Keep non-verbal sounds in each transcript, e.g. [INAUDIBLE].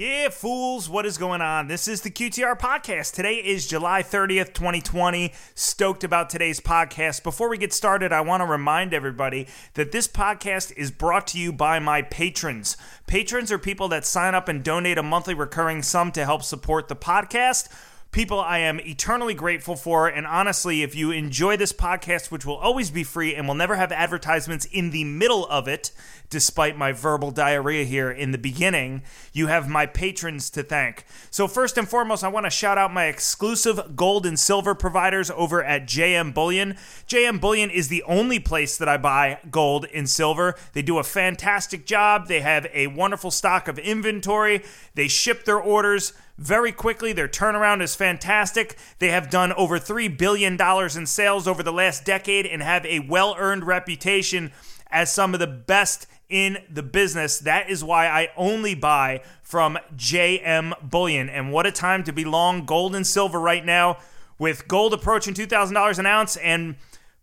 Yeah, fools, what is going on? This is the QTR podcast. Today is July 30th, 2020. Stoked about today's podcast. Before we get started, I want to remind everybody that this podcast is brought to you by my patrons. Patrons are people that sign up and donate a monthly recurring sum to help support the podcast people I am eternally grateful for. And honestly, if you enjoy this podcast, which will always be free and will never have advertisements in the middle of it, despite my verbal diarrhea here in the beginning, you have my patrons to thank. So, first and foremost, I want to shout out my exclusive gold and silver providers over at JM Bullion. JM Bullion is the only place that I buy gold and silver. They do a fantastic job, they have a wonderful stock of inventory, they ship their orders very quickly. Their turnaround is fantastic. They have done over $3 billion in sales over the last decade and have a well earned reputation as some of the best in the business. That is why I only buy from JM Bullion. And what a time to be long gold and silver right now with gold approaching $2,000 an ounce and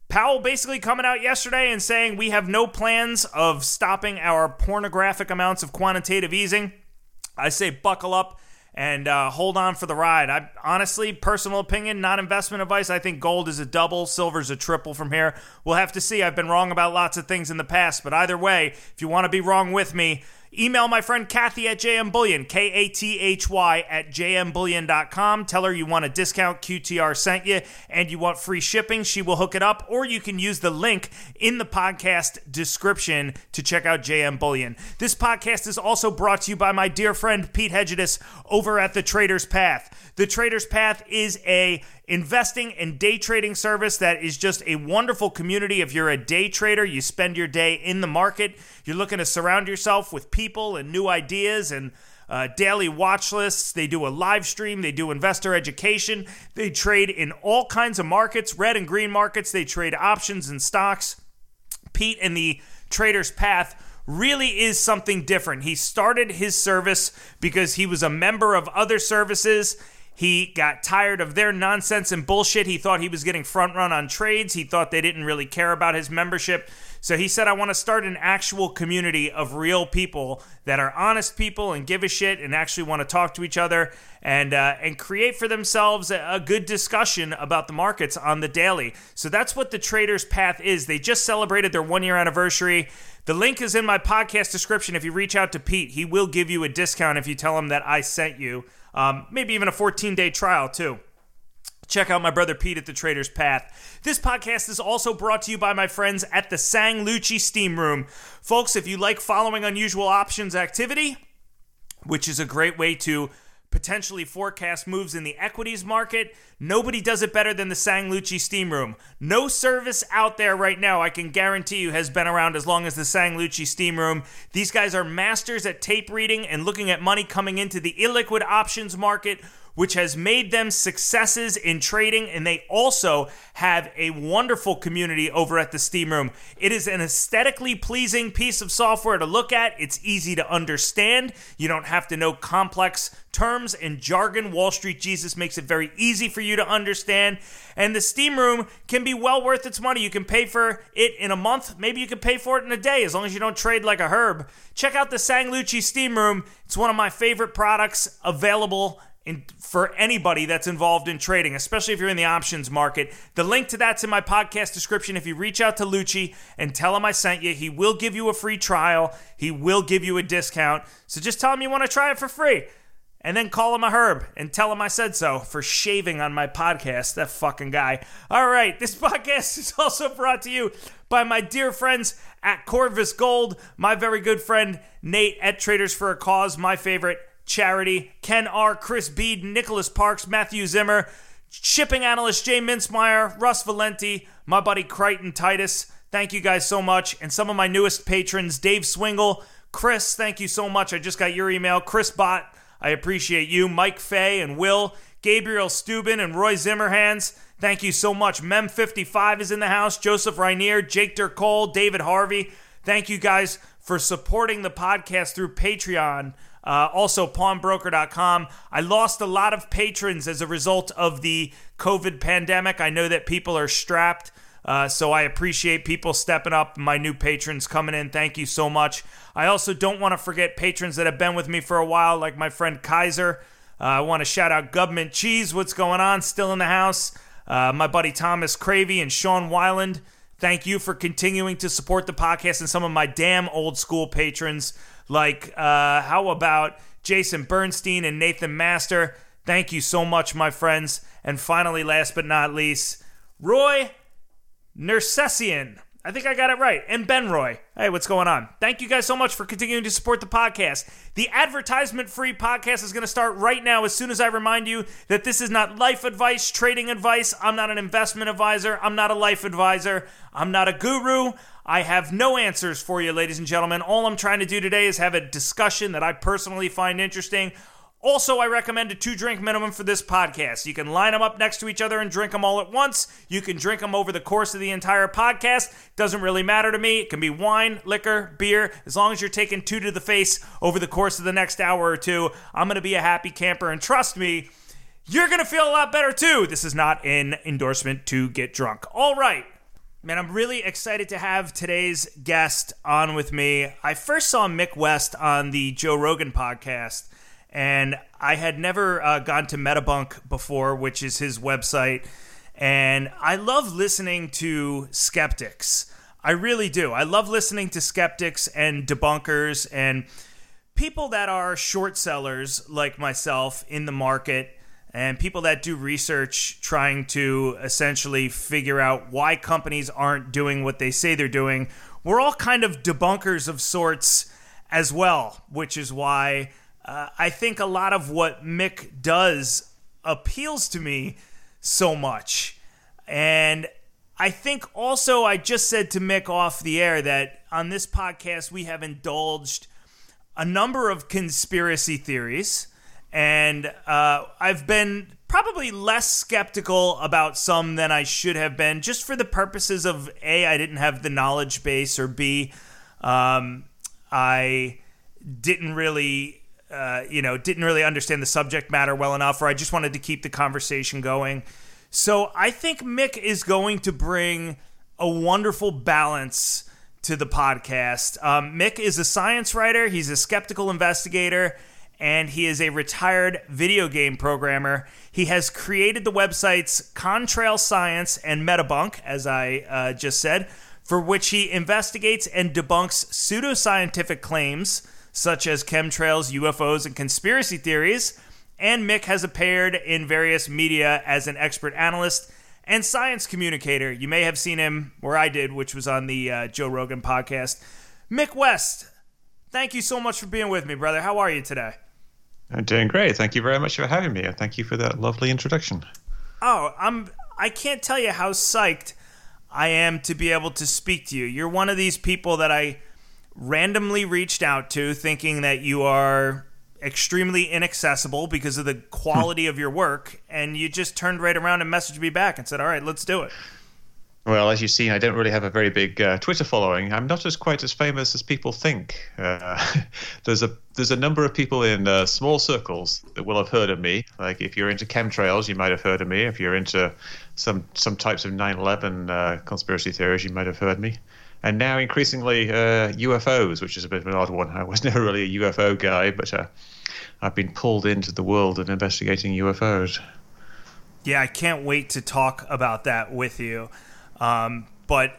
Powell basically coming out yesterday and saying we have no plans of stopping our pornographic amounts of quantitative easing. I say buckle up and uh, hold on for the ride. I honestly, personal opinion, not investment advice. I think gold is a double, silver's a triple from here. We'll have to see. I've been wrong about lots of things in the past, but either way, if you want to be wrong with me, Email my friend Kathy at jmbullion, K A T H Y at jmbullion.com. Tell her you want a discount, QTR sent you, and you want free shipping. She will hook it up, or you can use the link in the podcast description to check out JM Bullion. This podcast is also brought to you by my dear friend Pete Hedgedis over at The Trader's Path. The Trader's Path is a investing and day trading service that is just a wonderful community. If you're a day trader, you spend your day in the market, you're looking to surround yourself with people and new ideas and uh, daily watch lists. They do a live stream. They do investor education. They trade in all kinds of markets, red and green markets. They trade options and stocks. Pete and the Trader's Path really is something different. He started his service because he was a member of other services he got tired of their nonsense and bullshit. He thought he was getting front run on trades. He thought they didn't really care about his membership. So he said, I want to start an actual community of real people that are honest people and give a shit and actually want to talk to each other and uh, and create for themselves a, a good discussion about the markets on the daily. So that's what the Trader's Path is. They just celebrated their one year anniversary. The link is in my podcast description. If you reach out to Pete, he will give you a discount if you tell him that I sent you um, maybe even a 14 day trial, too. Check out my brother Pete at the Trader's Path. This podcast is also brought to you by my friends at the Sang Lucci Steam Room. Folks, if you like following unusual options activity, which is a great way to potentially forecast moves in the equities market. Nobody does it better than the Sang Lucci Steam Room. No service out there right now, I can guarantee you, has been around as long as the Sang Lucci Steam Room. These guys are masters at tape reading and looking at money coming into the illiquid options market which has made them successes in trading. And they also have a wonderful community over at the Steam Room. It is an aesthetically pleasing piece of software to look at, it's easy to understand. You don't have to know complex terms and jargon. Wall Street Jesus makes it very easy for you to understand. And the Steam Room can be well worth its money. You can pay for it in a month. Maybe you can pay for it in a day as long as you don't trade like a herb. Check out the Sang Lucci Steam Room. It's one of my favorite products available for anybody that's involved in trading, especially if you're in the options market. The link to that's in my podcast description. If you reach out to Lucci and tell him I sent you, he will give you a free trial. He will give you a discount. So just tell him you want to try it for free. And then call him a herb and tell him I said so for shaving on my podcast. That fucking guy. All right, this [LAUGHS] podcast is also brought to you by my dear friends at Corvus Gold, my very good friend Nate at Traders for a Cause, my favorite Charity, Ken R., Chris Bede, Nicholas Parks, Matthew Zimmer, shipping analyst Jay Mintzmyer, Russ Valenti, my buddy Crichton Titus. Thank you guys so much. And some of my newest patrons, Dave Swingle, Chris, thank you so much. I just got your email. Chris Bott, I appreciate you. Mike Fay and Will, Gabriel Steuben and Roy Zimmerhands. Thank you so much. Mem55 is in the house. Joseph Rainier, Jake Dercole, David Harvey. Thank you guys for supporting the podcast through Patreon. Uh, also, pawnbroker.com. I lost a lot of patrons as a result of the COVID pandemic. I know that people are strapped Uh, so I appreciate people stepping up, my new patrons coming in. Thank you so much. I also don't want to forget patrons that have been with me for a while, like my friend Kaiser. Uh, I want to shout out Government Cheese. What's going on? Still in the house. Uh, my buddy Thomas Cravey and Sean Weiland. Thank you for continuing to support the podcast and some of my damn old school patrons, like uh, how about Jason Bernstein and Nathan Master. Thank you so much, my friends. And finally, last but not least, Roy Nersessian. I think I got it right. And Ben Roy. Hey, what's going on? Thank you guys so much for continuing to support the podcast. The advertisement free podcast is going to start right now as soon as I remind you that this is not life advice, trading advice. I'm not an investment advisor. I'm not a life advisor. I'm not a guru. I have no answers for you, ladies and gentlemen. All I'm trying to do today is have a discussion that I personally find interesting also, I recommend a two drink minimum for this podcast. You can line them up next to each other and drink them all at once. You can drink them over the course of the entire podcast. Doesn't really matter to me. It can be wine, liquor, beer. As long as you're taking two to the face over the course of the next hour or two, I'm going to be a happy camper. And trust me, you're going to feel a lot better too. This is not an endorsement to get drunk. All right. Man, I'm really excited to have today's guest on with me. I first saw Mick West on the Joe Rogan podcast and I had never uh, gone to Metabunk before, which is his website. And I love listening to skeptics. I really do. I love listening to skeptics and debunkers and people that are short sellers like myself in the market and people that do research trying to essentially figure out why companies aren't doing what they say they're doing. We're all kind of debunkers of sorts as well, which is why uh, I think a lot of what Mick does appeals to me so much. And I think also, I just said to Mick off the air that on this podcast, we have indulged a number of conspiracy theories. And uh, I've been probably less skeptical about some than I should have been, just for the purposes of A, I didn't have the knowledge base, or B, um, I didn't really uh, you know, didn't really understand the subject matter well enough, or I just wanted to keep the conversation going. So I think Mick is going to bring a wonderful balance to the podcast. Um, Mick is a science writer, he's a skeptical investigator, and he is a retired video game programmer. He has created the websites Contrail Science and Metabunk, as I uh, just said, for which he investigates and debunks pseudoscientific claims such as chemtrails, UFOs, and conspiracy theories. And Mick has appeared in various media as an expert analyst and science communicator. You may have seen him where I did, which was on the uh, Joe Rogan podcast. Mick West, thank you so much for being with me, brother. How are you today? I'm doing great. Thank you very much for having me. And thank you for that lovely introduction. Oh, I'm I can't tell you how psyched I am to be able to speak to you. You're one of these people that I randomly reached out to thinking that you are extremely inaccessible because of the quality of your work and you just turned right around and messaged me back and said all right let's do it. Well as you've seen i don't really have a very big uh, twitter following. I'm not as quite as famous as people think. Uh, [LAUGHS] there's a there's a number of people in uh, small circles that will have heard of me. Like if you're into chemtrails you might have heard of me. If you're into some some types of 9-11 uh, conspiracy theories you might have heard me and now increasingly uh, UFOs, which is a bit of an odd one. [LAUGHS] I was never really a UFO guy, but uh, I've been pulled into the world of investigating UFOs. Yeah, I can't wait to talk about that with you. Um, but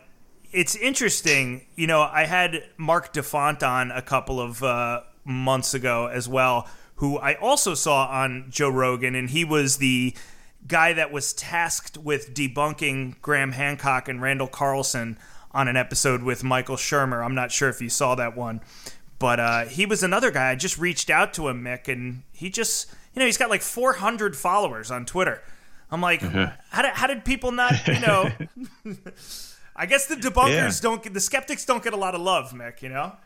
it's interesting, you know. I had Marc Defant on a couple of uh, months ago as well, who I also saw on Joe Rogan, and he was the guy that was tasked with debunking Graham Hancock and Randall Carlson on an episode with Michael Shermer. I'm not sure if you saw that one, but uh, he was another guy. I just reached out to him, Mick, and he just, you know, he's got like 400 followers on Twitter. I'm like, mm-hmm. how, did, how did people not, you know? [LAUGHS] [LAUGHS] I guess the debunkers yeah. don't get, the skeptics don't get a lot of love, Mick, you know?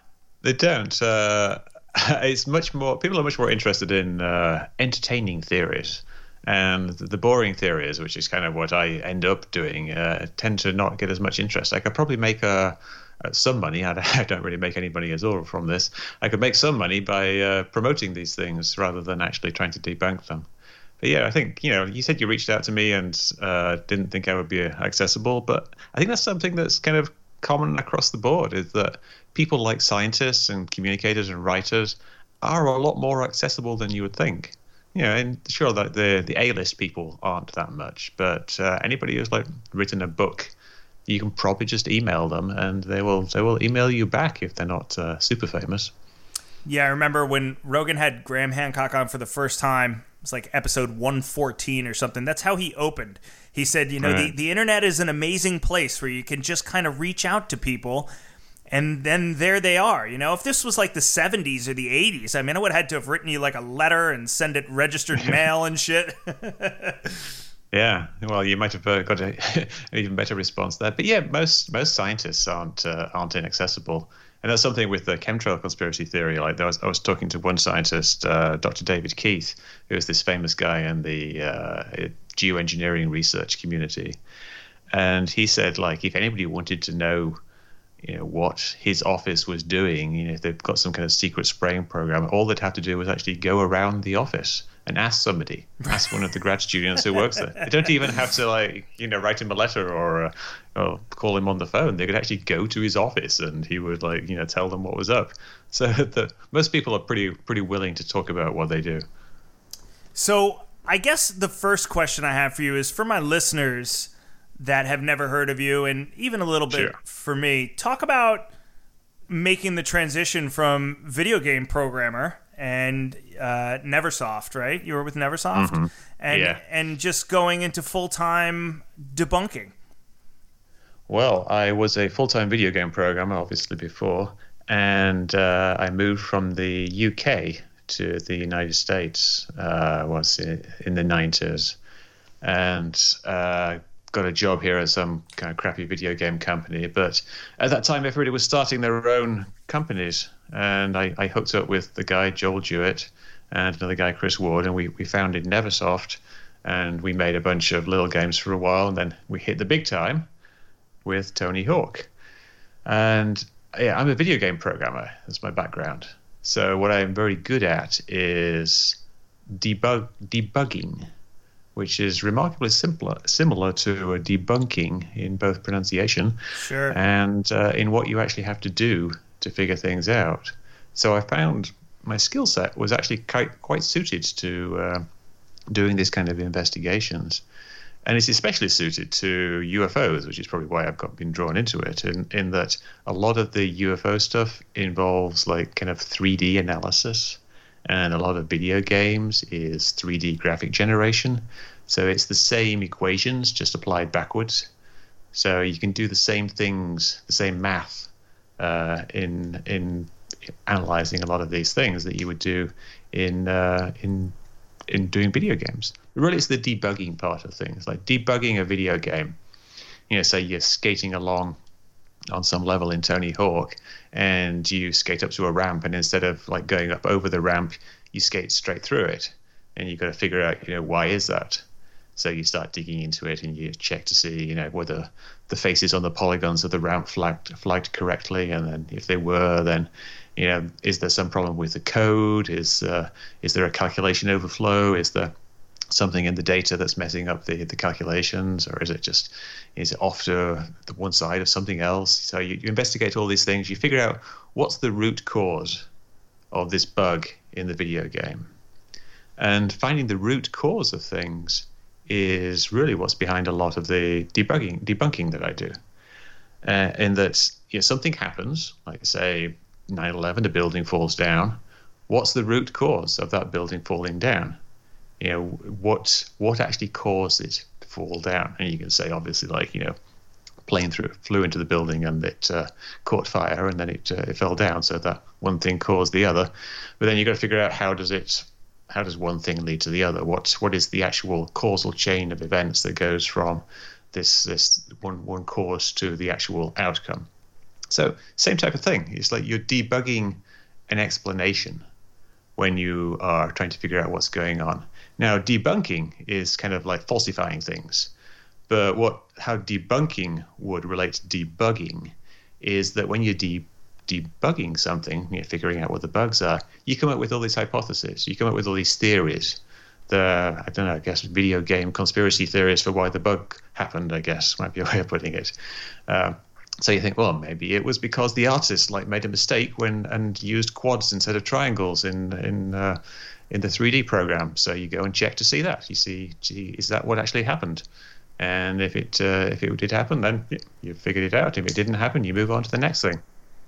They don't. Uh, [LAUGHS] it's much more, people are much more interested in uh, entertaining theories and the boring theories, which is kind of what I end up doing, uh, tend to not get as much interest. I could probably make a, a some money. [LAUGHS] I don't really make any money at all from this. I could make some money by uh, promoting these things rather than actually trying to debunk them. but yeah, I think you know you said you reached out to me and uh, didn't think I would be accessible, but I think that's something that's kind of common across the board is that people like scientists and communicators and writers are a lot more accessible than you would think. You know, and sure that the the A-list people aren't that much, but uh, anybody who's like written a book, you can probably just email them and they will they will email you back if they're not uh, super famous. Yeah, I remember when Rogan had Graham Hancock on for the first time. It was like episode 114 or something. That's how he opened. He said, you know, right. the, the internet is an amazing place where you can just kind of reach out to people and then there they are. You know, if this was like the 70s or the 80s, I mean, I would have had to have written you like a letter and send it registered [LAUGHS] mail and shit. [LAUGHS] yeah, well, you might have uh, got a, [LAUGHS] an even better response there. But yeah, most most scientists aren't uh, aren't inaccessible, and that's something with the chemtrail conspiracy theory. Like, I was, I was talking to one scientist, uh, Dr. David Keith, who is this famous guy in the uh, geoengineering research community, and he said, like, if anybody wanted to know you know what his office was doing. You know, if they've got some kind of secret spraying program, all they'd have to do was actually go around the office and ask somebody, ask one of the grad students who works there. They don't even have to like you know write him a letter or, uh, or call him on the phone. They could actually go to his office and he would like you know tell them what was up. So [LAUGHS] the, most people are pretty pretty willing to talk about what they do. So I guess the first question I have for you is for my listeners that have never heard of you, and even a little bit sure. for me. Talk about making the transition from video game programmer and uh, Neversoft, right? You were with Neversoft, mm-hmm. and yeah. and just going into full time debunking. Well, I was a full time video game programmer, obviously before, and uh, I moved from the UK to the United States. Uh, was in the nineties, and uh, got a job here at some kind of crappy video game company. But at that time, everybody was starting their own companies. And I, I hooked up with the guy, Joel Jewett, and another guy, Chris Ward, and we, we founded Neversoft. And we made a bunch of little games for a while. And then we hit the big time with Tony Hawk. And yeah, I'm a video game programmer. That's my background. So what I'm very good at is debug debugging which is remarkably simpler, similar to a debunking in both pronunciation sure. and uh, in what you actually have to do to figure things out. So I found my skill set was actually quite, quite suited to uh, doing this kind of investigations. And it's especially suited to UFOs, which is probably why I've got been drawn into it. In, in that a lot of the UFO stuff involves like kind of 3D analysis and a lot of video games is 3D graphic generation. So it's the same equations just applied backwards. So you can do the same things, the same math uh, in in analyzing a lot of these things that you would do in uh, in in doing video games. Really, it's the debugging part of things, like debugging a video game. You know, say you're skating along on some level in Tony Hawk, and you skate up to a ramp, and instead of like going up over the ramp, you skate straight through it, and you've got to figure out, you know, why is that? So you start digging into it, and you check to see, you know, whether the faces on the polygons of the ramp flagged flagged correctly, and then if they were, then you know, is there some problem with the code? Is uh, is there a calculation overflow? Is there something in the data that's messing up the, the calculations or is it just is it off to the one side of something else? So you, you investigate all these things you figure out what's the root cause of this bug in the video game. And finding the root cause of things is really what's behind a lot of the debugging debunking that I do. Uh, in that you know, something happens like say 9-11 a building falls down. What's the root cause of that building falling down you know what what actually caused it to fall down? And you can say obviously like you know plane through flew into the building and it uh, caught fire and then it uh, it fell down. So that one thing caused the other. But then you've got to figure out how does it how does one thing lead to the other? What what is the actual causal chain of events that goes from this this one one cause to the actual outcome? So same type of thing. It's like you're debugging an explanation when you are trying to figure out what's going on now, debunking is kind of like falsifying things. But what how debunking would relate to debugging is that when you're de- debugging something, you know, figuring out what the bugs are, you come up with all these hypotheses, you come up with all these theories the I don't know, I guess video game conspiracy theories for why the bug happened. I guess [LAUGHS] might be a way of putting it. Uh, so you think, well, maybe it was because the artist like made a mistake when and used quads instead of triangles in in uh, in the 3D program. So you go and check to see that. You see, gee, is that what actually happened? And if it uh, if it did happen, then you figured it out. If it didn't happen, you move on to the next thing.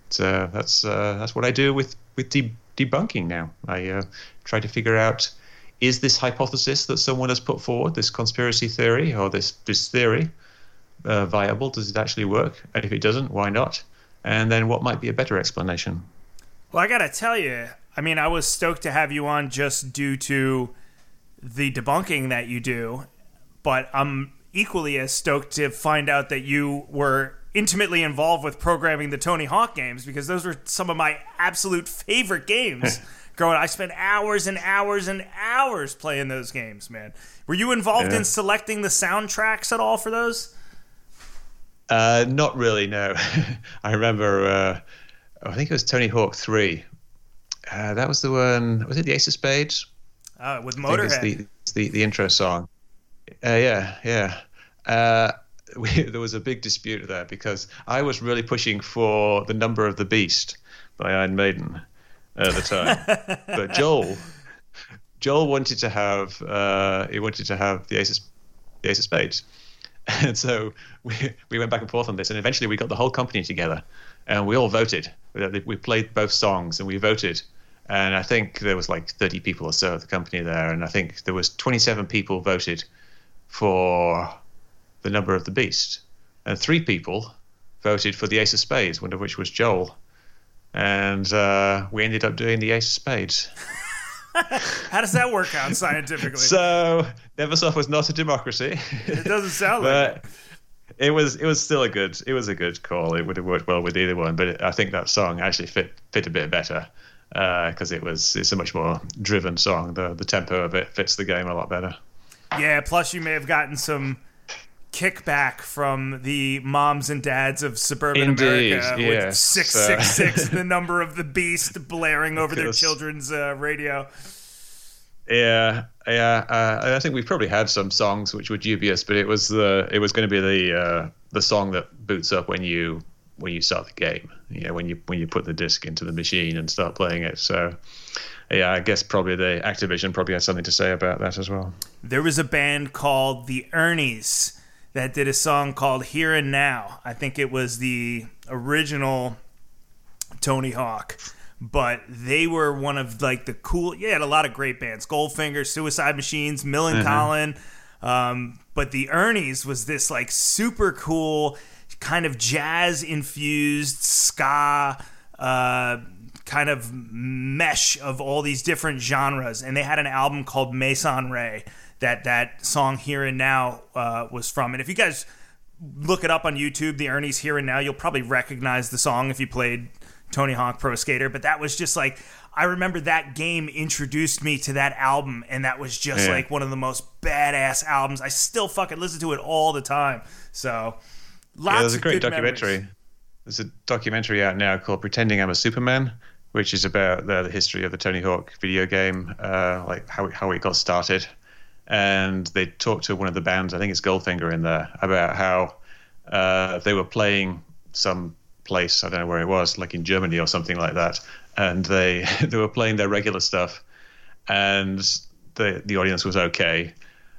So that's uh, that's what I do with with de- debunking now. I uh, try to figure out is this hypothesis that someone has put forward, this conspiracy theory or this this theory, uh, viable? Does it actually work? And if it doesn't, why not? And then what might be a better explanation? Well, I got to tell you, I mean, I was stoked to have you on just due to the debunking that you do, but I'm equally as stoked to find out that you were intimately involved with programming the Tony Hawk games because those were some of my absolute favorite games. [LAUGHS] growing I spent hours and hours and hours playing those games, man. Were you involved yeah. in selecting the soundtracks at all for those? Uh, not really, no. [LAUGHS] I remember, uh, I think it was Tony Hawk 3. Uh, that was the one, was it the Ace of Spades? Uh, with Motorhead. The, the, the intro song. Uh, yeah, yeah. Uh, [LAUGHS] we, there was a big dispute there because I was really pushing for the number of the beast by Iron Maiden at the time, [LAUGHS] but Joel, Joel wanted to have uh, he wanted to have the Ace of, the Ace of Spades, [LAUGHS] and so we we went back and forth on this, and eventually we got the whole company together, and we all voted. We played both songs and we voted, and I think there was like 30 people or so at the company there, and I think there was 27 people voted for the number of the beast, and three people voted for the Ace of Spades, one of which was Joel, and uh, we ended up doing the Ace of Spades. [LAUGHS] How does that work out scientifically? so Neversoft was not a democracy. It doesn't sound [LAUGHS] like. It was it was still a good it was a good call. It would have worked well with either one, but I think that song actually fit fit a bit better because uh, it was it's a much more driven song. The the tempo of it fits the game a lot better. Yeah. Plus, you may have gotten some kickback from the moms and dads of suburban Indeed, America yes. with six six six, [LAUGHS] the number of the beast, blaring over their children's uh, radio. Yeah, yeah. Uh, I think we probably had some songs which were dubious, but it was the it was going to be the uh, the song that boots up when you when you start the game. You know, when you when you put the disc into the machine and start playing it. So yeah, I guess probably the Activision probably had something to say about that as well. There was a band called the Ernies that did a song called Here and Now. I think it was the original Tony Hawk. But they were one of like the cool. Yeah, had a lot of great bands: Goldfinger, Suicide Machines, Millencolin. Mm-hmm. Um, but the Ernies was this like super cool kind of jazz infused ska uh, kind of mesh of all these different genres. And they had an album called Meson Ray that that song "Here and Now" uh, was from. And if you guys look it up on YouTube, the Ernies "Here and Now," you'll probably recognize the song if you played Tony Hawk Pro Skater. But that was just like I remember that game introduced me to that album, and that was just yeah. like one of the most badass albums. I still fucking listen to it all the time. So, lots. Yeah, there's a great documentary. Memories. There's a documentary out now called "Pretending I'm a Superman." Which is about the, the history of the Tony Hawk video game, uh, like how how it got started, and they talked to one of the bands, I think it's Goldfinger in there, about how uh, they were playing some place, I don't know where it was, like in Germany or something like that, and they [LAUGHS] they were playing their regular stuff, and the the audience was okay,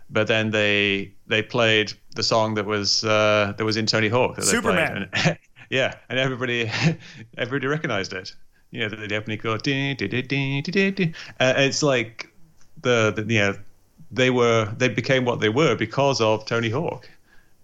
but then they they played the song that was uh, that was in Tony Hawk Superman. And, [LAUGHS] yeah, and everybody [LAUGHS] everybody recognized it. You know, the, the opening chord, uh, it's like the, the you know they were they became what they were because of Tony Hawk,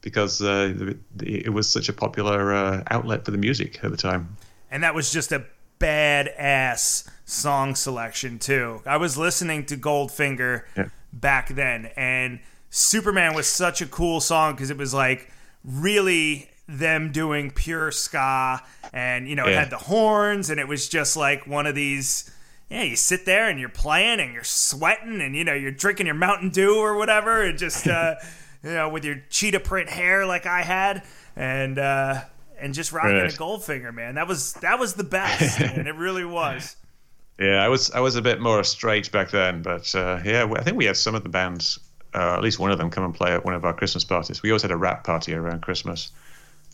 because uh, it was such a popular uh, outlet for the music at the time. And that was just a badass song selection too. I was listening to Goldfinger yeah. Back then, and Superman was such a cool song because it was like really them doing pure ska, and you know yeah. it had the horns, and it was just like one of these yeah, you sit there and you're playing and you're sweating and you know you're drinking your Mountain Dew or whatever and just uh, [LAUGHS] you know with your cheetah print hair like I had and uh, and just rocking right. a Goldfinger, man. That was that was the best, [LAUGHS] and it really was. Yeah, I was I was a bit more straight back then, but uh, yeah, I think we had some of the bands, uh, at least one of them, come and play at one of our Christmas parties. We always had a wrap party around Christmas,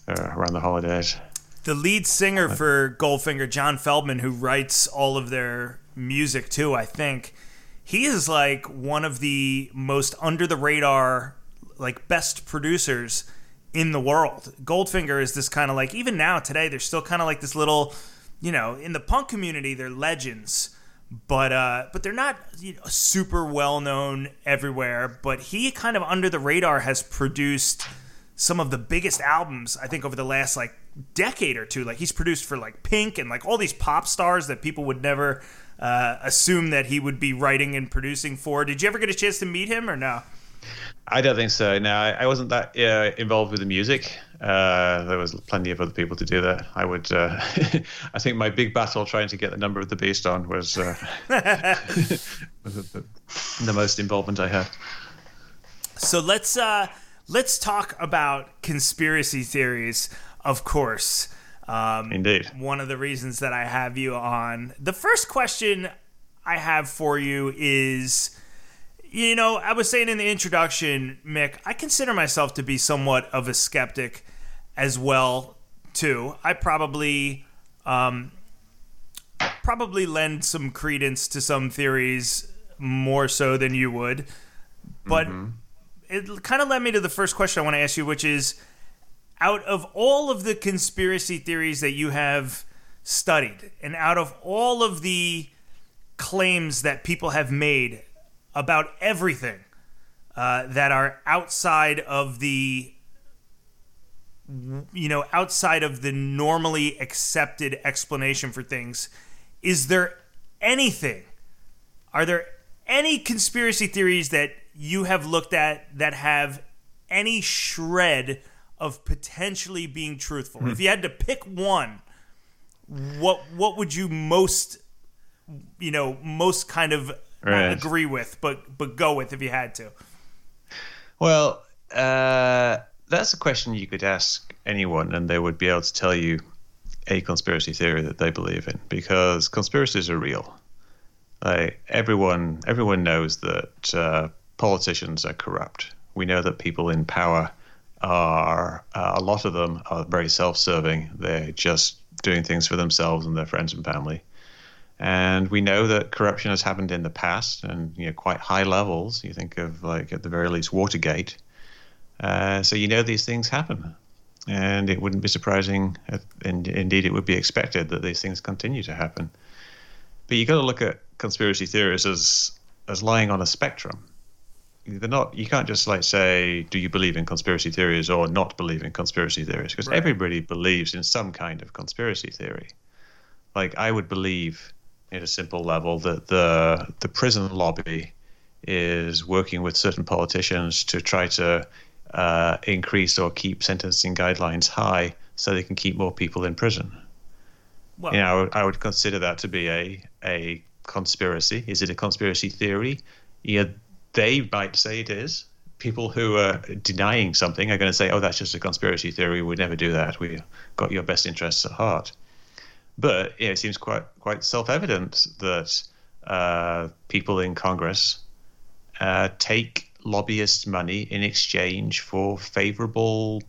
uh, around the holidays. The lead singer for Goldfinger, John Feldmann, who writes all of their music too, I think he is like one of the most under the radar, like best producers in the world. Goldfinger is this kind of like even now today they're still kind of like this little you know, in the punk community, they're legends, but uh, but they're not you know, super well known everywhere. But he kind of under the radar has produced some of the biggest albums I think over the last like decade or two. Like he's produced for like Pink and like all these pop stars that people would never uh, assume that he would be writing and producing for. Did you ever get a chance to meet him or no? I don't think so. No, I, I wasn't that uh, involved with the music. Uh, there was plenty of other people to do that. I would. Uh, [LAUGHS] I think my big battle trying to get the number of the beast on was, uh, was [LAUGHS] [LAUGHS] the, the, most involvement I had. So let's uh, let's talk about conspiracy theories. Of course, um, indeed. One of the reasons that I have you on. The first question I have for you is you know, I was saying in the introduction, Mick, I consider myself to be somewhat of a skeptic as well, too. I probably um, probably lend some credence to some theories more so than you would. But mm-hmm. it kind of led me to the first question I want to ask you, which is out of all of the conspiracy theories that you have studied, and out of all of the claims that people have made about everything uh, that are outside of the you know outside of the normally accepted explanation for things. Is there anything are there any conspiracy theories that you have looked at that have any shred of potentially being truthful? Hmm. if you had to pick one what what would you most you know most kind of right. agree with, but but go with if you had to? Well, uh, that's a question you could ask anyone, and they would be able to tell you a conspiracy theory that they believe in, because conspiracies are real. Like everyone, everyone knows that uh, politicians are corrupt. We know that people in power are uh, a lot of them are very self-serving. They're just doing things for themselves and their friends and family. And we know that corruption has happened in the past and you know quite high levels. You think of like at the very least Watergate. Uh, so you know these things happen, and it wouldn't be surprising, if, and indeed it would be expected that these things continue to happen. But you got to look at conspiracy theories as as lying on a spectrum. They're not. You can't just like say, "Do you believe in conspiracy theories or not believe in conspiracy theories?" Because right. everybody believes in some kind of conspiracy theory. Like I would believe at a simple level that the the prison lobby is working with certain politicians to try to uh, increase or keep sentencing guidelines high so they can keep more people in prison. Well, you know, I would, I would consider that to be a a conspiracy. Is it a conspiracy theory? Yeah, they might say it is. People who are denying something are going to say, "Oh, that's just a conspiracy theory. We'd never do that. We got your best interests at heart." But yeah, it seems quite quite self evident that uh, people in Congress uh, take lobbyist money in exchange for favorable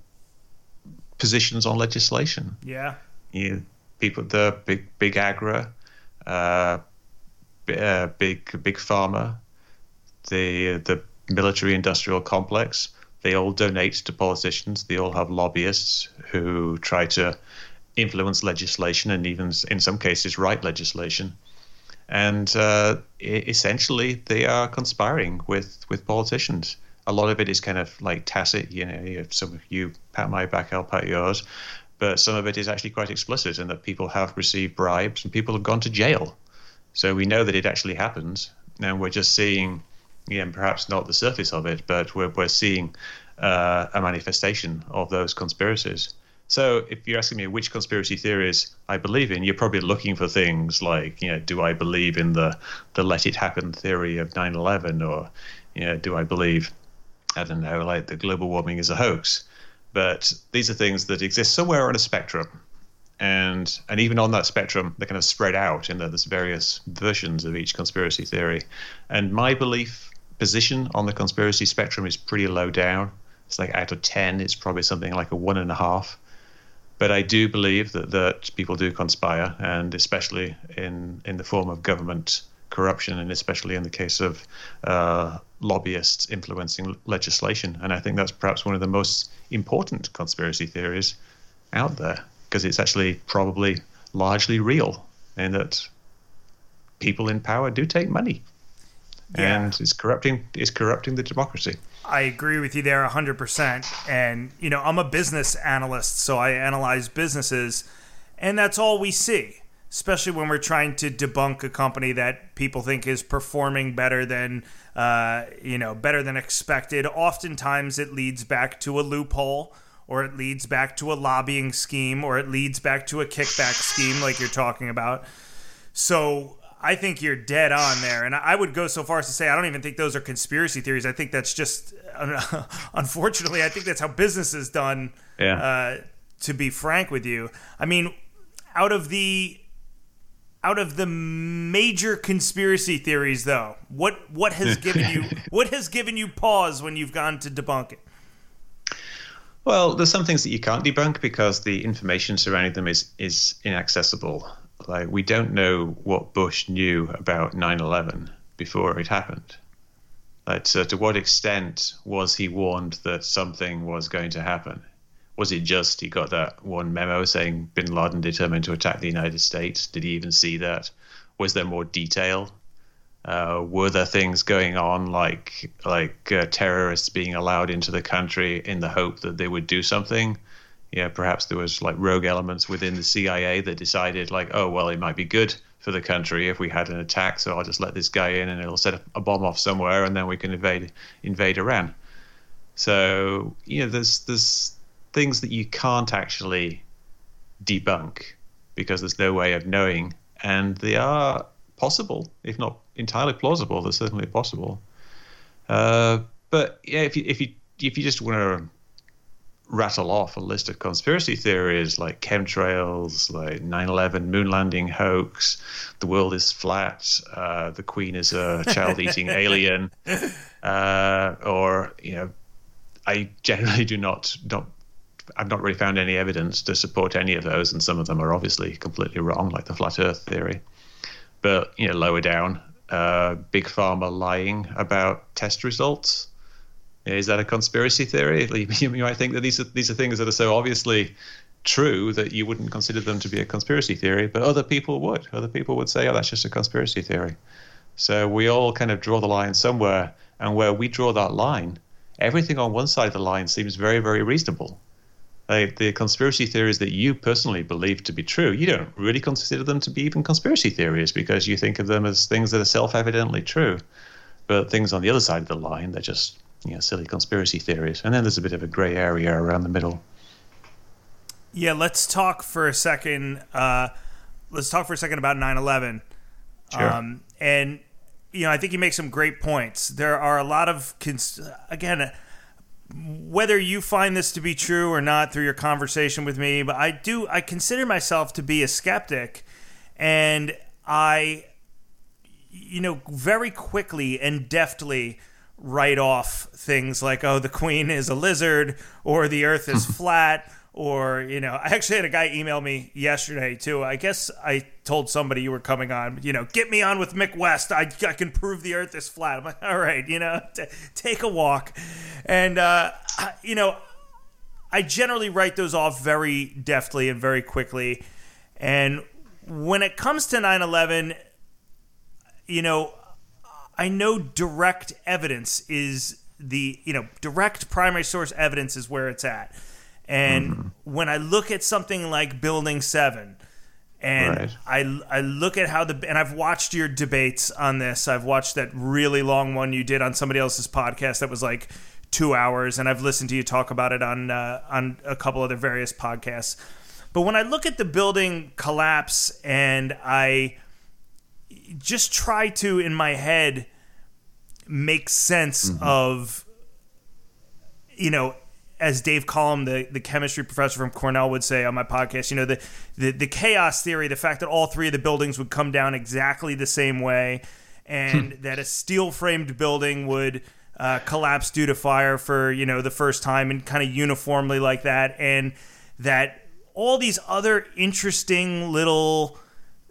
positions on legislation. Yeah. You people, the big big agra, uh, uh, big big pharma, the the military industrial complex. They all donate to politicians. They all have lobbyists who try to influence legislation and even in some cases write legislation. And uh, essentially, they are conspiring with, with politicians. A lot of it is kind of like tacit, you know, if some of you pat my back, I'll pat yours. But some of it is actually quite explicit in that people have received bribes and people have gone to jail. So we know that it actually happens. And we're just seeing, again, perhaps not the surface of it, but we're, we're seeing uh, a manifestation of those conspiracies. So if you're asking me which conspiracy theories I believe in, you're probably looking for things like, you know, do I believe in the the let it happen theory of 9/11, or you know, do I believe, I don't know, like the global warming is a hoax? But these are things that exist somewhere on a spectrum, and and even on that spectrum, they're kind of spread out in that there's various versions of each conspiracy theory. And my belief position on the conspiracy spectrum is pretty low down. It's like out of ten, it's probably something like a one and a half. But I do believe that that people do conspire, and especially in in the form of government corruption, and especially in the case of uh, lobbyists influencing legislation. And I think that's perhaps one of the most important conspiracy theories out there because it's actually probably largely real in that people in power do take money yeah. and it's corrupting it's corrupting the democracy I agree with you there 100% and you know I'm a business analyst so I analyze businesses and that's all we see especially when we're trying to debunk a company that people think is performing better than uh, you know better than expected oftentimes it leads back to a loophole or it leads back to a lobbying scheme, or it leads back to a kickback scheme, like you're talking about. So I think you're dead on there. And I would go so far as to say I don't even think those are conspiracy theories. I think that's just, [LAUGHS] unfortunately, I think that's how business is done. Yeah. Uh, to be frank with you, I mean, out of the out of the major conspiracy theories, though, what what has [LAUGHS] given you what has given you pause when you've gone to debunk it? Well, there's some things that you can't debunk because the information surrounding them is is inaccessible. Like we don't know what Bush knew about 9/11 before it happened. Like, so to what extent was he warned that something was going to happen? Was it just he got that one memo saying Bin Laden determined to attack the United States? Did he even see that? Was there more detail? Uh, were there things going on like like uh, terrorists being allowed into the country in the hope that they would do something? Yeah, perhaps there was like rogue elements within the CIA that decided like, oh well, it might be good for the country if we had an attack, so I'll just let this guy in and it'll set a bomb off somewhere, and then we can invade invade Iran. So you know, there's there's things that you can't actually debunk because there's no way of knowing, and they are possible, if not entirely plausible. They're certainly possible. Uh, but yeah, if you if you if you just want to rattle off a list of conspiracy theories like chemtrails, like 9/11 moon landing hoax, the world is flat, uh, the Queen is a child-eating [LAUGHS] alien, uh, or you know, I generally do not not. I've not really found any evidence to support any of those, and some of them are obviously completely wrong, like the flat Earth theory. But you know, lower down, uh, big pharma lying about test results. Is that a conspiracy theory? [LAUGHS] You, might think that these are these are things that are so obviously true that you wouldn't consider them to be a conspiracy theory, but other people would. Other people would say, "Oh, that's just a conspiracy theory." So we all kind of draw the line somewhere, and where we draw that line, everything on one side of the line seems very, very reasonable like the conspiracy theories that you personally believe to be true, you don't really consider them to be even conspiracy theories because you think of them as things that are self-evidently true. But things on the other side of the line, they're just you know silly conspiracy theories. And then there's a bit of a gray area around the middle. Yeah, let's talk for a second. Uh, let's talk for a second about 9/11. Sure. Um, and you know, I think you make some great points. There are a lot of cons- again whether you find this to be true or not through your conversation with me, but I do I consider myself to be a skeptic and I you know very quickly and deftly write off things like oh the queen is a lizard or the earth is [LAUGHS] flat or you know i actually had a guy email me yesterday too. I guess i told somebody you were coming on you know get me on with mick west. I, I can prove the earth is flat. I'm like [LAUGHS] all right you know t- take a walk. And uh, you know i generally write those off very deftly and very quickly. And when it comes to 9-11 you know i know direct evidence is the you know direct primary source evidence is where it's at and mm-hmm. when I look at something like Building Seven, and right. I I look at how the and I've watched your debates on this. I've watched that really long one you did on somebody else's podcast that was like two hours, and I've listened to you talk about it on uh, on a couple other various podcasts. But when I look at the building collapse, and I just try to in my head make sense mm-hmm. of you know as Dave Collum, the, the chemistry professor from Cornell, would say on my podcast, you know, the, the, the chaos theory, the fact that all three of the buildings would come down exactly the same way, and that a steel framed building would uh, collapse due to fire for, you know, the first time and kind of uniformly like that, and that all these other interesting little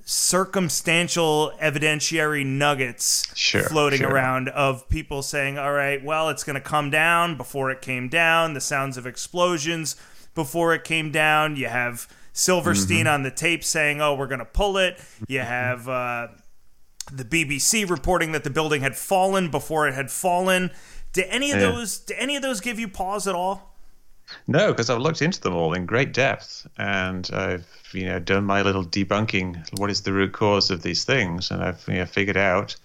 circumstantial evidentiary nuggets Sure, floating sure. around of people saying, all right, well, it's going to come down before it came down, the sounds of explosions before it came down. You have Silverstein Mm-hmm. on the tape saying, oh, we're going to pull it. You have uh, the BBC reporting that the building had fallen before it had fallen. Do any of Yeah. those do any of those give you pause at all? No, because I've looked into them all in great depth, and I've you know done my little debunking. What is the root cause of these things? And I've you know, figured out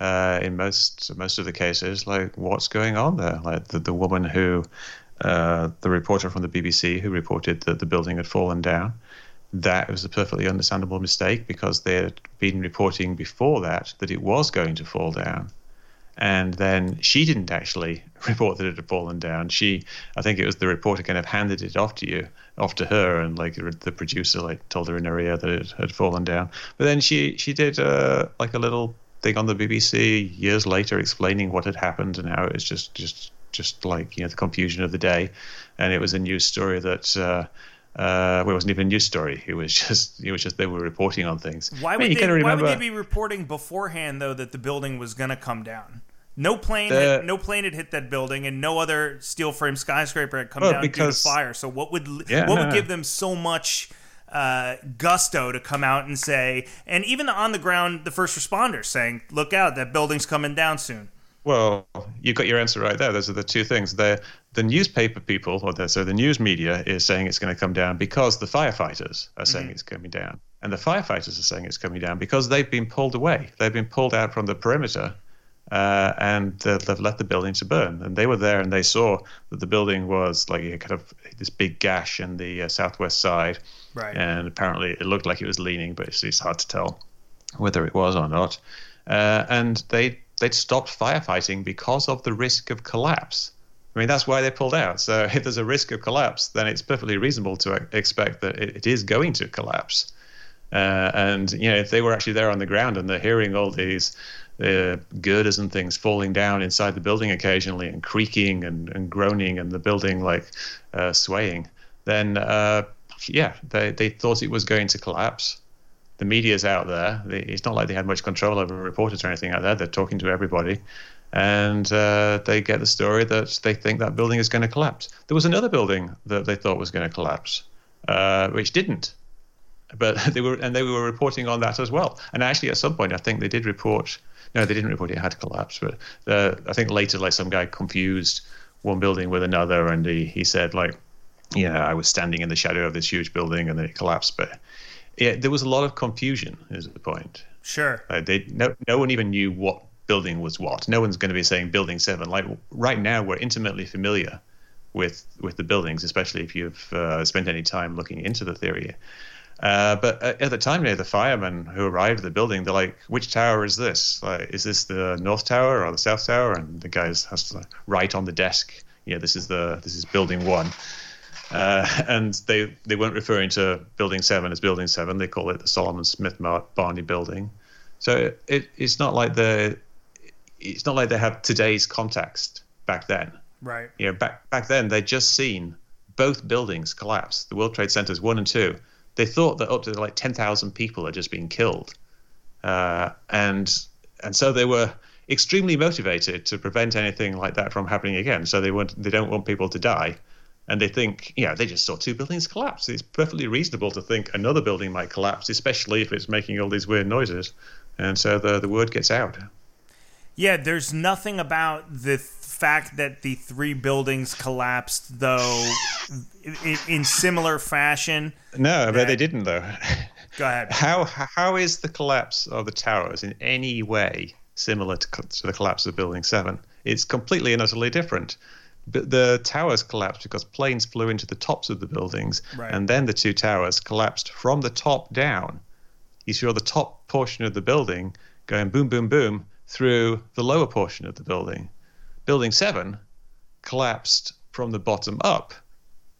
uh, in most most of the cases like what's going on there. Like the the woman who, uh, the reporter from the BBC who reported that the building had fallen down. That was a perfectly understandable mistake because they had been reporting before that that it was going to fall down and then she didn't actually [LAUGHS] report that it had fallen down. She, I think it was the reporter kind of handed it off to you, off to her, and like the producer like told her in her ear that it had fallen down. But then she she did uh, like a little thing on the BBC years later explaining what had happened and how it was just just just like you know the confusion of the day, and it was a news story that. Uh, uh, well, it wasn't even a news story. It was [LAUGHS] just, it was just they were reporting on things. Why would they? Why would they be reporting beforehand though that the building was going to come down? No plane, The- had, no plane had hit that building, and no other steel frame skyscraper had come Well, down because- due to fire. So what would Yeah, what no, would give them so much uh, gusto to come out and say, and even the on the ground, the first responders saying, "Look out, that building's coming down soon." Well, you got your answer right there. Those are the two things. The the newspaper people, or the, so the news media, is saying it's going to come down because the firefighters are saying it's coming down, and the firefighters are saying it's coming down because they've been pulled away. They've been pulled out from the perimeter, uh, and uh, they've let the building to burn. And they were there, and they saw that the building was like a kind of this big gash in the uh, southwest side, Right. and apparently it looked like it was leaning, but it's, it's hard to tell whether it was or not. Uh, and they they'd stopped firefighting because of the risk of collapse. I mean, that's why they pulled out. So [LAUGHS] if there's a risk of collapse, then it's perfectly reasonable to expect that it, it is going to collapse. Uh, and you know, if they were actually there on the ground and they're hearing all these uh, girders and things falling down inside the building occasionally and creaking and, and groaning and the building like uh, swaying, then uh, yeah, they, they thought it was going to collapse the media's out there. It's not like they had much control over reporters or anything out there. They're talking to everybody, and uh, they get the story that they think that building is going to collapse. There was another building that they thought was going to collapse, uh, which didn't. But [LAUGHS] they were, and they were reporting on that as well. And actually, at some point, I think they did report. No, they didn't report it had collapsed. But uh, I think later, like some guy confused one building with another, and he he said like, yeah, I was standing in the shadow of this huge building, and then it collapsed. But yeah, there was a lot of confusion. Is the point? Sure. Uh, they no no one even knew what building was what. No one's going to be saying building seven. Like right now, we're intimately familiar with with the buildings, especially if you've uh, spent any time looking into the theory. Uh, but at, at the time, you know, the firemen who arrived at the building, they're like, "Which tower is this? Like, is this the north tower or the south tower?" And the guys has to write on the desk, "Yeah, this is the this is building one." Uh, [LAUGHS] and they they weren't referring to building seven as building seven. They call it the Salomon Smith Barney building. So it, it's not like the it's not like they have today's context back then. Right. You know, back back then they'd just seen both buildings collapse, the World Trade Centers one and two. They thought that up to like ten thousand people had just been killed, uh, and and so they were extremely motivated to prevent anything like that from happening again. So they want they don't want people to die, and they think, yeah, they just saw two buildings collapse. It's perfectly reasonable to think another building might collapse, especially if it's making all these weird noises, and so the the word gets out. Yeah, there's nothing about the th- fact that the three buildings collapsed, though, in, in similar fashion. No, That- but they didn't though. Go ahead. [LAUGHS] How how is the collapse of the towers in any way similar to, to the collapse of Building Seven? It's completely and utterly different. But the towers collapsed because planes flew into the tops of the buildings, Right. and then the two towers collapsed from the top down. You saw the top portion of the building going boom, boom, boom through the lower portion of the building. Building Seven collapsed from the bottom up.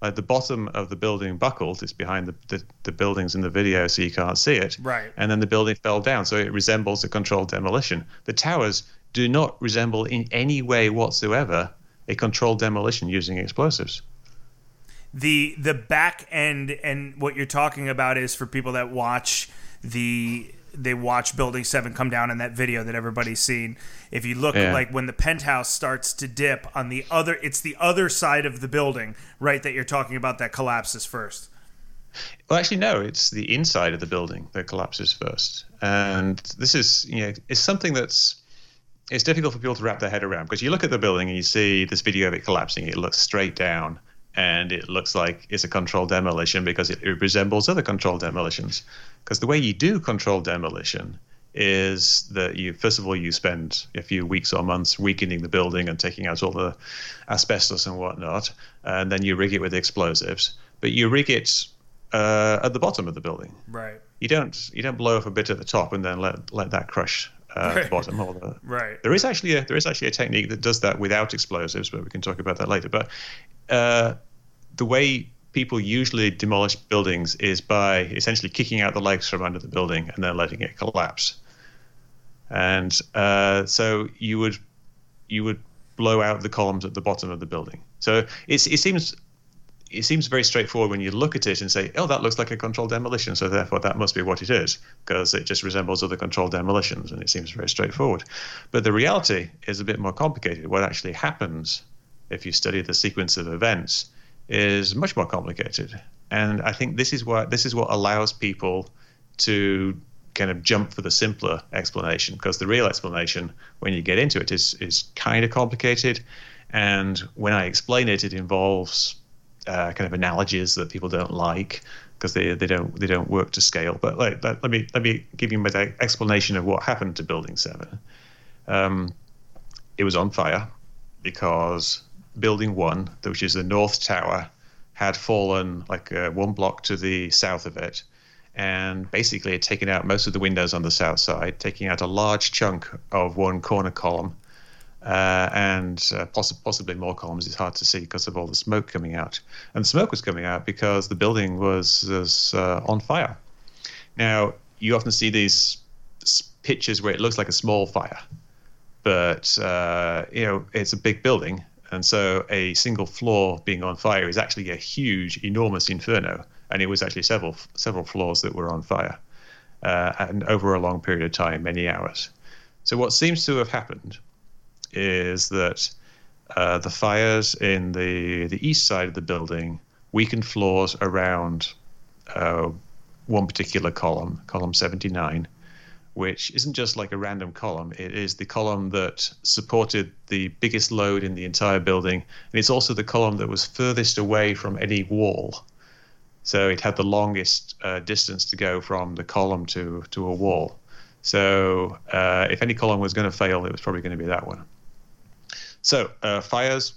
Like the bottom of the building buckled. It's behind the, the, the buildings in the video, so you can't see it. Right. And then the building fell down, so it resembles a controlled demolition. The towers do not resemble in any way whatsoever a controlled demolition using explosives. The the back end and what you're talking about is for people that watch the they watch Building Seven come down in that video that everybody's seen. If you look Yeah. like when the penthouse starts to dip on the other, it's the other side of the building, right? That you're talking about that collapses first. Well, actually, no. It's the inside of the building that collapses first, and this is you know it's something that's it's difficult for people to wrap their head around because you look at the building and you see this video of it collapsing. It looks straight down, and it looks like it's a controlled demolition because it, it resembles other controlled demolitions. Because the way you do controlled demolition is that you first of all you spend a few weeks or months weakening the building and taking out all the asbestos and whatnot, and then you rig it with explosives. But you rig it uh, at the bottom of the building. Right. You don't you don't blow up a bit at the top and then let let that crush uh, Right. bottom. Or the, [LAUGHS] Right. there is actually a there is actually a technique that does that without explosives, but we can talk about that later. But uh, the way people usually demolish buildings is by essentially kicking out the legs from under the building and then letting it collapse. And uh, so you would you would blow out the columns at the bottom of the building. So it's, it seems it seems very straightforward when you look at it and say, "Oh, that looks like a controlled demolition, so therefore that must be what it is," because it just resembles other controlled demolitions, and it seems very straightforward. But the reality is a bit more complicated. What actually happens if you study the sequence of events is much more complicated, and I think this is what this is what allows people to kind of jump for the simpler explanation because the real explanation when you get into it is is kind of complicated and when i explain it it involves uh, kind of analogies that people don't like because they, they don't they don't work to scale. But like let, let me let me give you my explanation of what happened to building 7 um, it was on fire because building 1 which is the north tower had fallen like uh, one block to the south of it and basically had taken out most of the windows on the south side, taking out a large chunk of one corner column, uh, and uh, poss- possibly more columns. It's hard to see because of all the smoke coming out. And the smoke was coming out because the building was, was uh, on fire. Now, you often see these pictures where it looks like a small fire, but uh, you know it's a big building, and so a single floor being on fire is actually a huge, enormous inferno. And it was actually several several floors that were on fire, uh, and over a long period of time, many hours. So what seems to have happened is that uh, the fires in the the east side of the building weakened floors around uh, one particular column, column 79, which isn't just like a random column. It is the column that supported the biggest load in the entire building, and it's also the column that was furthest away from any wall. So it had the longest uh, distance to go from the column to to a wall. So uh, if any column was going to fail, it was probably going to be that one. So uh, fires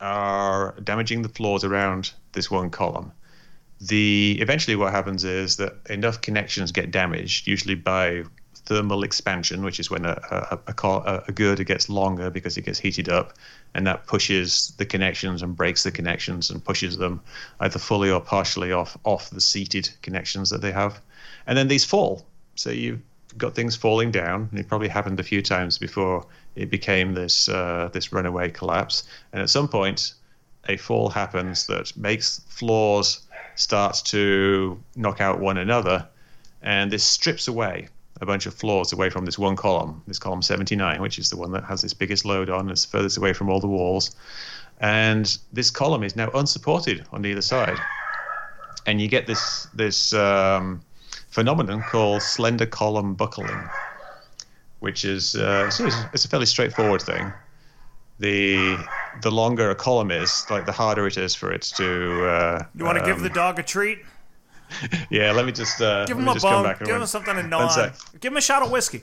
are damaging the floors around this one column. The eventually what happens is that enough connections get damaged, usually by thermal expansion, which is when a, a, a, a girder gets longer because it gets heated up, and that pushes the connections and breaks the connections and pushes them either fully or partially off off the seated connections that they have, and then these fall. So you've got things falling down, and it probably happened a few times before it became this uh, this runaway collapse. And at some point, a fall happens that makes floors start to knock out one another, and this strips away a bunch of floors away from this one column, this column 79, which is the one that has this biggest load on, it's furthest away from all the walls. And this column is now unsupported on either side. And you get this this um, phenomenon called slender column buckling, which is uh, so it's, it's a fairly straightforward thing. The the longer a column is, like the harder it is for it to. Uh, You want to give um, the dog a treat? [LAUGHS] Yeah, let me just uh, Give him a bone. Give him something to gnaw on. Give him a shot of whiskey.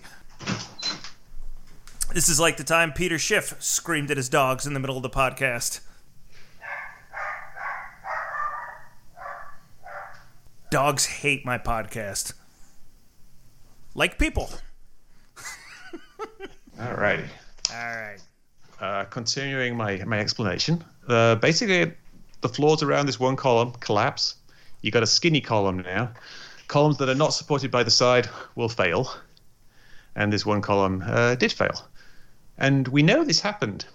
This is like the time Peter Schiff screamed at his dogs in the middle of the podcast. Dogs hate my podcast. Like people. All righty. All right. Uh, continuing my, my explanation, uh, basically the floors around this one column collapse. You got a skinny column now. Columns that are not supported by the side will fail, and this one column uh, did fail. And we know this happened.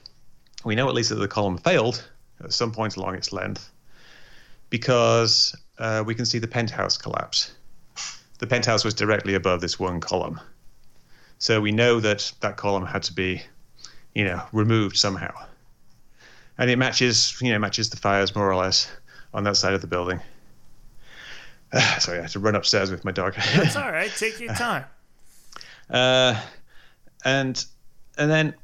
We know at least that the column failed at some point along its length because uh, we can see the penthouse collapse. The penthouse was directly above this one column. So we know that that column had to be, you know, removed somehow. And it matches, you know, matches the fires more or less on that side of the building. Uh, [SIGHS] sorry, I had to run upstairs with my dog. [LAUGHS] That's all right. [LAUGHS] Take your time. Uh, and and then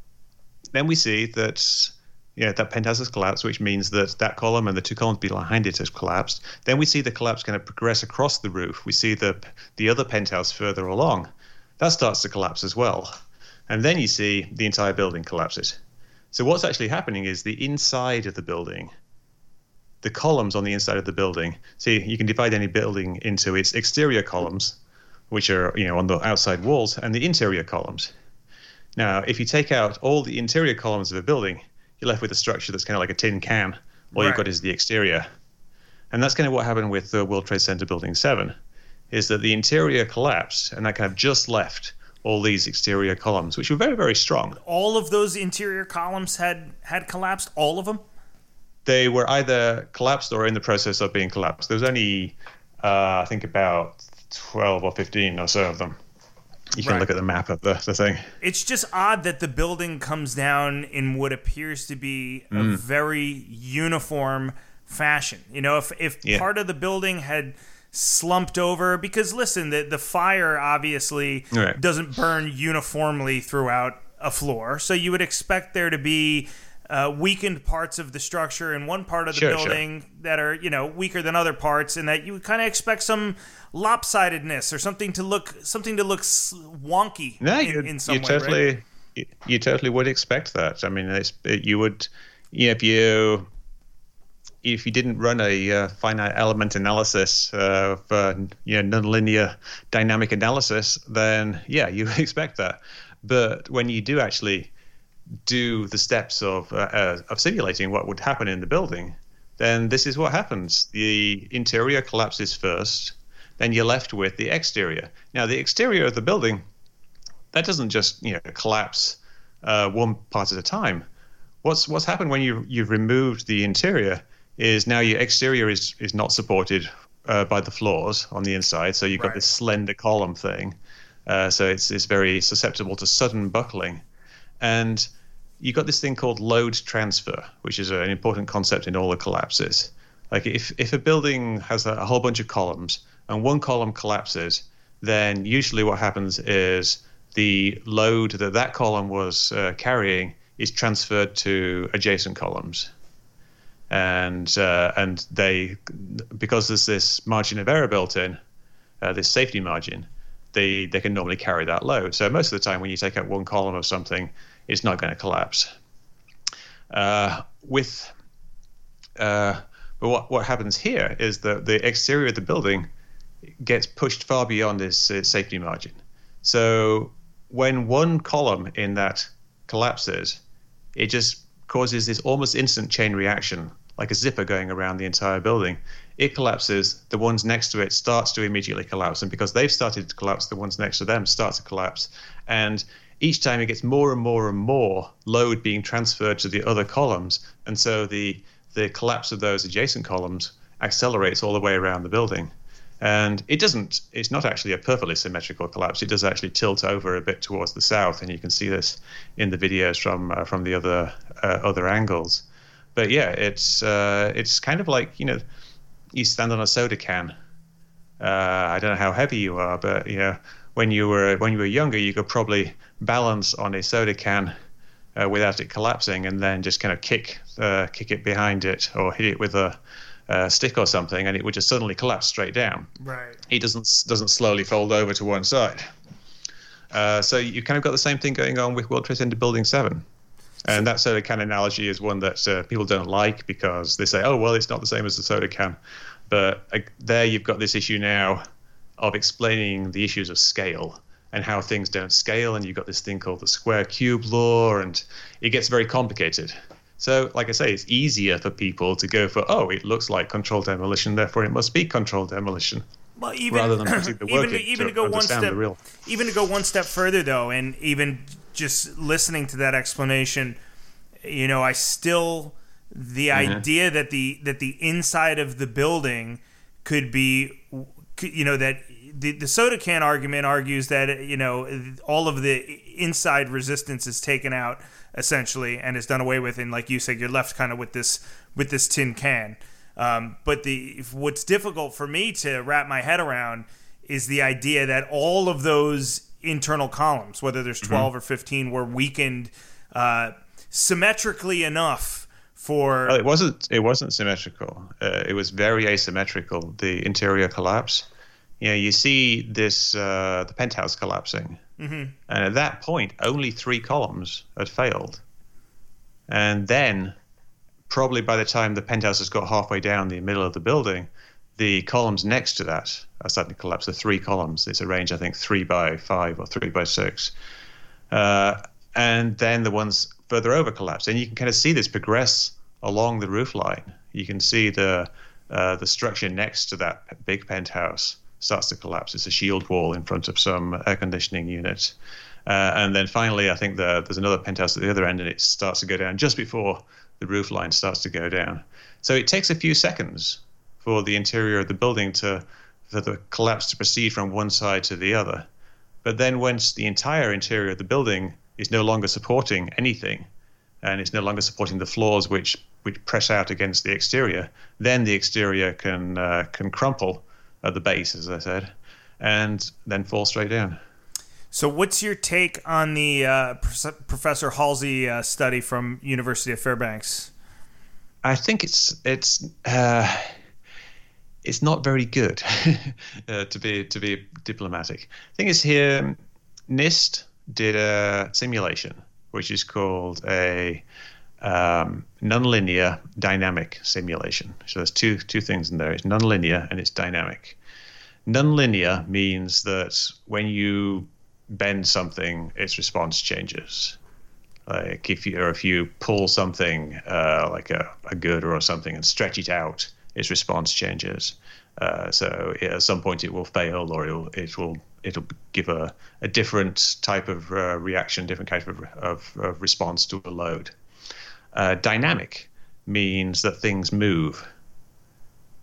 then we see that yeah, that penthouse has collapsed, which means that that column and the two columns behind it has collapsed. Then we see the collapse kind of progress across the roof. We see the the other penthouse further along. That starts to collapse as well. And then you see the entire building collapses. So what's actually happening is the inside of the building, the columns on the inside of the building. See, you can divide any building into its exterior columns, which are you know on the outside walls, and the interior columns. Now, if you take out all the interior columns of a building, you're left with a structure that's kind of like a tin can. All Right. you've got is the exterior. And that's kind of what happened with the World Trade Center Building 7, is that the interior collapsed and that kind of just left all these exterior columns, which were very, very strong. All of those interior columns had had collapsed. All of them. They were either collapsed or in the process of being collapsed. There was only, uh, I think, about 12 or 15 or so of them. You can Right. look at the map of the, the thing. It's just odd that the building comes down in what appears to be a very uniform fashion. You know, if if Yeah. part of the building had slumped over because listen, the the fire obviously Right. doesn't burn uniformly throughout a floor. So you would expect there to be uh, weakened parts of the structure in one part of the Sure, sure. building that are, you know, weaker than other parts, and that you would kind of expect some lopsidedness or something to look something to look wonky No, in, you, in some you way. totally, right? you, you totally would expect that. I mean, it's, it, you would, you know, if you if you didn't run a uh, finite element analysis uh, of uh, you know nonlinear dynamic analysis, then yeah, you would [LAUGHS] expect that. But when you do actually do the steps of uh, uh, of simulating what would happen in the building, then this is what happens: the interior collapses first, then you're left with the exterior. Now, the exterior of the building that doesn't just you know collapse one part at a time. What's what's happened when you you've removed the interior is now your exterior is is not supported uh, by the floors on the inside, so you've got Right. this slender column thing. Uh, so it's it's very susceptible to sudden buckling, and you've got this thing called load transfer, which is an important concept in all the collapses. Like if if a building has a, a whole bunch of columns and one column collapses, then usually what happens is the load that that column was uh, carrying is transferred to adjacent columns, and uh, and they because there's this margin of error built in, uh, this safety margin, they they can normally carry that load. So most of the time, when you take out one column of something, it's not going to collapse. Uh, with uh, but what what happens here is that the exterior of the building gets pushed far beyond this uh, safety margin. So when one column in that collapses, it just causes this almost instant chain reaction, like a zipper going around the entire building. It collapses, the ones next to it starts to immediately collapse, and because they've started to collapse, the ones next to them start to collapse. And each time it gets more and more and more load being transferred to the other columns, and so the the collapse of those adjacent columns accelerates all the way around the building. And it doesn't, it's not actually a perfectly symmetrical collapse. It does actually tilt over a bit towards the south, and you can see this in the videos from uh, from the other uh, other angles. But yeah, it's uh, it's kind of like you know, you stand on a soda can. Uh, I don't know how heavy you are, but you know, when you were when you were younger, you could probably balance on a soda can uh, without it collapsing, and then just kind of kick uh, kick it behind it or hit it with a, a stick or something, and it would just suddenly collapse straight down. Right. It doesn't doesn't slowly fold over to one side. Uh, so you kind of got the same thing going on with World Trade Center Building Seven. And that soda can analogy is one that uh, people don't like because they say, "Oh, well, it's not the same as the soda can." But uh, there, you've got this issue now of explaining the issues of scale and how things don't scale, and you've got this thing called the square cube law, and it gets very complicated. So, like I say, it's easier for people to go for, oh, it looks like controlled demolition, therefore it must be controlled demolition. Well, even, rather than putting the work [CLEARS THROAT] even, in even to to go one step, the real. even to go one step further though, and even just listening to that explanation, you know, I still the Mm-hmm. idea that the that the inside of the building could be, you know, that the, the soda can argument argues that you know all of the inside resistance is taken out essentially and is done away with, and like you said, you're left kind of with this with this tin can. Um, but the what's difficult for me to wrap my head around is the idea that all of those internal columns, whether there's 12 or 15, were weakened uh, symmetrically enough for. Well, it wasn't. It wasn't symmetrical. Uh, it was very asymmetrical. The interior collapse. You know, you see this uh, the penthouse collapsing, mm-hmm. and at that point, only three columns had failed, and then probably by the time the penthouse has got halfway down the middle of the building, the columns next to that are starting to collapse. The three columns. It's arranged, I think, three by five or three by six. Uh, and then the ones further over collapse. And you can kind of see this progress along the roof line. You can see the uh, the structure next to that big penthouse starts to collapse. It's a shield wall in front of some air conditioning unit. Uh, and then finally, I think the, there's another penthouse at the other end, and it starts to go down just before the roof line starts to go down. So it takes a few seconds for the interior of the building to for the collapse to proceed from one side to the other. But then once the entire interior of the building is no longer supporting anything, and it's no longer supporting the floors which which press out against the exterior, then the exterior can uh, can crumple at the base, as I said, and then fall straight down. So, what's your take on the uh, Prof- Hulsey uh, study from University of Fairbanks? I think it's it's uh, it's not very good [LAUGHS] uh, to be to be diplomatic. thing is here, NIST did a simulation which is called a um, nonlinear dynamic simulation. So there's two two things in there. It's nonlinear and it's dynamic. Nonlinear means that when you bend something, its response changes. Like if you or if you pull something uh, like a, a girder or something and stretch it out, its response changes. Uh, so at some point it will fail or it'll it will it'll give a, a different type of uh, reaction, different type of, of, of response to a load. Uh, dynamic means that things move.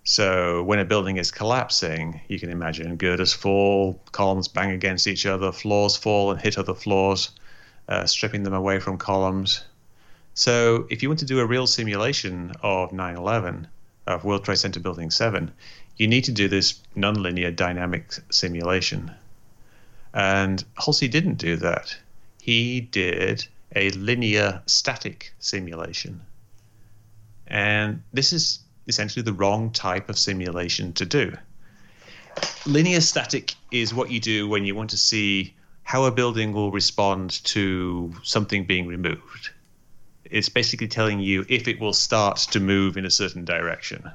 So when a building is collapsing, you can imagine girders fall, columns bang against each other, floors fall and hit other floors, uh, stripping them away from columns. So if you want to do a real simulation of 9/11 of World Trade Center Building 7, you need to do this nonlinear dynamic simulation. And Hulsey didn't do that. He did a linear static simulation. And this is essentially the wrong type of simulation to do. Linear static is what you do when you want to see how a building will respond to something being removed. It's basically telling you if it will start to move in a certain direction.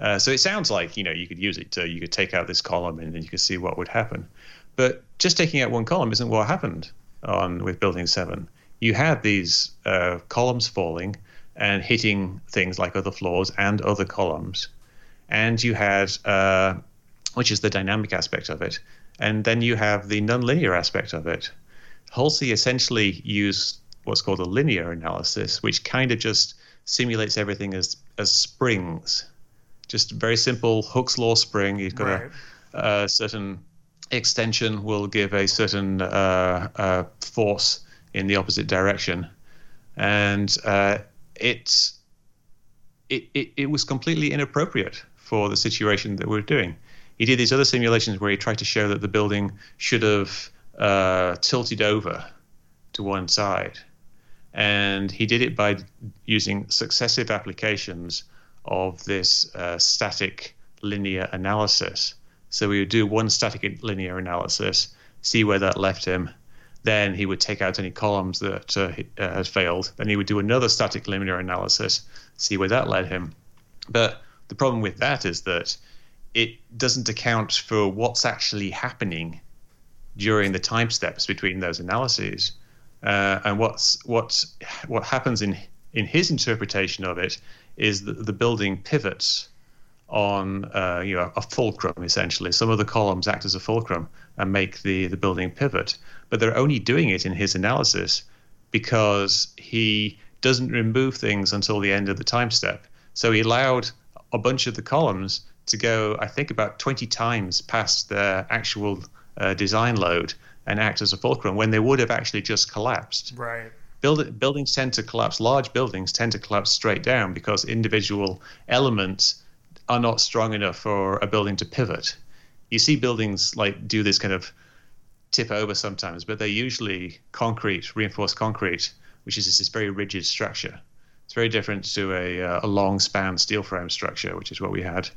Uh, so it sounds like you know you could use it to you could take out this column and then you could see what would happen. But just taking out one column isn't what happened on with Building Seven. You had these uh, columns falling and hitting things like other floors and other columns, and you had uh, which is the dynamic aspect of it, and then you have the nonlinear aspect of it. Hulsey essentially used what's called a linear analysis, which kind of just simulates everything as as springs, just very simple Hooke's law spring. You've got Right. a, a certain extension will give a certain uh, uh, force in the opposite direction, and uh, it's it, it it was completely inappropriate for the situation that we're doing. He did these other simulations where he tried to show that the building should have uh, tilted over to one side, and he did it by using successive applications of this uh, static linear analysis. So we would do one static linear analysis, see where that left him. Then he would take out any columns that uh, uh, had failed. Then he would do another static linear analysis, see where that led him. But the problem with that is that it doesn't account for what's actually happening during the time steps between those analyses. Uh, and what's what's what happens in in his interpretation of it, is that the building pivots on uh, you know a fulcrum essentially. Some of the columns act as a fulcrum and make the the building pivot, but they're only doing it in his analysis because he doesn't remove things until the end of the time step. So he allowed a bunch of the columns to go, I think, about 20 times past their actual uh, design load and act as a fulcrum when they would have actually just collapsed. Right. Build, buildings tend to collapse. Large buildings tend to collapse straight down because individual elements are not strong enough for a building to pivot. You see buildings like do this kind of tip over sometimes, but they're usually concrete, reinforced concrete, which is this very rigid structure. It's very different to a, uh, a long span steel frame structure, which is what we had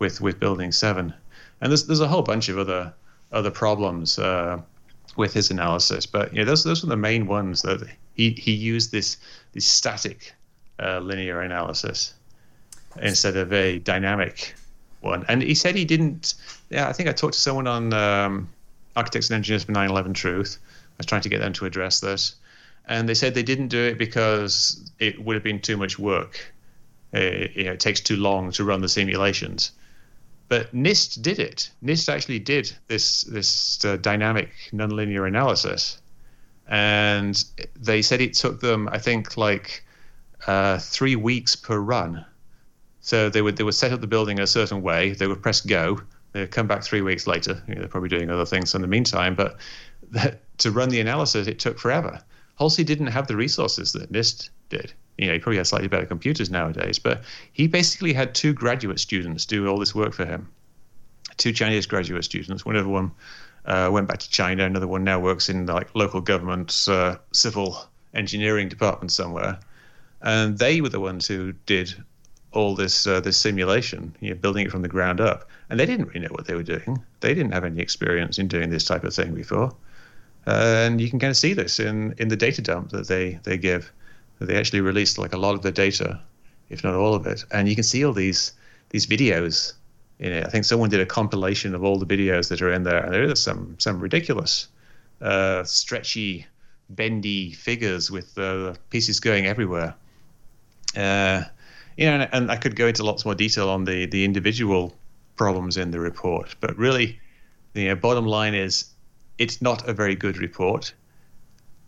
with with Building Seven. And there's there's a whole bunch of other other problems uh, with his analysis, but you know, those those are the main ones that he he used this this static uh, linear analysis instead of a dynamic one. And he said he didn't. Yeah, I think I talked to someone on um, Architects and Engineers for 9/11 Truth. I was trying to get them to address this, and they said they didn't do it because it would have been too much work. It, you know, it takes too long to run the simulations. But NIST did it. NIST actually did this this uh, dynamic nonlinear analysis, and they said it took them, I think, like uh, three weeks per run. So they would they would set up the building a certain way. They would press go. They'd come back three weeks later. You know, they're probably doing other things in the meantime, but that, [LAUGHS] to run the analysis, it took forever. Hulsey didn't have the resources that NIST did you know, he probably has slightly better computers nowadays, but he basically had two graduate students do all this work for him. Two Chinese graduate students. One of them uh, went back to China. Another one now works in like local government uh, civil engineering department somewhere. And they were the ones who did all this uh, this simulation, you know, building it from the ground up. And they didn't really know what they were doing. They didn't have any experience in doing this type of thing before. and you can kind of see this in, in the data dump that they, they give they actually released like a lot of the data, if not all of it, and you can see all these these videos in it. I think someone did a compilation of all the videos that are in there, and there is some some ridiculous, uh, stretchy, bendy figures with uh, pieces going everywhere. Uh, you know, and, and I could go into lots more detail on the the individual problems in the report, but really, the bottom line is, it's not a very good report,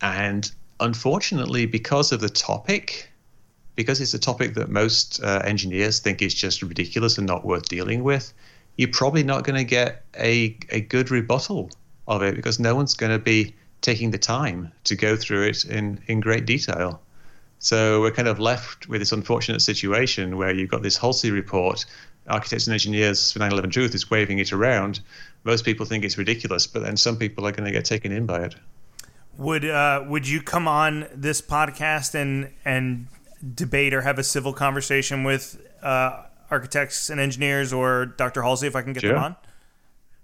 and unfortunately, because of the topic, because it's a topic that most uh, engineers think is just ridiculous and not worth dealing with, you're probably not going to get a, a good rebuttal of it because no one's going to be taking the time to go through it in, in great detail. So we're kind of left with this unfortunate situation where you've got this Hulsey report, architects and engineers for 9/11 Truth is waving it around. Most people think it's ridiculous, but then some people are going to get taken in by it. Would uh, would you come on this podcast and and debate or have a civil conversation with uh, architects and engineers or Dr. Hulsey if I can get sure. them on?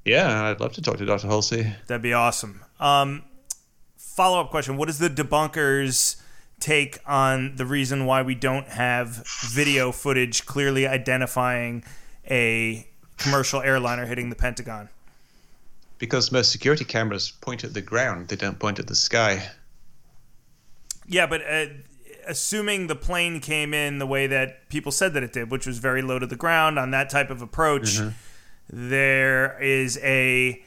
Yeah, I'd love to talk to Dr. Hulsey. That'd be awesome. Um, Follow up question: What is the debunkers? take on the reason why we don't have video footage clearly identifying a commercial airliner hitting the Pentagon? Because most security cameras point at the ground, they don't point at the sky. Yeah, but uh, assuming the plane came in the way that people said that it did, which was very low to the ground on that type of approach, mm-hmm. there is a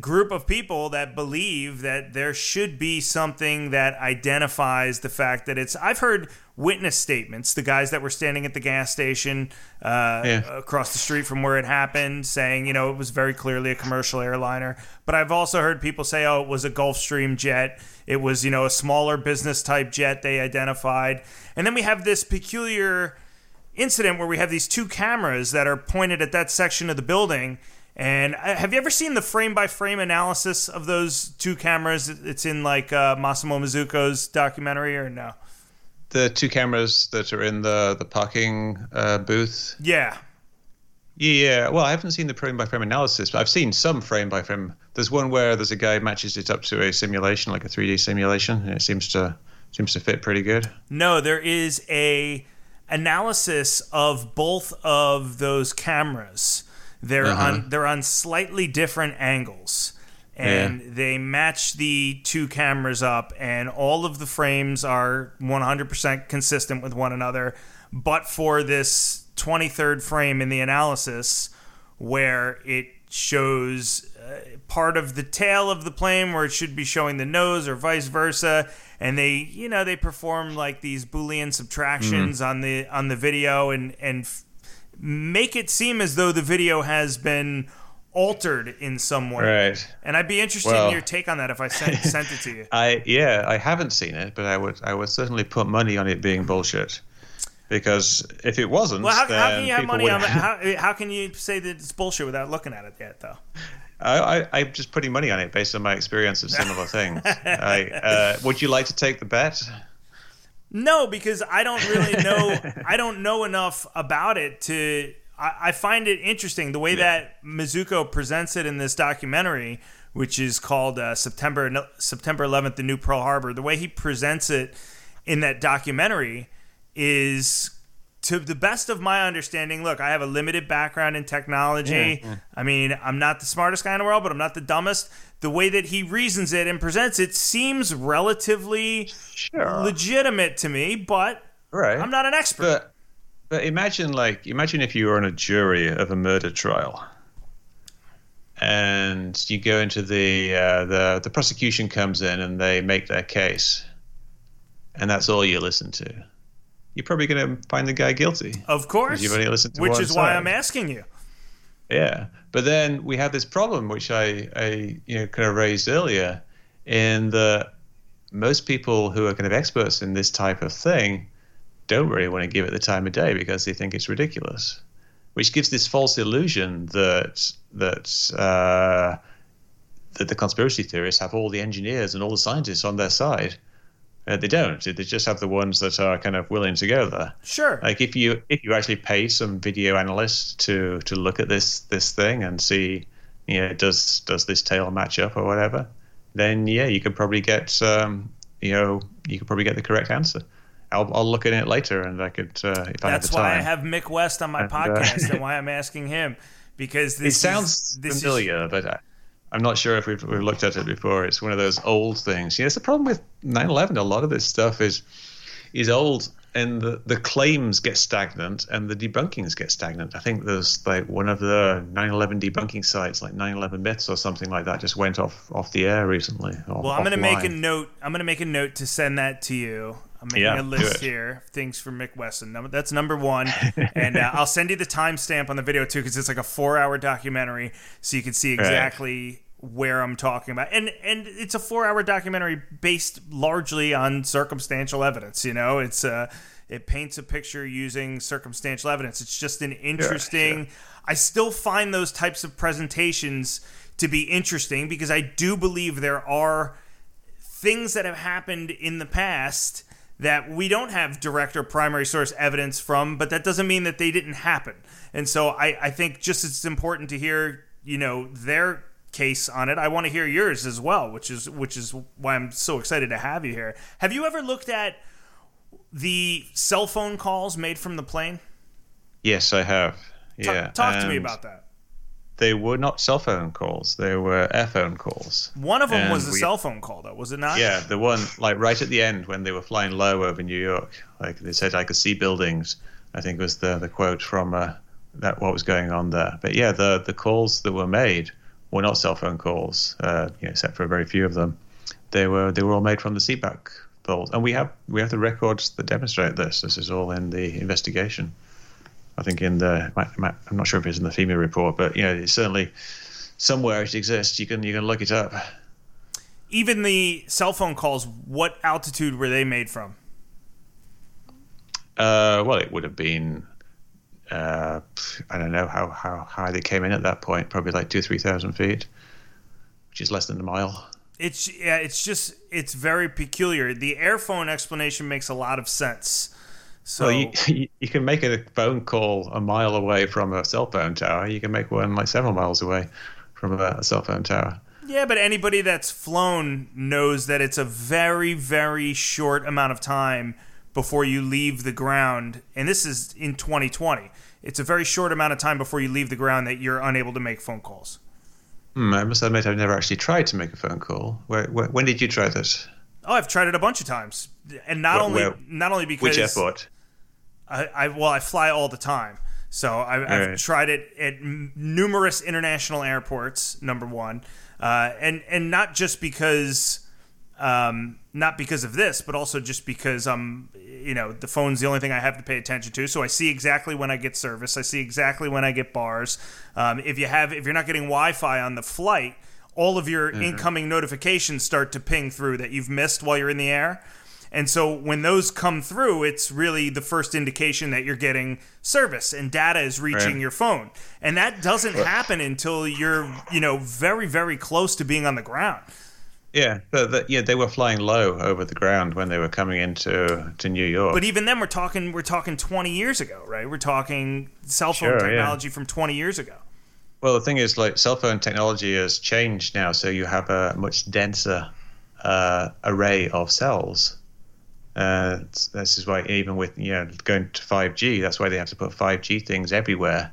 group of people that believe that there should be something that identifies the fact that it's. I've heard witness statements, the guys that were standing at the gas station uh, yeah. across the street from where it happened, saying, you know, it was very clearly a commercial airliner. But I've also heard people say, oh, it was a Gulfstream jet. It was, you know, a smaller business type jet they identified. And then we have this peculiar incident where we have these two cameras that are pointed at that section of the building and uh, have you ever seen the frame by frame analysis of those two cameras? It's in like uh, Massimo Mazzucco's documentary, or no? The two cameras that are in the the parking uh, booth. Yeah. Yeah, well, I haven't seen the frame by frame analysis, but I've seen some frame by frame. There's one where there's a guy matches it up to a simulation, like a 3D simulation, and it seems to seems to fit pretty good. No, there is a analysis of both of those cameras they're uh-huh. on they're on slightly different angles, and they match the two cameras up, and all of the frames are 100% consistent with one another, but for this 23rd frame in the analysis where it shows uh, part of the tail of the plane where it should be showing the nose or vice versa and they you know they perform like these boolean subtractions on the on the video and and f- make it seem as though the video has been altered in some way Right. and i'd be interested in your take on that if i sent, [LAUGHS] sent it to you I yeah, I haven't seen it, but I would I would certainly put money on it being bullshit. Because if it wasn't, well how, how can you have money would- on that [LAUGHS] how, how can you say that it's bullshit without looking at it yet though I, I, I'm just putting money on it based on my experience of similar things. I, uh, [LAUGHS] would you like to take the bet? No, because I don't really know. I don't know enough about it to. I, I find it interesting the way that Mazzucco presents it in this documentary, which is called uh, September September 11th, the New Pearl Harbor. The way he presents it in that documentary is. To the best of my understanding, look, I have a limited background in technology. I mean, I'm not the smartest guy in the world, but I'm not the dumbest. The way that he reasons it and presents it seems relatively Sure. legitimate to me, but right. I'm not an expert. But imagine like imagine if you were on a jury of a murder trial, and you go into the uh, the the prosecution comes in and they make their case, and that's all you listen to. You're probably going to find the guy guilty. of course, You've only listened to which is why side. I'm asking you. Yeah, but then we have this problem, which I, I you know kind of raised earlier, in that most people who are kind of experts in this type of thing don't really want to give it the time of day because they think it's ridiculous, which gives this false illusion that that uh, that the conspiracy theorists have all the engineers and all the scientists on their side. Uh, they don't. They just have the ones that are kind of willing to go there. Sure. Like if you if you actually pay some video analyst to to look at this this thing and see, you know, does does this tail match up or whatever, then yeah, you could probably get um, you know you could probably get the correct answer. I'll I'll look at it later and I could uh, if I have That's the why I have Mick West on my And, uh, podcast and [LAUGHS] why I'm asking him because this it is- sounds this is- familiar, but I, I'm not sure if we've, we've looked at it before. It's one of those old things. You know, it's the problem with 9/11. A lot of this stuff is is old, and the, the claims get stagnant, and the debunkings get stagnant. I think there's like one of the 9/11 debunking sites, like 9/11 myths or something like that, just went off off the air recently. or well, I'm going to make a note. I'm going to make a note to send that to you. I'm making Yeah, a list here. Things for Mick Wesson. That's number one, [LAUGHS] and uh, I'll send you the timestamp on the video too, because it's like a four-hour documentary, so you can see exactly where I'm talking about. And and it's a four-hour documentary based largely on circumstantial evidence. You know, it's uh, it paints a picture using circumstantial evidence. It's just an interesting. I still find those types of presentations to be interesting because I do believe there are things that have happened in the past that we don't have direct or primary source evidence from, but that doesn't mean that they didn't happen. And so I, I think just as it's important to hear, you know, their case on it, I want to hear yours as well, which is which is why I'm so excited to have you here. Have you ever looked at the cell phone calls made from the plane? Yes, I have. Yeah. talk to me about that. They were not cell phone calls. They were airphone calls. One of them and was a we- cell phone call, though, was it not? Yeah, the one like right at the end when they were flying low over New York, like they said, I could see buildings. I think was the the quote from uh, that what was going on there. But yeah, the the calls that were made were not cell phone calls, uh, you know, except for a very few of them. They were they were all made from the seatback vault, and we have we have the records that demonstrate this. This is all in the investigation. I think in the I'm not sure if it's in the FEMA report, but you know, it's certainly somewhere it exists. You can you can look it up. Even the cell phone calls, what altitude were they made from? Uh, well, it would have been. Uh, I don't know how, how high they came in at that point. Probably like two, three thousand feet, which is less than a mile. It's yeah, it's just it's very peculiar. The airphone explanation makes a lot of sense. So Well, you, you, [LAUGHS] you can make a phone call a mile away from a cell phone tower. You can make one like several miles away from a, a cell phone tower. yeah, but anybody that's flown knows that it's a very very short amount of time before you leave the ground, and this is in 2020. It's a very short amount of time before you leave the ground that you're unable to make phone calls. Hmm, I must admit, I've never actually tried to make a phone call. Where, where, when did you try this? Oh, I've tried it a bunch of times, and not Where- only where- not only because Which airport? I, I well, I fly all the time, so I, I've Right. tried it at numerous international airports. Number one, uh, and and not just because, um, not because of this, but also just because I'm, you know, the phone's the only thing I have to pay attention to. So I see exactly when I get service. I see exactly when I get bars. Um, if you have, if you're not getting Wi-Fi on the flight. All of your incoming notifications start to ping through that you've missed while you're in the air. And so when those come through, it's really the first indication that you're getting service and data is reaching Right. your phone. And that doesn't happen until you're, you know, very, very close to being on the ground. Yeah, but, but, yeah, they were flying low over the ground when they were coming into to New York. But even then we're talking we're talking 20 years ago, right? We're talking cell phone Sure, yeah. technology from 20 years ago. Well, the thing is, like, cell phone technology has changed now, so you have a much denser uh, array of cells. Uh, this is why, even with you know going to 5G, that's why they have to put 5G things everywhere,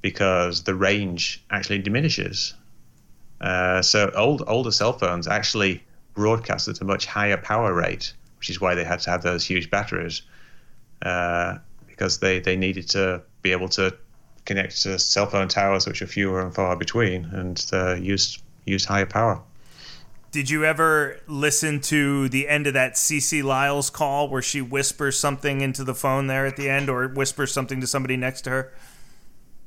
because the range actually diminishes. Uh, so old older cell phones actually broadcast at a much higher power rate, which is why they had to have those huge batteries, uh, because they, they needed to be able to connect to cell phone towers, which are fewer and far between, and uh, use use higher power. Did you ever listen to the end of that CeeCee Lyles call where she whispers something into the phone there at the end or whispers something to somebody next to her?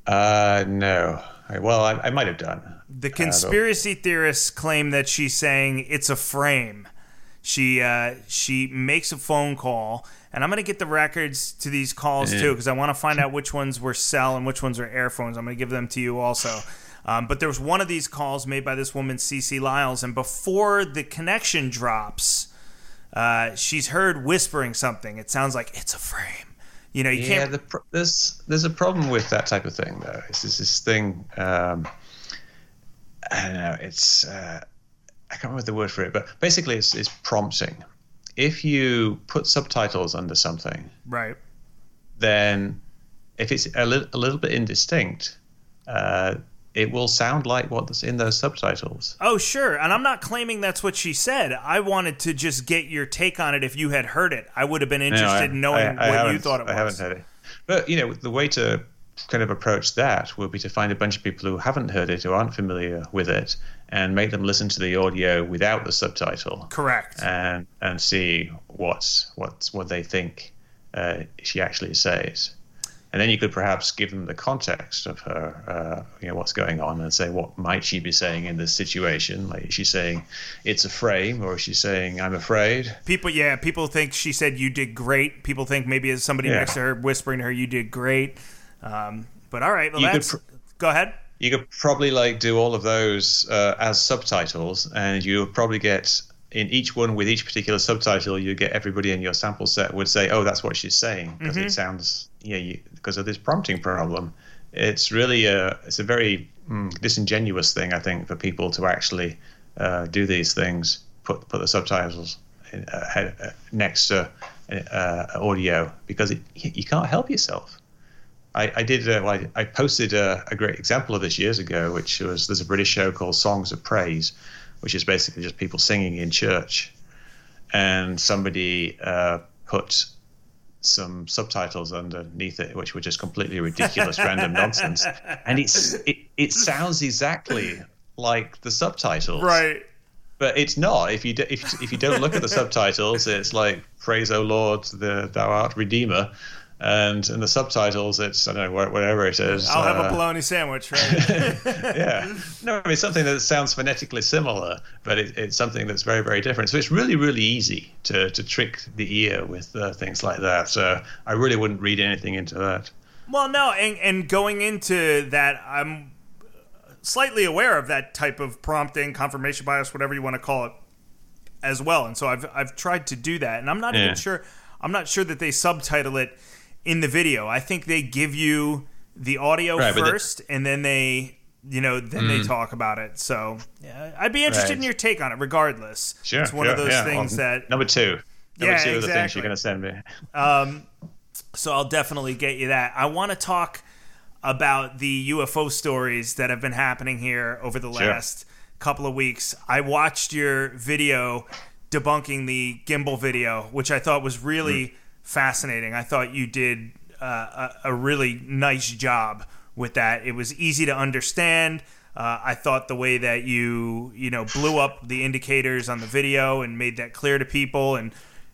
Uh, no. I, well, I, I might have done. The conspiracy theorists claim that she's saying it's a frame. She uh, she makes a phone call, and I'm gonna get the records to these calls too because I want to find out which ones were cell and which ones are air phones. I'm gonna give them to you also. Um, but there was one of these calls made by this woman, CeeCee Lyles, and before the connection drops, uh, she's heard whispering something. It sounds like it's a frame. You know, you Yeah, can't. the, pro- there's there's a problem with that type of thing though. It's this, this thing. Um, I don't know. It's uh, I can't remember the word for it, but basically it's, it's prompting. If you put subtitles under something, right. then if it's a, li- a little bit indistinct, uh, it will sound like what's in those subtitles. Oh, sure. And I'm not claiming that's what she said. I wanted to just get your take on it if you had heard it. I would have been interested No, I- in knowing I- I what you thought it was. I haven't heard it. But, you know, the way to kind of approach that will be to find a bunch of people who haven't heard it, who aren't familiar with it, and make them listen to the audio without the subtitle. Correct. And, and see what's, what's, what they think uh, she actually says. And then you could perhaps give them the context of her, uh, you know, what's going on, and say what might she be saying in this situation? Like, is she saying it's a frame, or is she saying I'm afraid? people, yeah, people think she said you did great. People think maybe it's somebody Yeah. next to her whispering to her, you did great. Um, but all right, well, You that's. pr- go ahead. you could probably like do all of those uh, as subtitles and you'll probably get in each one with each particular subtitle you get everybody in your sample set would say oh that's what she's saying because it sounds yeah you, because of this prompting problem it's really a it's a very mm, disingenuous thing i think for people to actually uh, do these things put put the subtitles in, uh, uh, next to uh, audio because it, you can't help yourself I, I did. Uh, well, I, I posted a, a great example of this years ago, which was there's a British show called Songs of Praise, which is basically just people singing in church, and somebody uh, put some subtitles underneath it, which were just completely ridiculous, random nonsense, and it's it, it sounds exactly like the subtitles, Right. but it's not. If you do, if if you don't look at the subtitles, it's like "Praise, O Lord, the Thou art Redeemer," and in the subtitles, it's I don't know whatever it is. I'll have a uh, bologna sandwich, right? [LAUGHS] yeah, no, I mean something that sounds phonetically similar, but it, it's something that's very very different. So it's really really easy to to trick the ear with uh, things like that. So I really wouldn't read anything into that. Well, no, and and going into that, I'm slightly aware of that type of prompting, confirmation bias, whatever you want to call it, as well. And so I've I've tried to do that, and I'm not Yeah. even sure. I'm not sure that they subtitle it in the video. I think they give you the audio Right, Mm. first, and then they. You know, then they talk about it. So, yeah, I'd be interested in your take on it, regardless. Sure, it's one sure, of those yeah. things Well, that number two, number Yeah, two of the things exactly. you're going to send me. [LAUGHS] Um, so I'll definitely get you that. I want to talk about the UFO stories that have been happening here over the Sure. last couple of weeks. I watched your video debunking the gimbal video, which I thought was really fascinating. I thought you did uh, a, a really nice job with that. It was easy to understand. Uh, I thought the way that you you know blew up the indicators on the video and made that clear to people and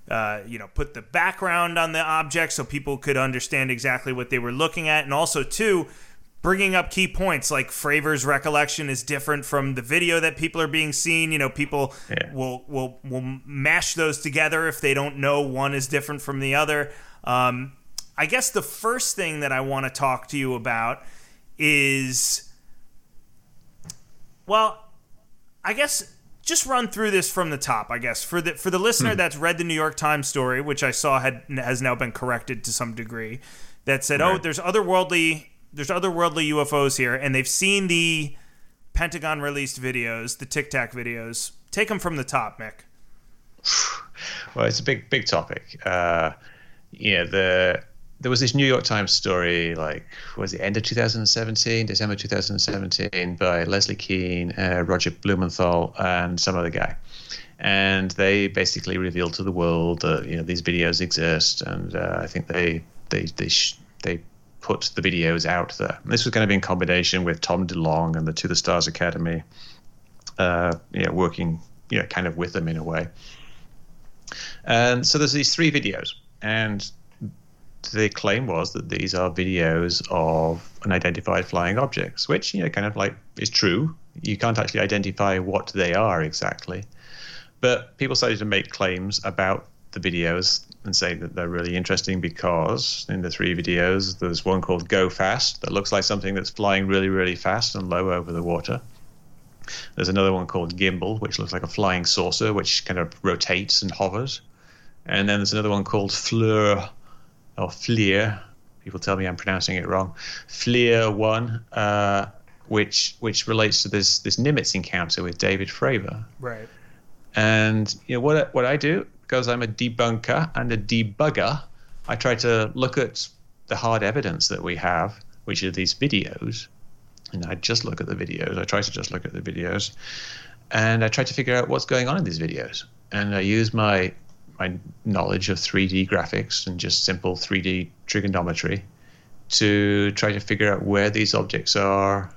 uh, you know put the background on the object so people could understand exactly what they were looking at and also too bringing up key points like Fravor's recollection is different from the video that people are being seen. You know, people Yeah. will will will mash those together if they don't know one is different from the other. Um, I guess the first thing that I want to talk to you about is, well, I guess just run through this from the top. I guess for the for the listener that's read the New York Times story, which I saw had has now been corrected to some degree, that said, oh, there's otherworldly there's otherworldly UFOs here, and they've seen the Pentagon released videos, the Tic Tac videos. Take them from the top, Mick. [SIGHS] Well, it's a big, big topic. Uh, yeah, the there was this New York Times story, like was it end of 2017, December 2017, by Leslie Kean, uh, Roger Blumenthal, and some other guy, and they basically revealed to the world that you know these videos exist, and uh, I think they they they sh- they put the videos out there. And this was going to be in combination with Tom DeLonge and the To the Stars Academy, uh, you know, working you know kind of with them in a way. And so there's these three videos, and the claim was that these are videos of unidentified flying objects, which you know kind of like is true. You can't actually identify what they are exactly, but people started to make claims about the videos and say that they're really interesting because in the three videos there's one called Go Fast that looks like something that's flying really really fast and low over the water. There's another one called Gimbal, which looks like a flying saucer, which kind of rotates and hovers. And then there's another one called Fleur, or Fleer. People tell me I'm pronouncing it wrong. Fleer one, uh, which which relates to this this Nimitz encounter with David Fravor. Right. And you know what what I do because I'm a debunker and a debugger. I try to look at the hard evidence that we have, which are these videos, and I just look at the videos. I try to just look at the videos, and I try to figure out what's going on in these videos. And I use my my knowledge of 3D graphics and just simple 3D trigonometry to try to figure out where these objects are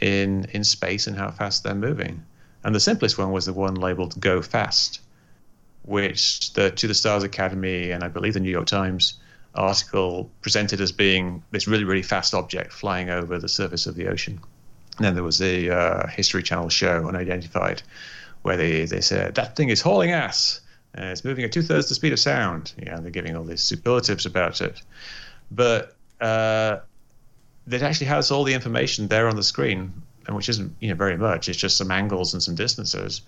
in in space and how fast they're moving. And the simplest one was the one labeled "Go Fast," which the To the Stars Academy and I believe the New York Times article presented as being this really really fast object flying over the surface of the ocean. And then there was a uh, History Channel show, Unidentified, where they, they said that thing is hauling ass. Uh, it's moving at two thirds the speed of sound. Yeah, they're giving all these superlatives about it, but uh, actually has all the information there on the screen, and which isn't you know very much. It's just some angles and some distances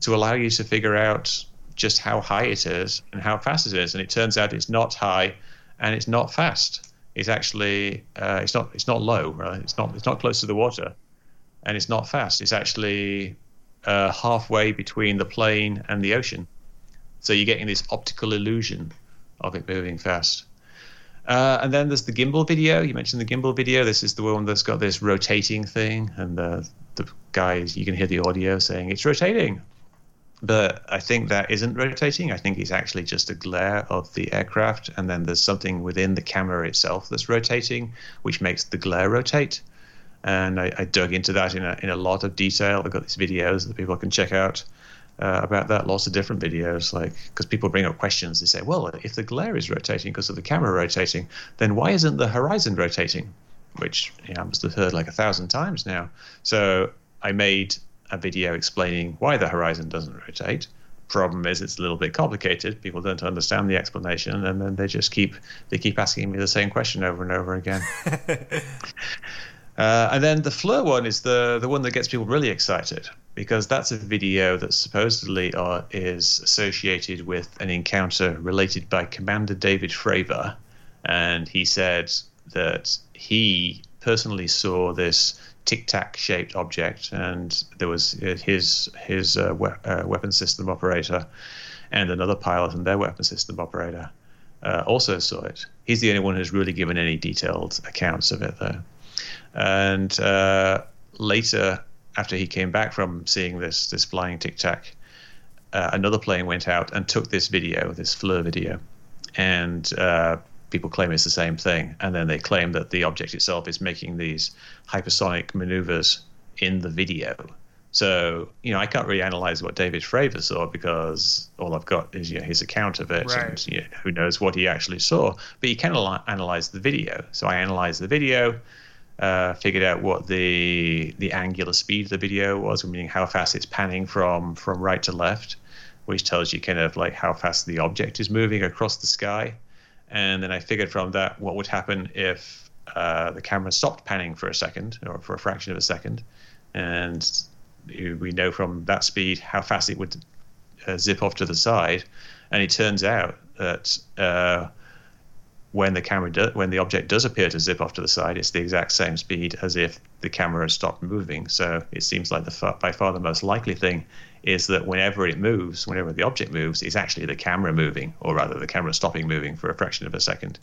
to allow you to figure out just how high it is and how fast it is. And it turns out it's not high, and it's not fast. It's actually uh, it's not it's not low. Right? It's not it's not close to the water, and it's not fast. It's actually uh, halfway between the plane and the ocean. So you're getting this optical illusion of it moving fast. Uh, and then there's the gimbal video. You mentioned the gimbal video. This is the one that's got this rotating thing, and the the guys you can hear the audio saying it's rotating. But I think that isn't rotating. I think it's actually just a glare of the aircraft, and then there's something within the camera itself that's rotating, which makes the glare rotate. And I, I dug into that in a in a lot of detail. I've got these videos that people can check out uh, about that. Lots of different videos, like because people bring up questions. They say, "Well, if the glare is rotating because of the camera rotating, then why isn't the horizon rotating?" Which you I must have heard like a thousand times now. So I made a video explaining why the horizon doesn't rotate. Problem is, it's a little bit complicated. People don't understand the explanation, and then they just keep they keep asking me the same question over and over again. [LAUGHS] Uh, and then the Fleur one is the the one that gets people really excited because that's a video that supposedly uh, is associated with an encounter related by Commander David Fravor, and he said that he personally saw this tic tac shaped object, and there was uh, his his uh, we- uh, weapon system operator and another pilot and their weapon system operator uh, also saw it. He's the only one who's really given any detailed accounts of it, though. And uh, later, after he came back from seeing this this flying tic tac, uh, another plane went out and took this video, this FLIR video, and people claim it's the same thing. And then they claim that the object itself is making these hypersonic maneuvers in the video. So, you know, I can't really analyze what David Fravor saw because all I've got is you know, his account of it, Right. and you know, who knows what he actually saw. But you can al- analyze the video. So I analyzed the video, uh, figured out what the the angular speed of the video was, meaning how fast it's panning from from right to left, which tells you kind of like how fast the object is moving across the sky. And then I figured from that what would happen if uh, the camera stopped panning for a second or for a fraction of a second, and we know from that speed how fast it would uh, zip off to the side. And it turns out that uh, when the camera do, when the object does appear to zip off to the side, it's the exact same speed as if the camera has stopped moving. So it seems like the far, by far the most likely thing is that whenever it moves, whenever the object moves, it's actually the camera moving, or rather the camera stopping moving for a fraction of a second.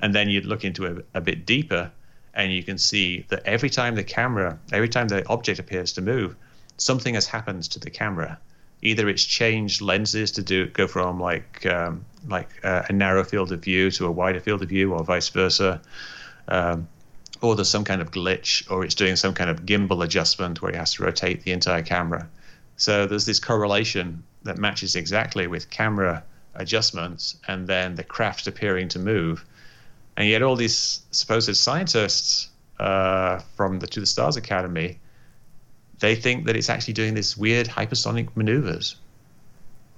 And then you'd look into a, a bit deeper, and you can see that every time the camera, every time the object appears to move, something has happened to the camera. Either it's changed lenses to do go from like um, like uh, a narrow field of view to a wider field of view, or vice versa, um, or there's some kind of glitch, or it's doing some kind of gimbal adjustment where it has to rotate the entire camera. So there's this correlation that matches exactly with camera adjustments and then the craft appearing to move. And yet, all these supposed scientists uh, from the To the Stars Academy, they think that it's actually doing this weird hypersonic maneuvers,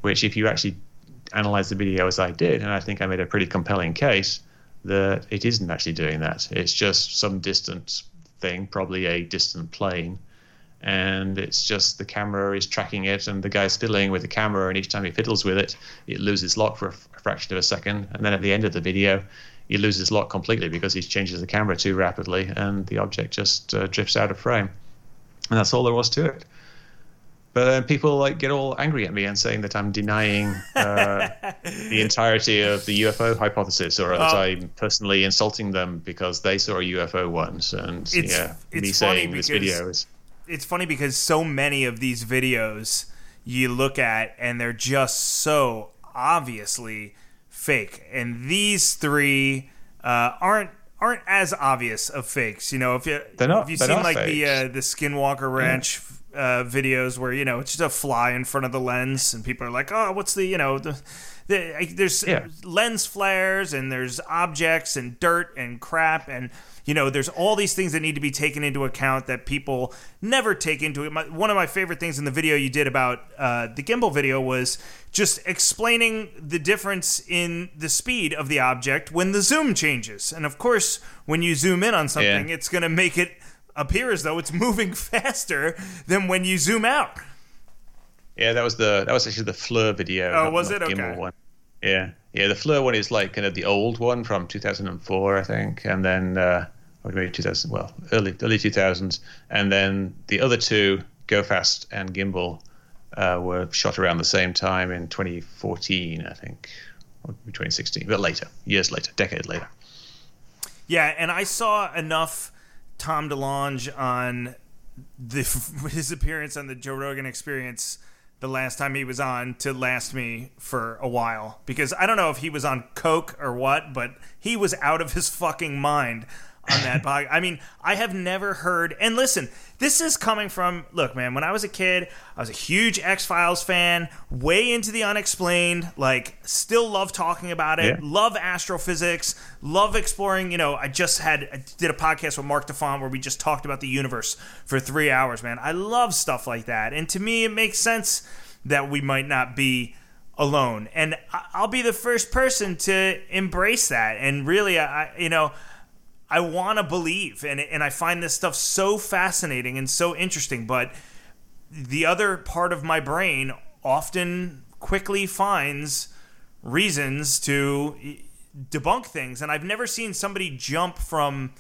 which, if you actually analyze the video as I did, and I think I made a pretty compelling case, that it isn't actually doing that. It's just some distant thing, probably a distant plane. And it's just the camera is tracking it, and the guy's fiddling with the camera, and each time he fiddles with it, it loses lock for a f- a fraction of a second. And then at the end of the video, he loses lock completely because he changes the camera too rapidly, and the object just uh, drifts out of frame. And that's all there was to it. But then people like get all angry at me and saying that I'm denying uh, [LAUGHS] the entirety of the UFO hypothesis, or that Oh. I'm personally insulting them because they saw a UFO once, and It's- yeah, it's me saying this video is it's funny because so many of these videos you look at and they're just so obviously fake. And these three uh, aren't aren't as obvious of fakes you know if you They're not- if you they're seen like the uh, the skinwalker ranch uh, videos where you know it's just a fly in front of the lens and people are like oh what's the you know the, the I- there's Yeah. lens flares and there's objects and dirt and crap and you know there's all these things that need to be taken into account that people never take into it my, one of my favorite things in the video you did about uh, the gimbal video was just explaining the difference in the speed of the object when the zoom changes and of course when you zoom in on something Yeah. it's going to make it appear as though it's [LAUGHS] moving faster than when you zoom out Yeah, that was the that was actually the FLIR video. Oh, not- was it? Okay. One. Yeah, yeah. The FLIR one is like kind of the old one from 2004, I think, and then uh, or maybe 2000. Well, early early 2000s, and then the other two, Go Fast and Gimbal, uh, were shot around the same time in 2014, I think, or 2016, but later, years later, decade later. Yeah, and I saw enough Tom DeLonge on the [LAUGHS] his appearance on the Joe Rogan Experience the last time he was on to last me for a while because I don't know if he was on coke or what, but he was out of his fucking mind on that podcast. I mean, I have never heard. And listen, this is coming from look, man. When I was a kid, I was a huge X Files fan, way into the unexplained. Like, still love talking about it. Yeah. Love astrophysics. Love exploring. You know, I just had I did a podcast with Marc Defant where we just talked about the universe for three hours. Man, I love stuff like that. And to me, it makes sense that we might not be alone. And I'll be the first person to embrace that. And really, I- you know, I want to believe, and and I find this stuff so fascinating and so interesting. But the other part of my brain often quickly finds reasons to debunk things, and I've never seen somebody jump from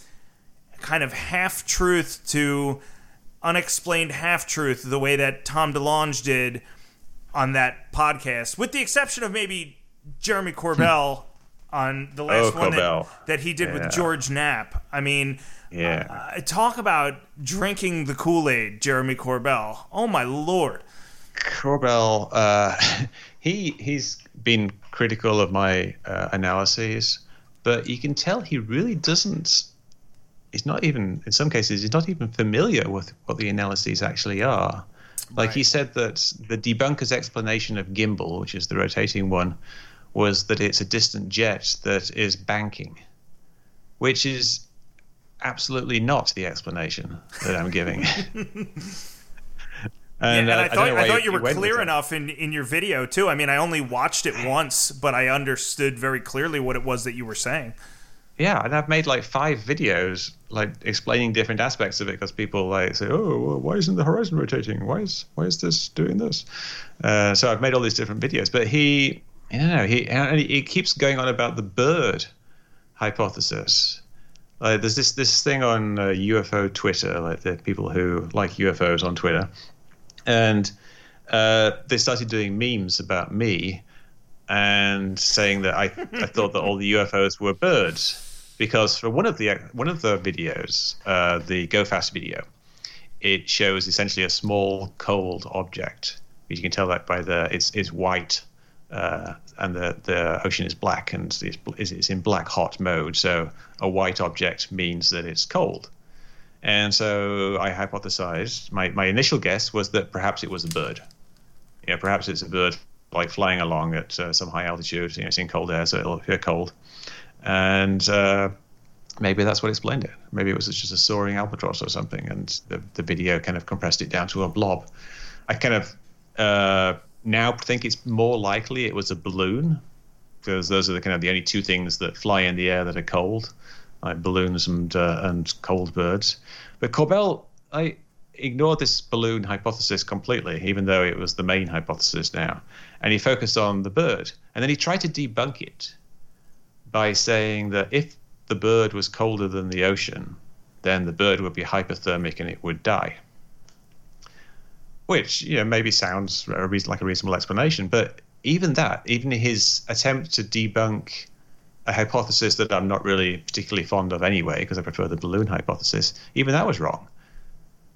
kind of half truth to unexplained half truth the way that Tom DeLonge did on that podcast, with the exception of maybe Jeremy Corbell hmm. On the last Oh, one that, that he did Yeah. with George Knapp. I mean, Yeah. uh, talk about drinking the Kool Aid, Jeremy Corbell. Oh my lord! Corbell, uh, [LAUGHS] he he's been critical of my uh, analyses, but you can tell he really doesn't. He's not even, in some cases, he's not even familiar with what the analyses actually are. Like he said that the debunker's explanation of gimbal, which is the rotating one, was that it's a distant jet that is banking, which is absolutely not the explanation that I'm giving. [LAUGHS] And, uh, I thought I, thought you were clear enough in, in your video too. I mean, I only watched it once, but I understood very clearly what it was that you were saying. Yeah, and I've made like five videos like explaining different aspects of it because people like say, "Oh, well, why isn't the horizon rotating? Why is why is this doing this?" Uh, so I've made all these different videos, but he, Know, he and he keeps going on about the bird hypothesis. Like there's this this thing on uh, UFO Twitter, like the people who like UFOs on Twitter, and uh, they started doing memes about me and saying that I, I thought that all the UFOs were birds because for one of the one of the videos, uh, the Go Fast video, it shows essentially a small cold object. You can tell that by the it's it's white uh, and the the ocean is black and it's, it's in black hot mode. So a white object means that it's cold. And so I hypothesized. My my initial guess was that perhaps it was a bird. Yeah, perhaps it's a bird like flying along at uh, some high altitude. You know, it's in cold air, so it'll appear cold. And uh, maybe that's what explained it. Maybe it was just a soaring albatross or something, and the the video kind of compressed it down to a blob. I kind of uh, now think it's more likely it was a balloon, because those are the kind of the only two things that fly in the air that are cold, like balloons and uh, and cold birds. But Corbell, I ignored this balloon hypothesis completely, even though it was the main hypothesis now, and he focused on the bird, and then he tried to debunk it by saying that if the bird was colder than the ocean, then the bird would be hypothermic and it would die. Which you know maybe sounds a reason, like a reasonable explanation, but even that, even his attempt to debunk a hypothesis that I'm not really particularly fond of anyway, because I prefer the balloon hypothesis, even that was wrong.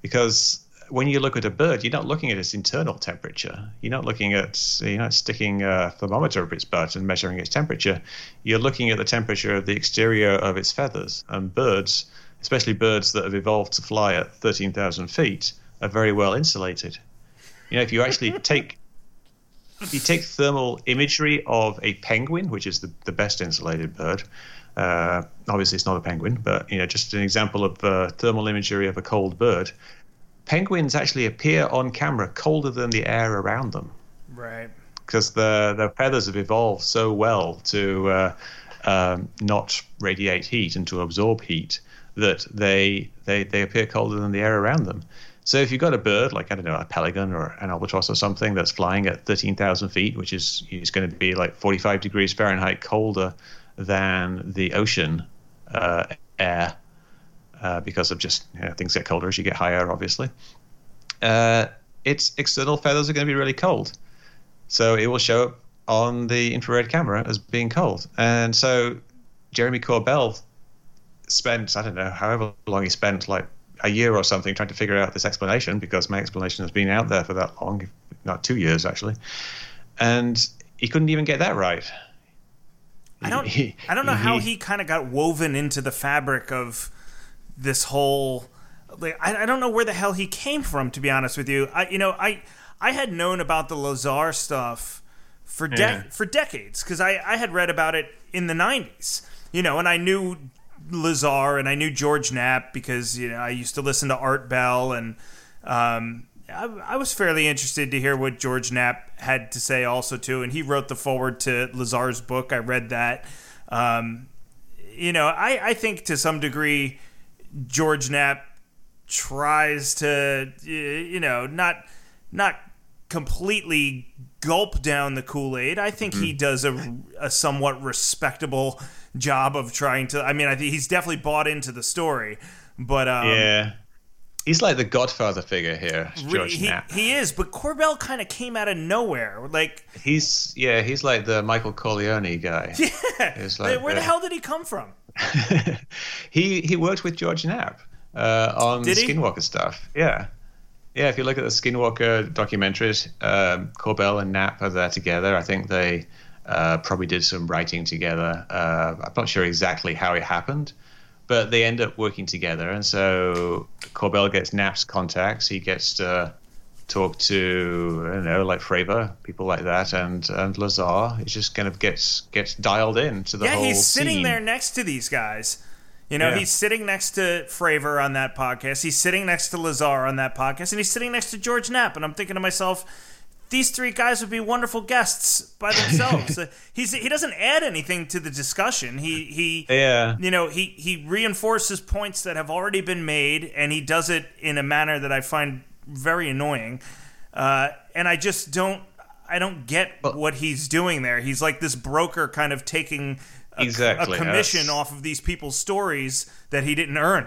Because when you look at a bird, you're not looking at its internal temperature. You're not looking at, you're not sticking a thermometer up its butt and measuring its temperature. You're looking at the temperature of the exterior of its feathers. And birds, especially birds that have evolved to fly at 13,000 feet, are very well insulated. You know, if you actually [LAUGHS] take if you take thermal imagery of a penguin, which is the, the best insulated bird, uh, obviously it's not a penguin, but you know, just an example of uh, thermal imagery of a cold bird. Penguins actually appear on camera colder than the air around them Right. because the their feathers have evolved so well to uh, um, not radiate heat and to absorb heat that they, they they appear colder than the air around them. So if you've got a bird like I don't know a pelican or an albatross or something that's flying at thirteen thousand feet, which is is going to be like forty five degrees Fahrenheit colder than the ocean uh, air uh, because of just you know, things get colder as you get higher, obviously. Uh, its external feathers are going to be really cold. So it will show up on the infrared camera as being cold. And so Jeremy Corbell spent, I don't know, however long he spent, like a year or something, trying to figure out this explanation because my explanation has been out there for that long, if not two years actually. And he couldn't even get that right. I don't. He- I don't know how he- he kind of got woven into the fabric of this whole. Like, I, I don't know where the hell he came from, to be honest with you. I, you know, I, I had known about the Lazar stuff for de- Yeah. for decades because I, I had read about it in the '90s. You know, and I knew Lazar and I knew George Knapp because you know I used to listen to Art Bell and um, I, I was fairly interested to hear what George Knapp had to say also too, and he wrote the foreword to Lazar's book. I read that. Um, you know, I, I think to some degree George Knapp tries to you know not not completely gulp down the Kool-Aid. I think he does a, a somewhat respectable job of trying to I mean I think he's definitely bought into the story. But um, yeah. He's like the Godfather figure here, George he, Knapp. he is, but Corbell kind of came out of nowhere. Like He's yeah, he's like the Michael Corleone guy. [LAUGHS] Yeah, like where the the- hell did he come from? [LAUGHS] he he worked with George Knapp uh, on Did the he? Skinwalker stuff. Yeah, yeah. If you look at the Skinwalker documentaries, um, Corbell and Knapp are there together. I think they uh, probably did some writing together. Uh, I'm not sure exactly how it happened, but they end up working together. And so Corbell gets Knapp's contacts. He gets to talk to I don't know, like Fravor, people like that, and and Lazar. He just kind of gets gets dialed in to the yeah, whole Yeah, he's sitting scene. there next to these guys. You know, Yeah. he's sitting next to Fravor on that podcast. He's sitting next to Lazar on that podcast, and he's sitting next to George Knapp. And I'm thinking to myself, these three guys would be wonderful guests by themselves. [LAUGHS] Uh, he's he doesn't add anything to the discussion. He he Yeah. you know he he reinforces points that have already been made, and he does it in a manner that I find very annoying. Uh, and I just don't I don't get what he's doing there. He's like this broker, kind of taking a, Exactly, a commission that's- off of these people's stories that he didn't earn.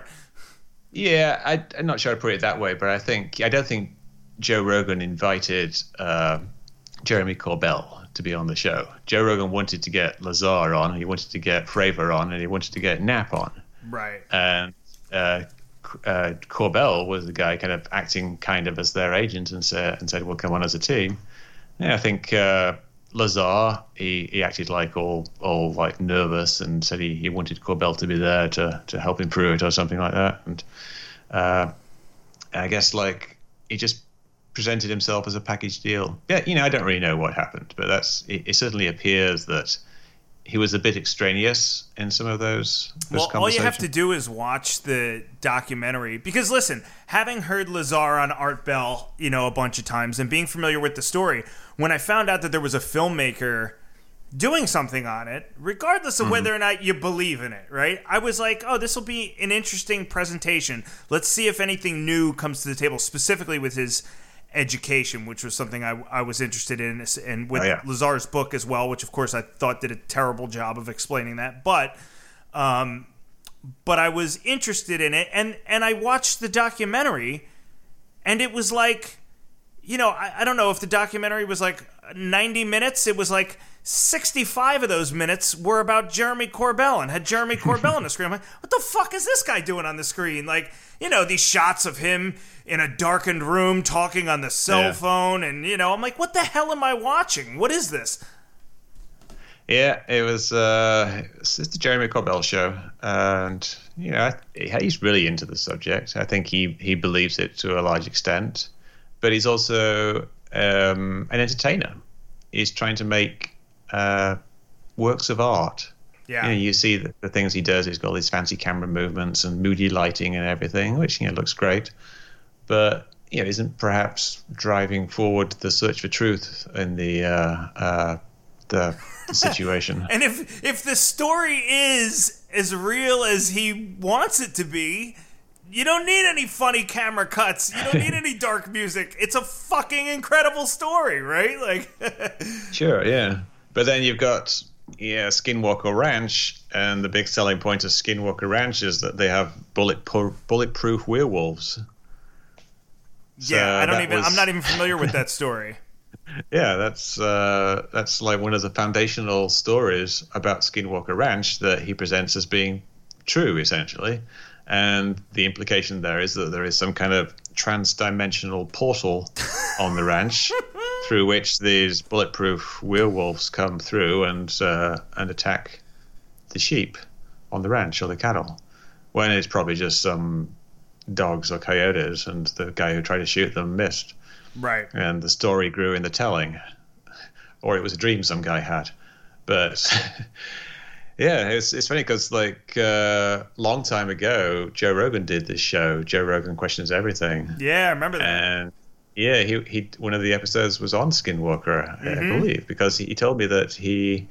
Yeah, I, I'm not sure I put it that way, but I think I don't think Joe Rogan invited uh, Jeremy Corbell to be on the show. Joe Rogan wanted to get Lazar on, he wanted to get Fravor on, and he wanted to get Knapp on. Right. And uh, uh, Corbell was the guy kind of acting kind of as their agent and said, and said, "We'll come on as a team." Yeah, I think uh, Lazar he, he acted like all all like nervous and said he, he wanted Corbell to be there to to help him through it or something like that. And uh, I guess like he just presented himself as a package deal. Yeah, you know, I don't really know what happened, but that's it, it certainly appears that he was a bit extraneous in some of those. those Well, all you have to do is watch the documentary because listen, having heard Lazar on Art Bell, you know, a bunch of times and being familiar with the story, when I found out that there was a filmmaker doing something on it, regardless of mm-hmm. whether or not you believe in it, right? I was like, oh, this will be an interesting presentation. Let's see if anything new comes to the table, specifically with his education, which was something I, I was interested in, and with Oh, yeah. Lazar's book as well, which of course I thought did a terrible job of explaining that. But um, but I was interested in it, and and I watched the documentary, and it was like, you know, I, I don't know if the documentary was like ninety minutes. It was like. 65 of those minutes were about Jeremy Corbell and had Jeremy Corbell on the screen. I'm like, what the fuck is this guy doing on the screen? Like, you know, these shots of him in a darkened room talking on the cell Yeah. phone. And, you know, I'm like, what the hell am I watching? What is this? Yeah, it was. Uh, it's the Jeremy Corbell show, and you know he's really into the subject. I think he he believes it to a large extent, but he's also um, an entertainer. He's trying to make uh, works of art. Yeah. You, know, you see the, the things he does. He's got all these fancy camera movements and moody lighting and everything, which you know looks great, but you know isn't perhaps driving forward the search for truth in the uh, uh, the, the [LAUGHS] situation. And if if the story is as real as he wants it to be, you don't need any funny camera cuts. You don't need [LAUGHS] any dark music. It's a fucking incredible story, right? Like [LAUGHS] Sure, yeah. But then you've got yeah, Skinwalker Ranch, and the big selling point of Skinwalker Ranch is that they have bulletproof bulletproof werewolves. Yeah, I don't even was- I'm not even familiar with that story. [LAUGHS] Yeah, that's uh, that's like one of the foundational stories about Skinwalker Ranch that he presents as being true, essentially. And the implication there is that there is some kind of trans-dimensional portal on the ranch [LAUGHS] through which these bulletproof werewolves come through and uh, and attack the sheep on the ranch or the cattle. When it's probably just some dogs or coyotes, and the guy who tried to shoot them missed Right. and the story grew in the telling, or it was a dream some guy had. But [LAUGHS] yeah, it's it's funny because like uh, long time ago, Joe Rogan did this show. Joe Rogan questions everything, Yeah, I remember that. and yeah, he he one of the episodes was on Skinwalker, I believe, because he, he told me that he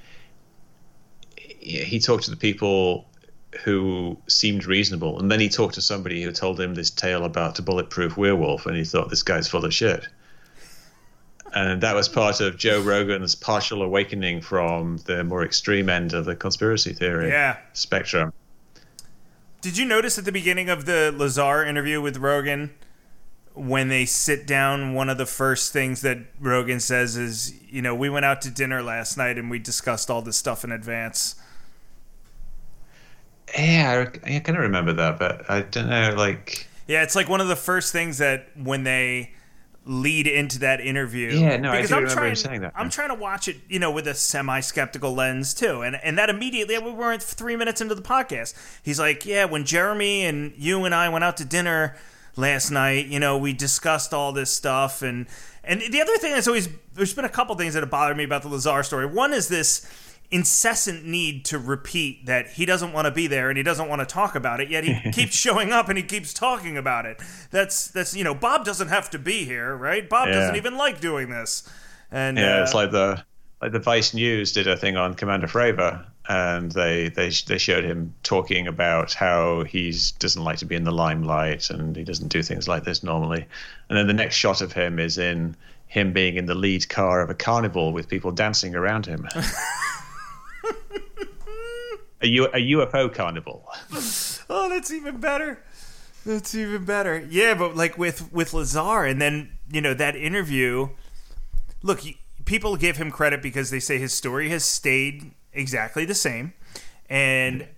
he talked to the people who seemed reasonable, and then he talked to somebody who told him this tale about a bulletproof werewolf, and he thought this guy's full of shit. And that was part of Joe Rogan's partial awakening from the more extreme end of the conspiracy theory Yeah. spectrum. Did you notice at the beginning of the Lazar interview with Rogan when they sit down, one of the first things that Rogan says is, you know, we went out to dinner last night and we discussed all this stuff in advance. Yeah, I, I kind of remember that, but I don't know, like. Yeah, it's like one of the first things that when they lead into that interview. Yeah, no, I do I'm remember trying, saying that. I'm trying to watch it, you know, with a semi-skeptical lens too, and and that immediately we weren't three minutes into the podcast. He's like, "Yeah, when Jeremy and you and I went out to dinner last night, you know, we discussed all this stuff, and and the other thing that's always there's been a couple things that have bothered me about the Lazar story. One is this." Incessant need to repeat that he doesn't want to be there and he doesn't want to talk about it yet he [LAUGHS] keeps showing up and he keeps talking about it that's that's you know bob doesn't have to be here right bob Yeah. doesn't even like doing this and Yeah, uh, it's like the like the Vice News did a thing on Commander Fravor, and they they they showed him talking about how he doesn't like to be in the limelight and he doesn't do things like this normally. And then the next shot of him is in him being in the lead car of a carnival with people dancing around him. [LAUGHS] a, U- a UFO carnival. [LAUGHS] oh that's even better. That's even better. Yeah but like with with lazar and then you know that interview look people give him credit because they say his story has stayed exactly the same. And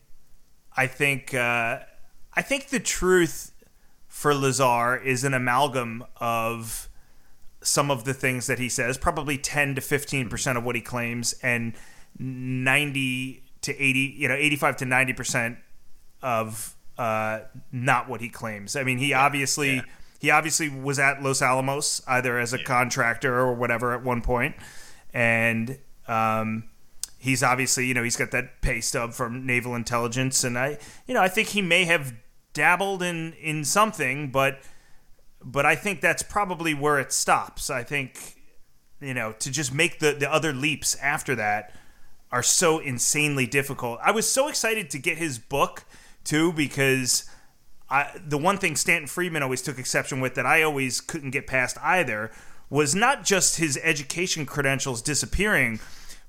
i think uh i think the truth for lazar is an amalgam of some of the things that he says, probably 10 to 15% of what he claims, and 90 to 80, you know, 85 to 90% of uh, not what he claims. I mean, he obviously. yeah. He obviously was at Los Alamos either as a contractor or whatever at one point, and um, he's obviously you know he's got that pay stub from naval intelligence, and I you know I think he may have dabbled in in something, but but I think that's probably where it stops. I think you know to just make the the other leaps after that are so insanely difficult. I was so excited to get his book too because I, the one thing Stanton Friedman always took exception with that I always couldn't get past either was not just his education credentials disappearing,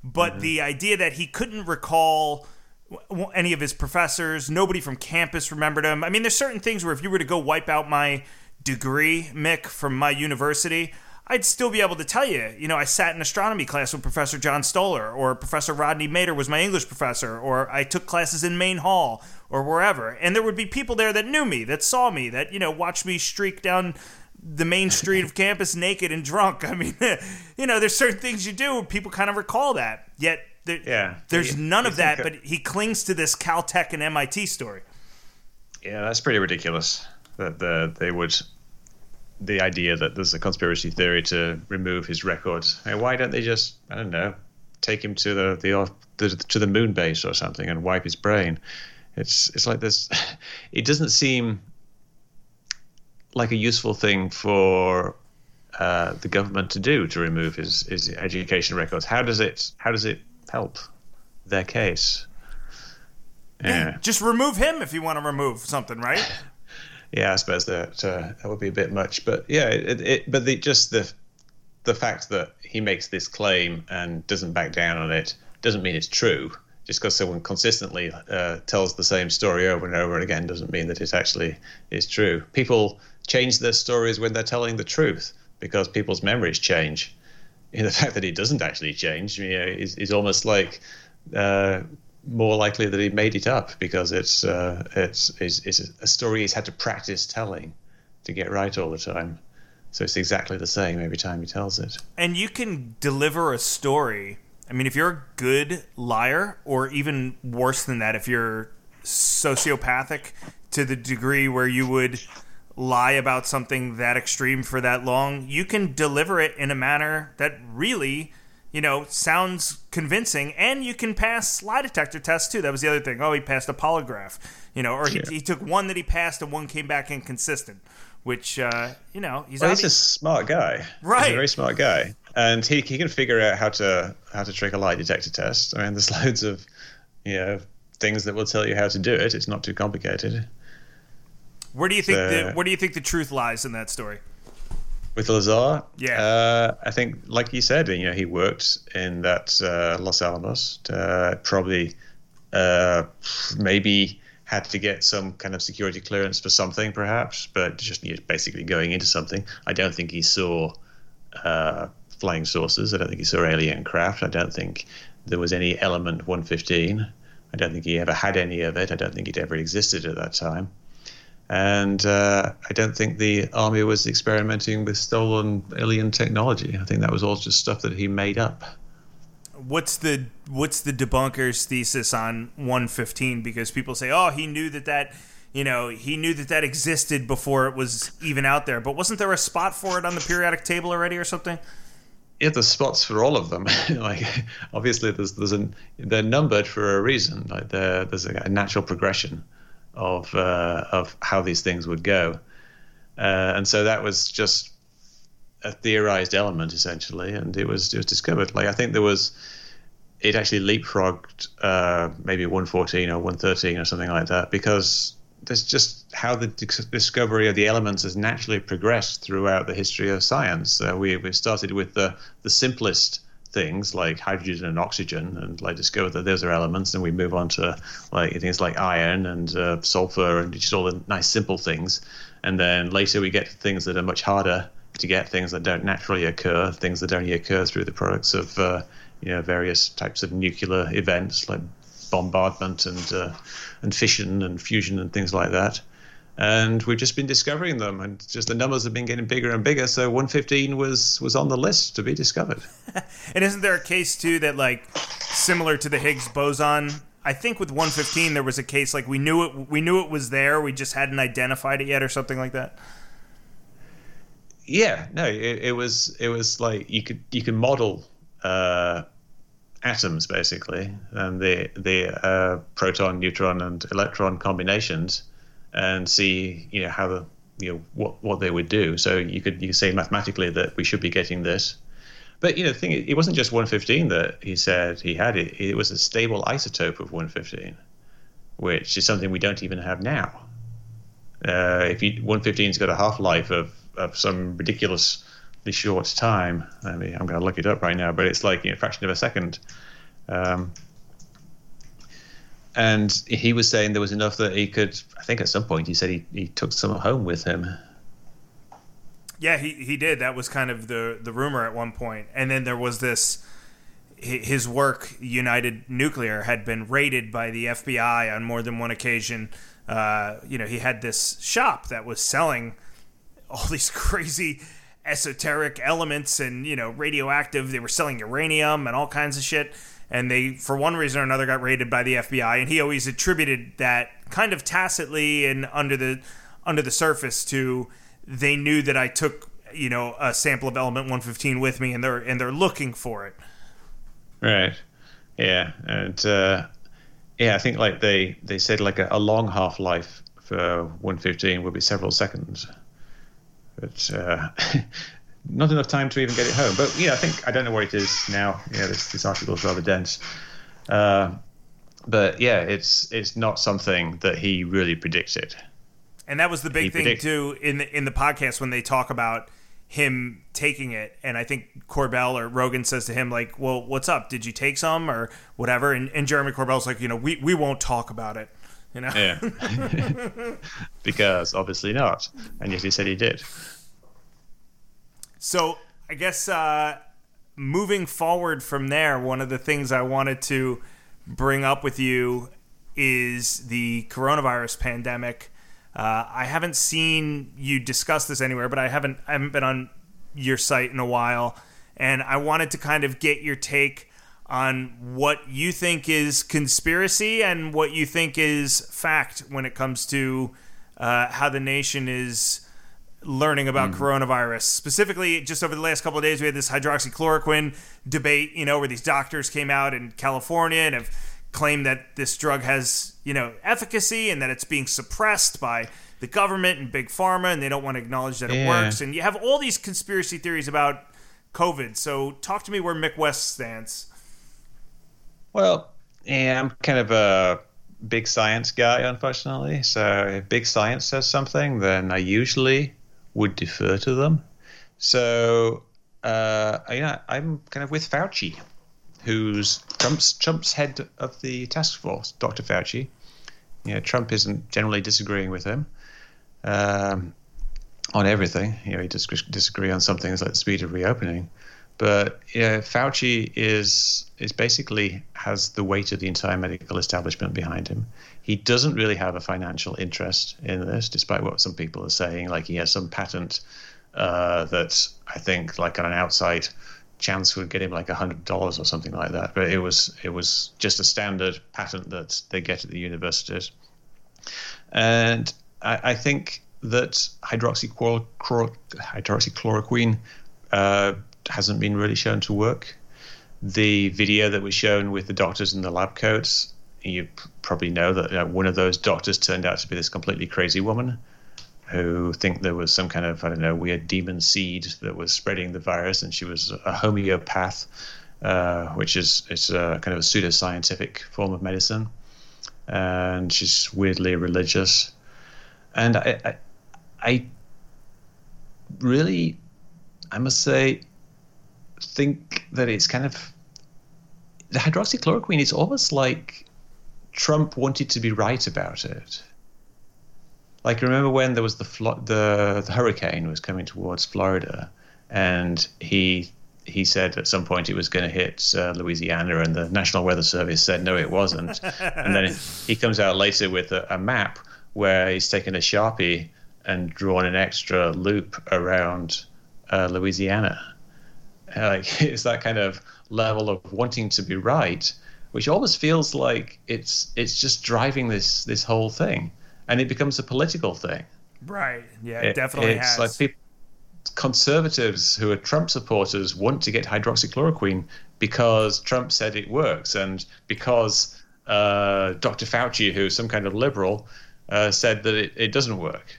but mm-hmm. the idea that he couldn't recall any of his professors. Nobody from campus remembered him. I mean, there's certain things where if you were to go wipe out my degree, Mick, from my university, I'd still be able to tell you. You know, I sat in astronomy class with Professor John Stoller, or Professor Rodney Mater was my English professor, or I took classes in Main Hall, or wherever. And there would be people there that knew me, that saw me, that, you know, watched me streak down the main street of [LAUGHS] campus naked and drunk. I mean, [LAUGHS] you know, there's certain things you do, people kind of recall that. Yet, there, Yeah. there's none of that, but he clings to this Caltech and MIT story. Yeah, that's pretty ridiculous. That the they would the idea that there's a conspiracy theory to remove his record. Hey, why don't they just I don't know take him to the the, the to the moon base or something and wipe his brain? It's it's like this. [LAUGHS] It doesn't seem like a useful thing for uh, the government to do to remove his his education records. How does it how does it help their case? Yeah. Just remove him if you want to remove something, right? [LAUGHS] Yeah, I suppose that uh, that would be a bit much, but yeah, it, it but the, just the the fact that he makes this claim and doesn't back down on it doesn't mean it's true. Just because someone consistently uh, tells the same story over and over again doesn't mean that it actually is true. People change their stories when they're telling the truth because people's memories change. And [LAUGHS] the fact that he doesn't actually change you know, is, is almost like uh, more likely that he made it up because it's uh, it's, it's it's a story he's had to practice telling to get right all the time. So it's exactly the same every time he tells it. and you can deliver a story. I mean, if you're a good liar, or even worse than that, if you're sociopathic to the degree where you would lie about something that extreme for that long, you can deliver it in a manner that really, you know, sounds convincing, and you can pass lie detector tests too. That was the other thing. Oh, he passed a polygraph, you know, or he, Yeah. he took one that he passed and one came back inconsistent. Which uh, you know he's Well, he's a smart guy. right? He's a very smart guy, and he he can figure out how to how to trick a lie detector test. I mean, there's [LAUGHS] loads of you know things that will tell you how to do it. It's not too complicated. Where do you think the, Uh, where do you think the truth lies in that story? With Lazar, Yeah. uh, I think, like you said, you know, he worked in that uh, Los Alamos. Uh, probably, uh, maybe had to get some kind of security clearance for something, perhaps, but just you know, basically going into something. I don't think he saw uh, flying saucers. I don't think he saw alien craft. I don't think there was any element 115. I don't think he ever had any of it. I don't think it ever existed at that time. And uh, I don't think the army was experimenting with stolen alien technology. I think that was all just stuff that he made up. What's the what's the debunker's thesis on 115? Because people say, oh, he knew that that you know he knew that that existed before it was even out there. But wasn't there a spot for it on the periodic table already or something? yeah, there's spots for all of them. [LAUGHS] like obviously, there's there's an they're numbered for a reason. Like there's a, a, natural progression of uh, of how these things would go, uh, and so that was just a theorized element essentially, and it was it was discovered. Like I think there was. It actually leapfrogged uh, maybe 114 or 113 or something like that because that's just how the discovery of the elements has naturally progressed throughout the history of science. Uh, we we started with the the simplest things like hydrogen and oxygen, and like discover that those are elements, and we move on to like things like iron and uh, sulfur and just all the nice simple things, and then later we get to things that are much harder to get, things that don't naturally occur, things that only occur through the products of uh, you know various types of nuclear events like bombardment and uh, and fission and fusion and things like that. And we've just been discovering them, and just the numbers have been getting bigger and bigger. So 115 was was on the list to be discovered. [LAUGHS] and isn't there a case too that like similar to the Higgs boson? I think with 115 there was a case like we knew it we knew it was there, we just hadn't identified it yet, or something like that. Yeah, no, it, it was it was like you could you could model uh, atoms basically, and the the uh, proton, neutron, and electron combinations, and see you know how the you know what what they would do. So you could you could say mathematically that we should be getting this. But you know, the thing it wasn't just 115 that he said he had it. It was a stable isotope of 115, which is something we don't even have now. Uh, if you 115's got a half life of of some ridiculously short time. I mean, I'm going to look it up right now, but it's like you know, a fraction of a second. Um, and he was saying there was enough that he could. I think at some point he said he, he took some home with him. Yeah, he, he did. That was kind of the the rumor at one point. And then there was this his work, United Nuclear, had been raided by the FBI on more than one occasion. Uh, you know, he had this shop that was selling all [LAUGHS] these crazy esoteric elements and you know radioactive. They were selling uranium and all kinds of shit. And they, for one reason or another, got raided by the FBI. And he always attributed that kind of tacitly and under the under the surface to they knew that I took you know a sample of element 115 with me, and they're and they're looking for it. Right. Yeah. And uh, yeah, I think like they they said like a, a long half life for 115 would be several seconds but uh, [LAUGHS] not enough time to even get it home. But yeah, I think I don't know where it is now. Yeah, this this article is rather dense. Uh, but yeah, it's it's not something that he really predicted. And that was the big he thing predict- too in the, in the podcast when they talk about him taking it, and I think Corbell or Rogan says to him like, "Well, what's up? Did you take some or whatever?" And, and Jeremy Corbell's like, "You know, we we won't talk about it." You know? Yeah. [LAUGHS] [LAUGHS] because obviously not. And yet he said he did. So I guess uh, moving forward from there, one of the things I wanted to bring up with you is the coronavirus pandemic. Uh, I haven't seen you discuss this anywhere, but I haven't I haven't been on your site in a while, and I wanted to kind of get your take on what you think is conspiracy and what you think is fact when it comes to uh, how the nation is learning about mm. coronavirus. Specifically, just over the last couple of days, we had this hydroxychloroquine debate, you know, where these doctors came out in California and have claimed that this drug has, you know, efficacy and that it's being suppressed by the government and big pharma and they don't want to acknowledge that yeah. it works. And you have all these conspiracy theories about COVID. So talk to me where Mick West stands. Well, yeah, I'm kind of a big science guy, unfortunately. So if big science says something, then I usually would defer to them. So uh, yeah, I'm kind of with Fauci, who's Trump's Trump's head of the task force, Dr. Fauci. You know, Trump isn't generally disagreeing with him um, on everything. You know, he disagree, disagree on some things like the speed of reopening. But yeah, Fauci is is basically has the weight of the entire medical establishment behind him. He doesn't really have a financial interest in this, despite what some people are saying. Like he has some patent uh, that I think, like on an outside chance, would get him like hundred dollars or something like that. But it was it was just a standard patent that they get at the universities, and I, I think that hydroxychloroquine. Uh, hasn't been really shown to work. The video that was shown with the doctors in the lab coats, you probably know that uh, one of those doctors turned out to be this completely crazy woman who think there was some kind of I don't know weird demon seed that was spreading the virus, and she was a homeopath, uh, which is it's a kind of a pseudoscientific form of medicine, and she's weirdly religious, and I, I, I really, I must say, think that it's kind of the hydroxychloroquine. It's almost like Trump wanted to be right about it. Like remember when there was the the, the hurricane was coming towards Florida, and he he said at some point it was going to hit uh, Louisiana, and the National Weather Service said no, it wasn't. and then [LAUGHS] he comes out later with a, a, map where he's taken a sharpie and drawn an extra loop around uh, Louisiana. Like [LAUGHS] it's that kind of level of wanting to be right, which almost feels like it's it's just driving this this whole thing, and it becomes a political thing. Right. Yeah. It, it definitely it's has. like people, conservatives who are Trump supporters want to get hydroxychloroquine because Trump said it works, and because uh, Dr. Fauci, who's some kind of liberal, uh, said that it, it doesn't work,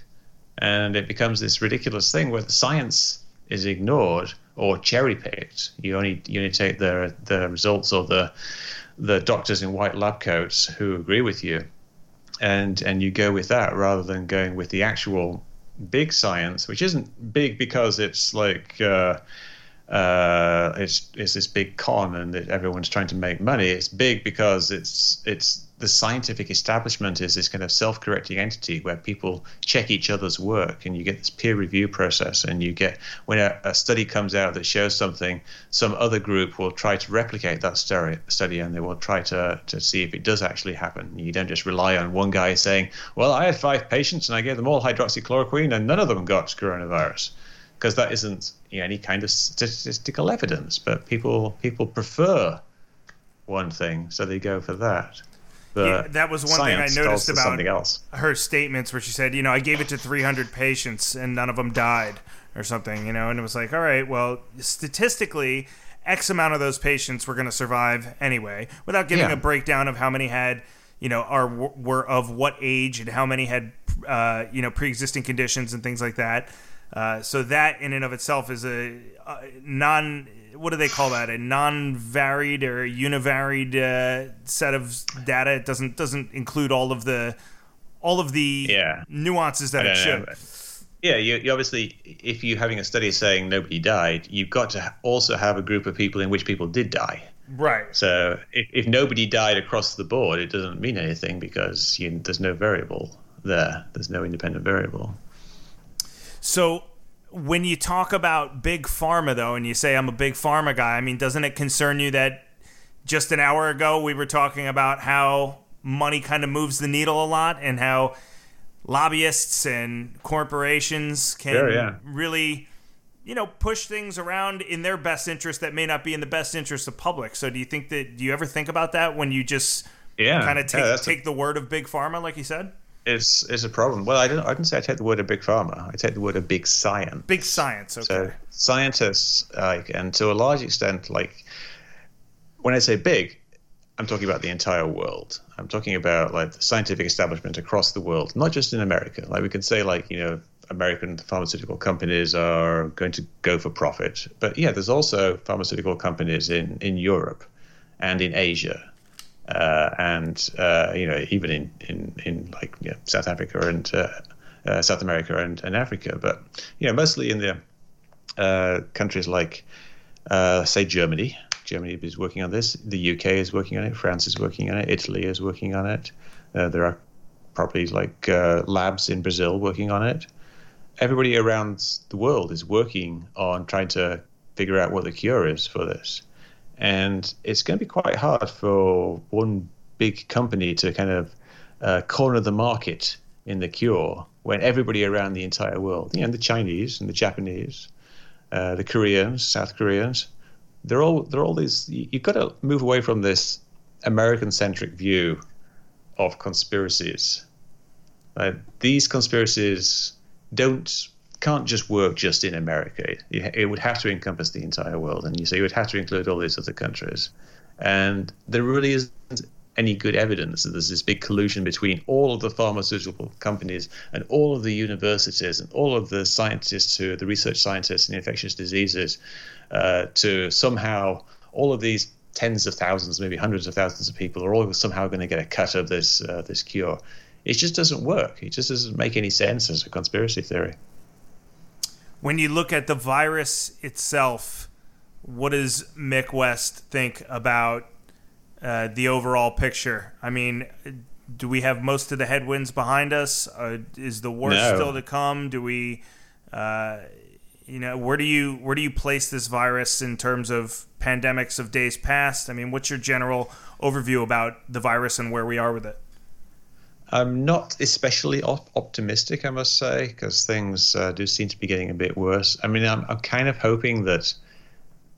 and it becomes this ridiculous thing where the science is ignored or cherry picked. You only you only take the the results of the the doctors in white lab coats who agree with you, and and you go with that rather than going with the actual big science, which isn't big because it's like uh, uh, it's it's this big con and that everyone's trying to make money. It's big because it's it's the scientific establishment is this kind of self-correcting entity where people check each other's work and you get this peer review process and you get when a, a study comes out that shows something some other group will try to replicate that study and they will try to, to see if it does actually happen. You don't just rely on one guy saying well i had five patients and i gave them all hydroxychloroquine and none of them got coronavirus. Because that isn't you know, any kind of statistical evidence but people people prefer one thing so they go for that yeah, that was one thing I noticed about else. her statements where she said, you know, I gave it to 300 patients and none of them died or something, you know, and it was like, all right, well, statistically, X amount of those patients were going to survive anyway, without giving yeah. a breakdown of how many had, you know, are were of what age and how many had, uh, you know, pre-existing conditions and things like that. Uh, so that in and of itself is a, a non what do they call that? A non-varied or univaried uh, set of data. It doesn't doesn't include all of the all of the yeah. nuances that it should. Know, yeah, you, you, obviously, if you're having a study saying nobody died, you've got to also have a group of people in which people did die. Right. So if, if nobody died across the board, it doesn't mean anything because you, there's no variable there. There's no independent variable. So when you talk about big pharma though and you say i'm a big pharma guy i mean doesn't it concern you that just an hour ago we were talking about how money kind of moves the needle a lot and how lobbyists and corporations can sure, yeah. really you know push things around in their best interest that may not be in the best interest of public? So do you think that do you ever think about that when you just yeah. kind of take yeah, take a- the word of big pharma like you said is is a problem. Well, I don't. I didn't say I take the word of big pharma. I take the word of big science. Big science. Okay. So scientists, like, and to a large extent, like, when I say big, I'm talking about the entire world. I'm talking about like the scientific establishment across the world, not just in America. Like we can say, like you know, American pharmaceutical companies are going to go for profit, but yeah, there's also pharmaceutical companies in in Europe and in Asia and uh, you know even in in in like you know, South Africa and uh, uh, South America and, and Africa, but you know mostly in the uh, countries like say Germany. Germany is working on this. The UK is working on it. France is working on it. Italy is working on it. there are probably like uh, labs in Brazil working on it. Everybody around the world is working on trying to figure out what the cure is for this. And it's going to be quite hard for one big company to kind of uh, corner the market in the cure when everybody around the entire world, you know, the Chinese and the Japanese, uh, the Koreans, South Koreans, they're all they're all these. You, you've got to move away from this American-centric view of conspiracies. Uh, these conspiracies don't can't just work just in America. It would have to encompass the entire world, and you say you would have to include all these other countries. And there really isn't any good evidence that there's this big collusion between all of the pharmaceutical companies and all of the universities and all of the scientists who are the research scientists in infectious diseases uh, to somehow all of these tens of thousands, maybe hundreds of thousands of people are all somehow going to get a cut of this uh, this cure. It just doesn't work. It just doesn't make any sense as a conspiracy theory. When you look at the virus itself, what does Mick West think about uh, the overall picture? I mean, do we have most of the headwinds behind us? Uh, is the worst no. still to come? Do we, uh, you know, where do you where do you place this virus in terms of pandemics of days past? I mean, what's your general overview about the virus and where we are with it? I'm not especially op- optimistic, I must say, because things uh, do seem to be getting a bit worse. I mean, I'm, I'm kind of hoping that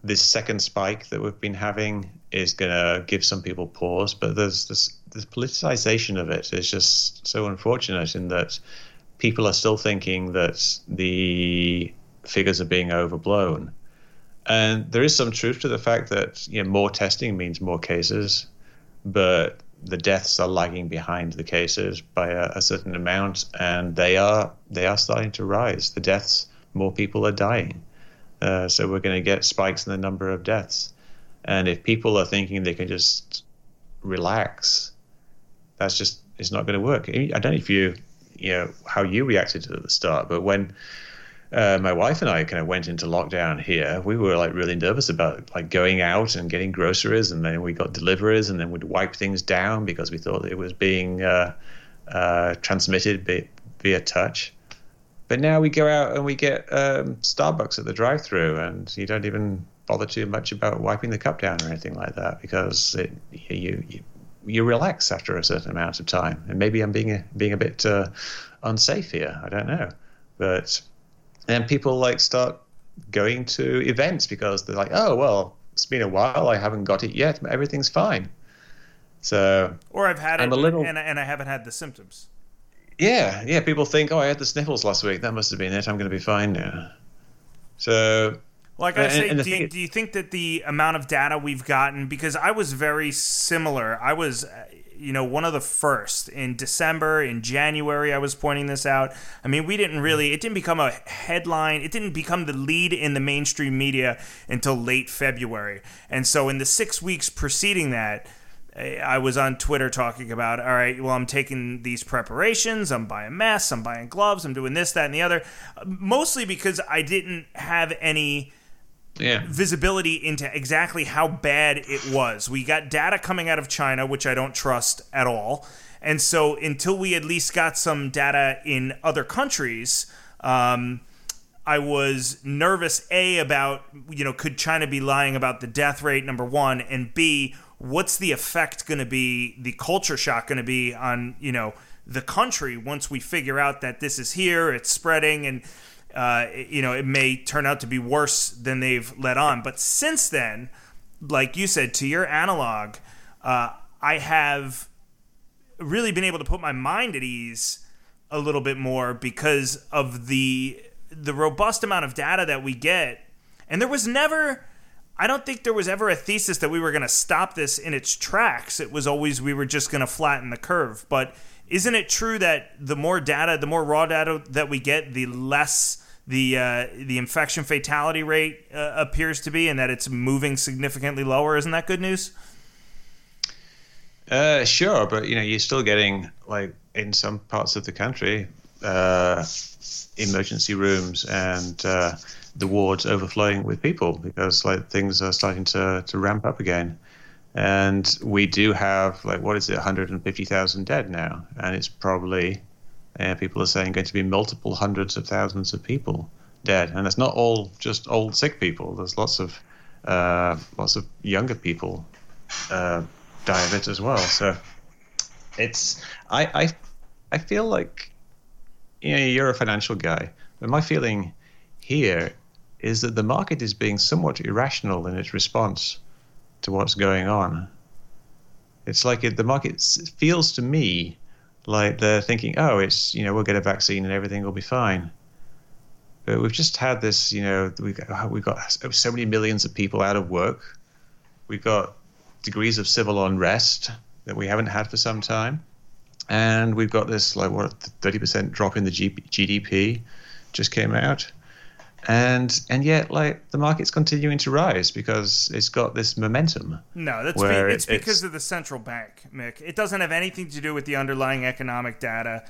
this second spike that we've been having is going to give some people pause, but there's this, this politicization of it is just so unfortunate in that people are still thinking that the figures are being overblown. And there is some truth to the fact that you know, more testing means more cases, but the deaths are lagging behind the cases by a, a, certain amount, and they are they are starting to rise. The deaths, more people are dying, uh, so we're going to get spikes in the number of deaths. And if people are thinking they can just relax, that's just it's not going to work. I don't know if you you know how you reacted to it at the start, but when uh, my wife and I kind of went into lockdown here. We were like really nervous about like going out and getting groceries, and then we got deliveries, and then we'd wipe things down because we thought it was being uh, uh, transmitted via, touch. But now we go out and we get um, Starbucks at the drive-through, and you don't even bother too much about wiping the cup down or anything like that because it, you, you you relax after a certain amount of time. And maybe I'm being a, being a bit uh, unsafe here. I don't know, but and people like start going to events because they're like, oh well, it's been a while, I haven't got it yet, but everything's fine. So or I've had I'm it, a little, and, and I haven't had the symptoms. Yeah, yeah. People think, oh, I had the sniffles last week. That must have been it. I'm going to be fine now. So like I say, do, you, do you think that the amount of data we've gotten, because I was very similar, I was you know, one of the first in December, in January, I was pointing this out. I mean, we didn't really, it didn't become a headline, it didn't become the lead in the mainstream media until late February. And so, in the six weeks preceding that, I was on Twitter talking about, all right, well, I'm taking these preparations, I'm buying masks, I'm buying gloves, I'm doing this, that, and the other, mostly because I didn't have any yeah. visibility into exactly how bad it was. We got data coming out of China, which I don't trust at all. And so until we at least got some data in other countries, um, I was nervous a about you know could China be lying about the death rate number one and b what's the effect going to be the culture shock going to be on you know the country once we figure out that this is here it's spreading and uh, you know, it may turn out to be worse than they've let on. But since then, like you said, to your analog, uh, I have really been able to put my mind at ease a little bit more because of the the robust amount of data that we get. And there was never I don't think there was ever a thesis that we were going to stop this in its tracks. It was always we were just going to flatten the curve. But isn't it true that the more data, the more raw data that we get, the less the uh, the infection fatality rate uh, appears to be, and that it's moving significantly lower. Isn't that good news? Uh, sure, but you know you're still getting like in some parts of the country, uh, emergency rooms and uh, the wards overflowing with people because like things are starting to to ramp up again. and we do have like what is it, 150,000 dead now, and it's probably uh, people are saying going to be multiple hundreds of thousands of people dead, and it's not all just old sick people. There's lots of uh, lots of younger people uh, die of it as well. So it's I I I feel like you know you're a financial guy, but my feeling here is that the market is being somewhat irrational in its response to what's going on. It's like it, the market feels to me like they're thinking, oh, it's you know we'll get a vaccine and everything will be fine. But we've just had this, you know, we got, uh, we've got so many millions of people out of work. We've got degrees of civil unrest that we haven't had for some time, and we've got this like what thirty percent drop in the GDP just came out and and yet like the market's continuing to rise because it's got this momentum. No, that's be, it's, it's because of the central bank, Mick. It doesn't have anything to do with the underlying economic data.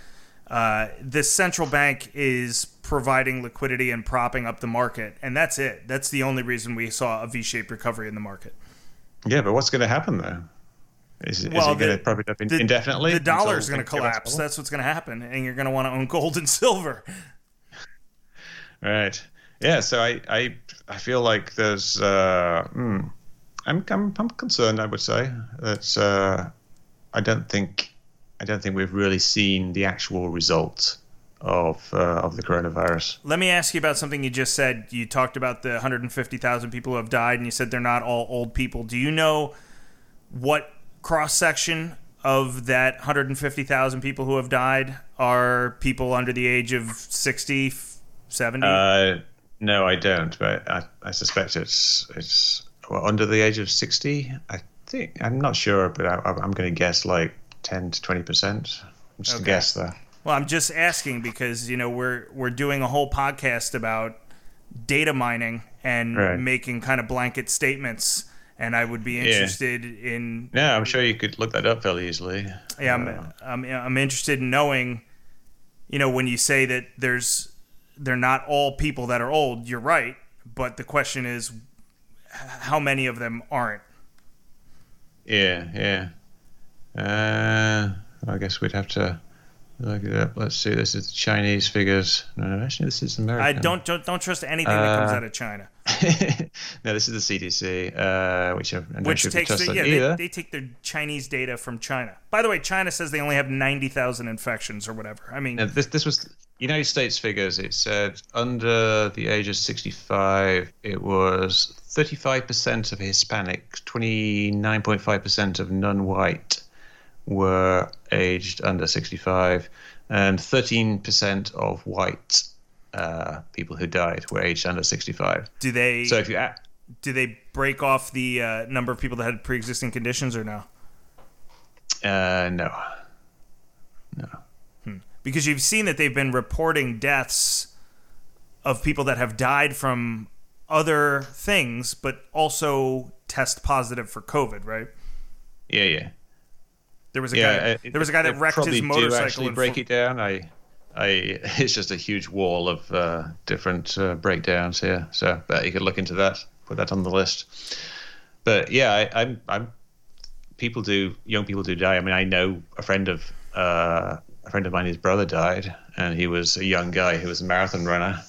Uh, the central bank is providing liquidity and propping up the market, and that's it. That's the only reason we saw a V-shaped recovery in the market. Yeah, but what's going to happen though? Is, well, is it going to prop it up the, indefinitely? The dollar is going to collapse. That's what's going to happen, and you're going to want to own gold and [LAUGHS] silver. Right. Yeah, so I I, I feel like there's uh, mm, I'm, I'm I'm concerned. I would say that uh, I don't think I don't think we've really seen the actual result of uh, of the coronavirus. Let me ask you about something you just said. You talked about the 150,000 people who have died, and you said they're not all old people. Do you know what cross section of that 150,000 people who have died are people under the age of 60, 70? Uh, no, I don't, but I, I suspect it's it's well, under the age of sixty. I think I'm not sure, but I, am going to guess like ten to twenty percent. Just okay. a guess there. Well, I'm just asking because you know we're we're doing a whole podcast about data mining and right. making kind of blanket statements, and I would be interested yeah. in. Yeah, I'm sure you could look that up fairly easily. Yeah, I'm, uh, I'm I'm interested in knowing, you know, when you say that there's they're not all people that are old. You're right, but the question is, how many of them aren't? Yeah, yeah. Uh, I guess we'd have to look it up. Let's see. This is Chinese figures. No, no, actually, this is American. I don't don't, don't trust anything uh, that comes uh, out of China. [LAUGHS] no, this is the CDC, uh, which I, which takes the, yeah, they, they, take their Chinese data from China. By the way, China says they only have ninety thousand infections or whatever. I mean, now, this this was United States figures. It said under the age of sixty five, it was thirty five percent of Hispanics, twenty nine point five percent of non white were aged under sixty five, and thirteen percent of white uh, people who died were aged under 65. Do they? So if you add, do they break off the uh, number of people that had pre-existing conditions or no? Uh, no. No. Because you've seen that they've been reporting deaths of people that have died from other things, but also test positive for COVID, right? Yeah, yeah. There was a yeah, guy. there was a guy that wrecked his motorcycle. Do actually break it down. I I [LAUGHS] it's just a huge wall of uh, different uh, breakdowns here. So, but you could look into that, put that on the list. But yeah, I, I'm I'm people do young people do die. I mean, I know a friend of uh, a friend of mine. His brother died, and he was a young guy who was a marathon runner,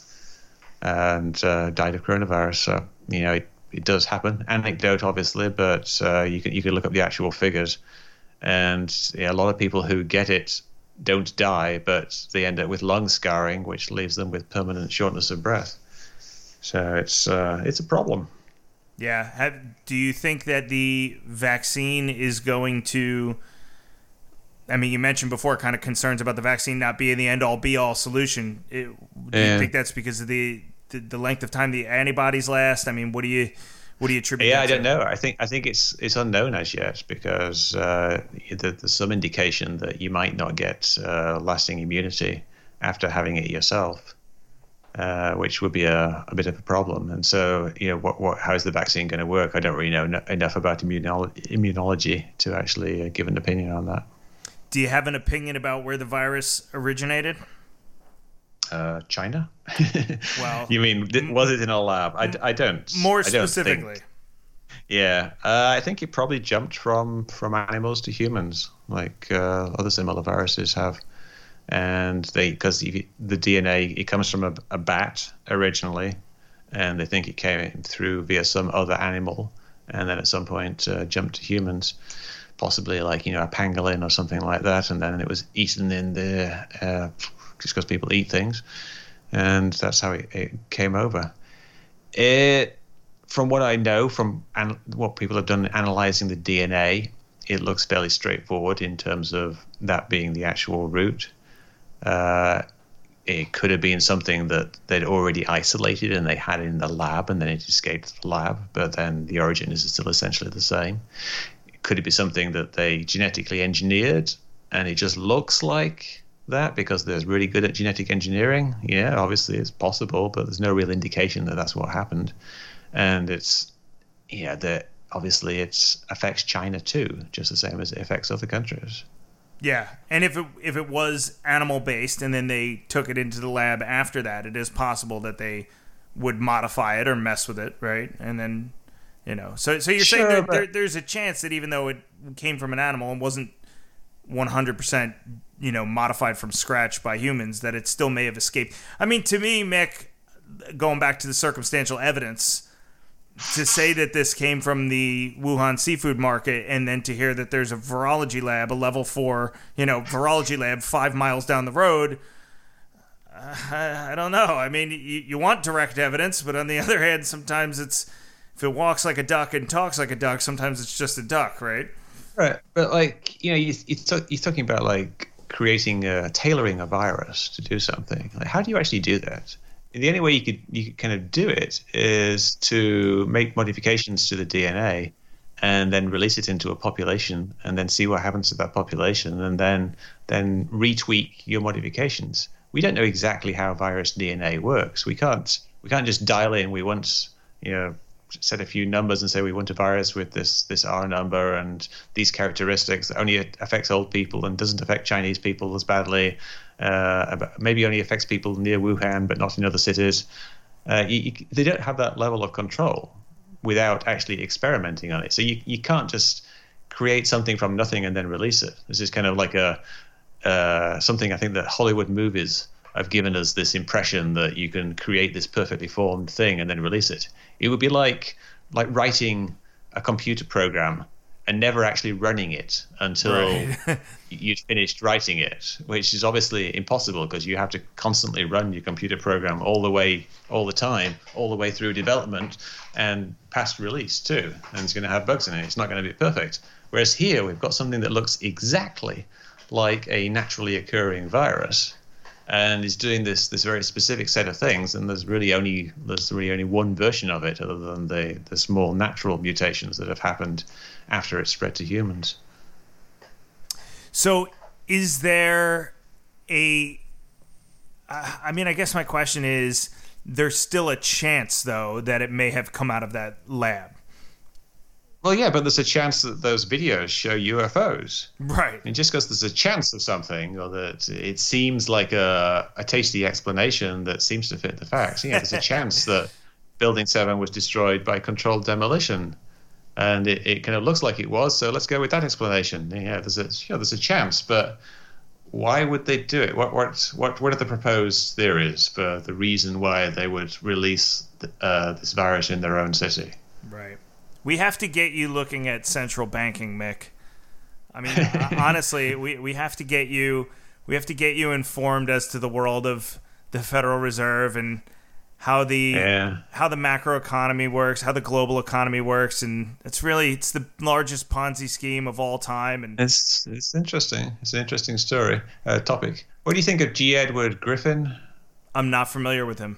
and uh, died of coronavirus. So you know, it, it does happen. Anecdote, obviously, but uh, you can you can look up the actual figures, and a lot of people who get it don't die, but they end up with lung scarring, which leaves them with permanent shortness of breath. So it's uh, it's a problem. Yeah. Have, do you think that the vaccine is going to? I mean, you mentioned before kind of concerns about the vaccine not being the end all be all solution. It, do you think that's because of the, the, the length of time the antibodies last? I mean, what do you what do you attribute? Yeah, I don't know. I think I think it's it's unknown as yet because uh, there's some indication that you might not get uh, lasting immunity after having it yourself, uh, which would be a, a bit of a problem. And so, you know, what what how is the vaccine going to work? I don't really know no, enough about immunolo- immunology to actually uh, give an opinion on that. Do you have an opinion about where the virus originated? uh, China. [LAUGHS] well, you mean was it in a lab? I, I don't. More specifically, Yeah, uh, I think it probably jumped from from animals to humans, like uh, other similar viruses have, and they because the DNA it comes from a, a, bat originally, and they think it came through via some other animal, and then at some point uh, jumped to humans, possibly like you know a pangolin or something like that, and then it was eaten in there uh, just because people eat things, and that's how it, it came over. It from what I know from an, what people have done analyzing the DNA, it looks fairly straightforward in terms of that being the actual route. Uh, it could have been something that they'd already isolated and they had in the lab and then it escaped the lab, but then the origin is still essentially the same. Could it be something that they genetically engineered and it just looks like that because they're really good at genetic engineering? Yeah, obviously it's possible, but there's no real indication that that's what happened and it's yeah that obviously it affects China too, just the same as it affects other countries. Yeah, and if it if it was animal based and then they took it into the lab after that, it is possible that they would modify it or mess with it, right? And then you know, so so you're sure, saying there, but... there, there's a chance that even though it came from an animal and wasn't 100 percent you know modified from scratch by humans, that it still may have escaped. I mean, to me, Mick, going back to the circumstantial evidence to say that this came from the Wuhan seafood market and then to hear that there's a virology lab, a level four, you know, virology lab five miles down the road. Uh, I, I, don't know. I mean, you, you want direct evidence, but on the [LAUGHS] other hand, sometimes it's if it walks like a duck and talks like a duck, sometimes it's just a duck, right? Right. But like, you know, you're talking about like creating a tailoring a virus to do something. Like, how do you actually do that? the only way you could you could kind of do it is to make modifications to the DNA and then release it into a population and then see what happens to that population and then then retweak your modifications. We don't know exactly how virus DNA works. We can't we can't just dial in we want you know set a few numbers and say we want a virus with this this R number and these characteristics that only affects old people and doesn't affect Chinese people as badly. Uh, maybe only affects people near Wuhan but not in other cities. Uh, you, you, they don't have that level of control without actually experimenting on it. So you you can't just create something from nothing and then release it. This is kind of like a uh, something I think that Hollywood movies have given us this impression that you can create this perfectly formed thing and then release it. It would be like like writing a computer program and never actually running it until right. [LAUGHS] you'd finished writing it, which is obviously impossible because you have to constantly run your computer program all the way, all the time, all the way through development and past release too. And it's going to have bugs in it. It's not going to be perfect. Whereas here we've got something that looks exactly like a naturally occurring virus and is doing this this very specific set of things and there's really only there's really only one version of it other than the the small natural mutations that have happened after it spread to humans. So is there a I mean I guess my question is there's still a chance though that it may have come out of that lab well, yeah, but there's a chance that those videos show UFOs. Right. And just because there's a chance of something, or that it seems like a, a tasty explanation that seems to fit the facts, yeah, there's a chance that [LAUGHS] Building 7 was destroyed by controlled demolition. And it, it kind of looks like it was, so let's go with that explanation. Yeah, there's a, you know, there's a chance, but why would they do it? What, what, what, what are the proposed theories for the reason why they would release uh, this virus in their own city? Right. We have to get you looking at central banking, Mick. I mean, [LAUGHS] honestly, we, we have to get you we have to get you informed as to the world of the Federal Reserve and how the yeah. how the macro economy works, how the global economy works, and it's really it's the largest Ponzi scheme of all time. And it's it's interesting. It's an interesting story uh, topic. What do you think of G. Edward Griffin? I'm not familiar with him.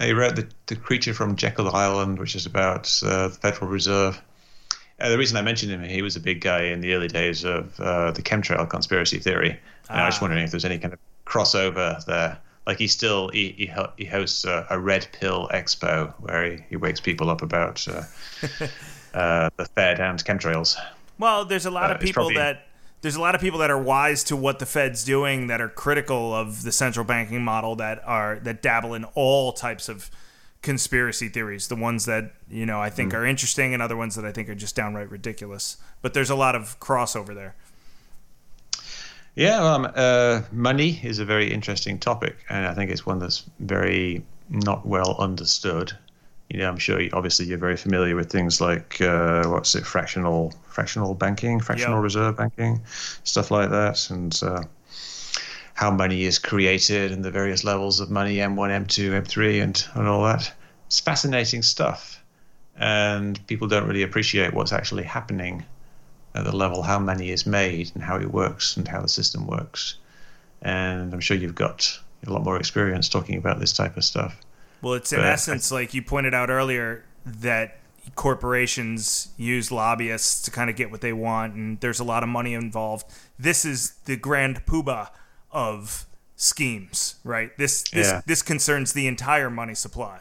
He wrote the, the Creature from Jekyll Island, which is about uh, the Federal Reserve. Uh, the reason I mentioned him, he was a big guy in the early days of uh, the chemtrail conspiracy theory. And ah. I was just wondering if there's any kind of crossover there. Like he still he he, he hosts a, a, red pill expo where he, he wakes people up about uh, [LAUGHS] uh, the Fed and chemtrails. Well, there's a lot uh, of people probably, that there's a lot of people that are wise to what the Fed's doing that are critical of the central banking model that are that dabble in all types of conspiracy theories, the ones that you know I think mm. are interesting, and other ones that I think are just downright ridiculous. But there's a lot of crossover there. Yeah, um, uh, money is a very interesting topic, and I think it's one that's very not well understood. You know, I'm sure you, obviously you're very familiar with things like uh, what's it, fractional fractional banking, fractional yep. reserve banking, stuff like that, and uh, how money is created and the various levels of money, M1, M2, M3, and and all that. It's fascinating stuff, and people don't really appreciate what's actually happening at the level how money is made and how it works and how the system works. And I'm sure you've got a lot more experience talking about this type of stuff. Well, it's in but essence, I, like you pointed out earlier, that corporations use lobbyists to kind of get what they want, and there's a lot of money involved. This is the grand poobah of schemes, right? This this yeah. this concerns the entire money supply.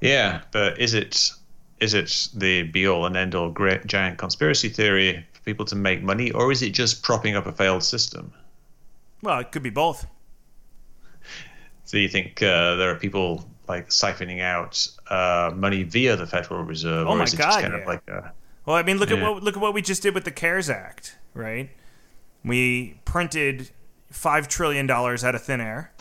Yeah, but is it is it the be all and end all great giant conspiracy theory for people to make money, or is it just propping up a failed system? Well, it could be both. So you think uh, there are people like siphoning out uh, money via the Federal Reserve, oh or my is it God, just kind yeah. of like a, Well, I mean, look yeah. at what look at what we just did with the CARES Act, right? We printed five trillion dollars out of thin air,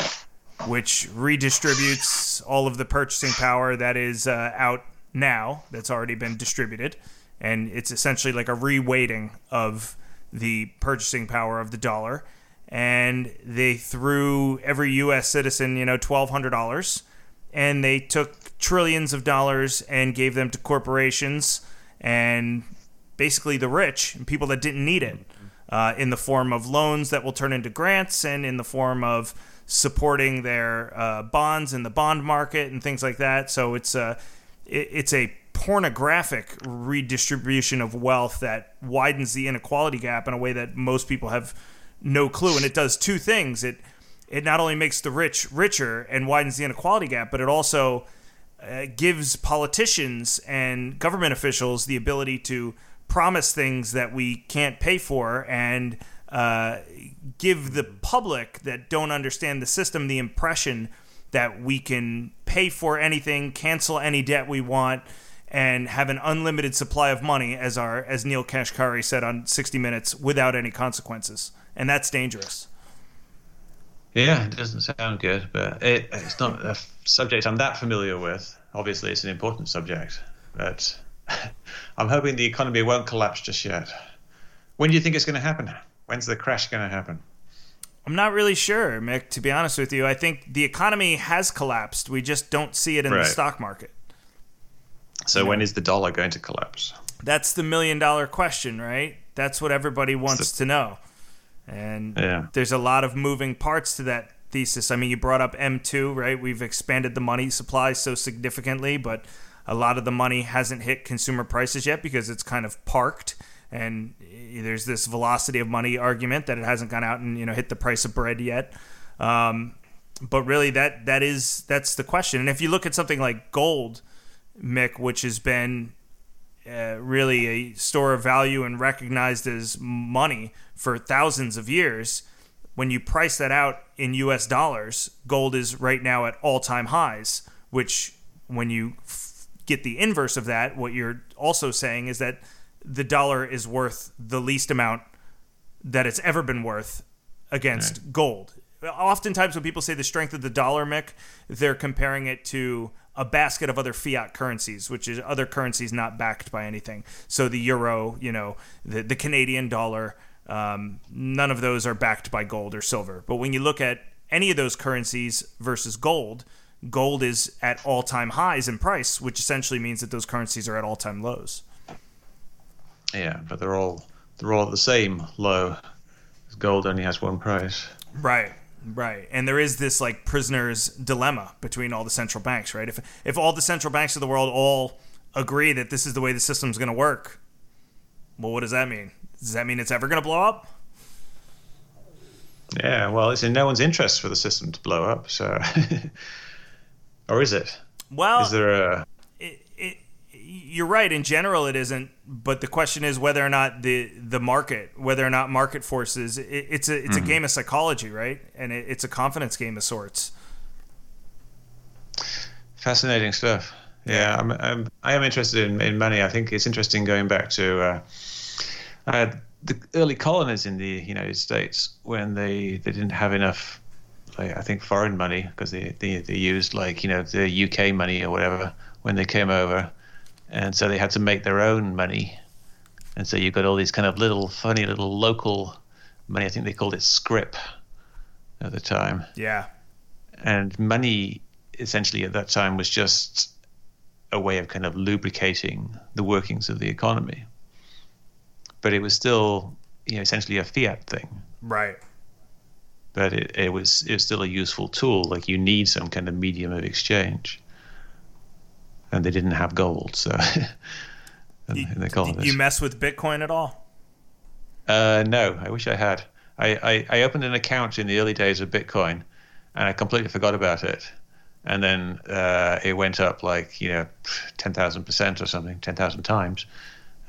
which redistributes all of the purchasing power that is uh, out now that's already been distributed, and it's essentially like a reweighting of the purchasing power of the dollar. And they threw every U.S. citizen, you know, twelve hundred dollars, and they took trillions of dollars and gave them to corporations and basically the rich and people that didn't need it, uh, in the form of loans that will turn into grants and in the form of supporting their uh, bonds in the bond market and things like that. So it's a uh, it's a pornographic redistribution of wealth that widens the inequality gap in a way that most people have no clue and it does two things it it not only makes the rich richer and widens the inequality gap but it also uh, gives politicians and government officials the ability to promise things that we can't pay for and uh, give the public that don't understand the system the impression that we can pay for anything, cancel any debt we want, and have an unlimited supply of money, as our as Neel Kashkari said on 60 Minutes, without any consequences, and that's dangerous. Yeah, it doesn't sound good, but it, it's not a subject I'm that familiar with. Obviously, it's an important subject, but [LAUGHS] I'm hoping the economy won't collapse just yet. When do you think it's going to happen? When's the crash going to happen? I'm not really sure, Mick, to be honest with you. I think the economy has collapsed. We just don't see it in right. the stock market. So, when is the dollar going to collapse? That's the million dollar question, right? That's what everybody wants the, to know. And yeah. there's a lot of moving parts to that thesis. I mean, you brought up M2, right? We've expanded the money supply so significantly, but a lot of the money hasn't hit consumer prices yet because it's kind of parked and there's this velocity of money argument that it hasn't gone out and you know hit the price of bread yet. Um, but really, that that is that's the question. And if you look at something like gold, Mick, which has been uh, really a store of value and recognized as money for thousands of years, when you price that out in U.S. dollars, gold is right now at all-time highs. Which, when you f- get the inverse of that, what you're also saying is that the dollar is worth the least amount that it's ever been worth against right. gold. Oftentimes, when people say the strength of the dollar, Mick, they're comparing it to a basket of other fiat currencies, which is other currencies not backed by anything. So the euro, you know, the, the Canadian dollar, um, none of those are backed by gold or silver. But when you look at any of those currencies versus gold, gold is at all time highs in price, which essentially means that those currencies are at all time lows. Yeah, but they're all they're all the same low. Gold only has one price. Right. Right. And there is this like prisoner's dilemma between all the central banks, right? If if all the central banks of the world all agree that this is the way the system's going to work, well, what does that mean? Does that mean it's ever going to blow up? Yeah, well, it's in no one's interest for the system to blow up, so [LAUGHS] or is it? Well, is there a you're right. In general, it isn't. But the question is whether or not the the market, whether or not market forces, it, it's a it's mm-hmm. a game of psychology, right? And it, it's a confidence game of sorts. Fascinating stuff. Yeah, I'm, I'm I am interested in, in money. I think it's interesting going back to uh, uh, the early colonies in the United States when they, they didn't have enough, like, I think, foreign money because they, they they used like you know the UK money or whatever when they came over, and so they had to make their own money, and so you got all these kind of little funny little local money. I think they called it scrip at the time. Yeah. And money essentially at that time was just a way of kind of lubricating the workings of the economy. But it was still, you know, essentially a fiat thing. Right. But it, it was it was still a useful tool. Like you need some kind of medium of exchange. And they didn't have gold, so [LAUGHS] you, you mess with Bitcoin at all? Uh, no, I wish I had. I, I, I opened an account in the early days of Bitcoin, and I completely forgot about it and then uh, it went up like you know ten thousand percent or something, ten thousand times.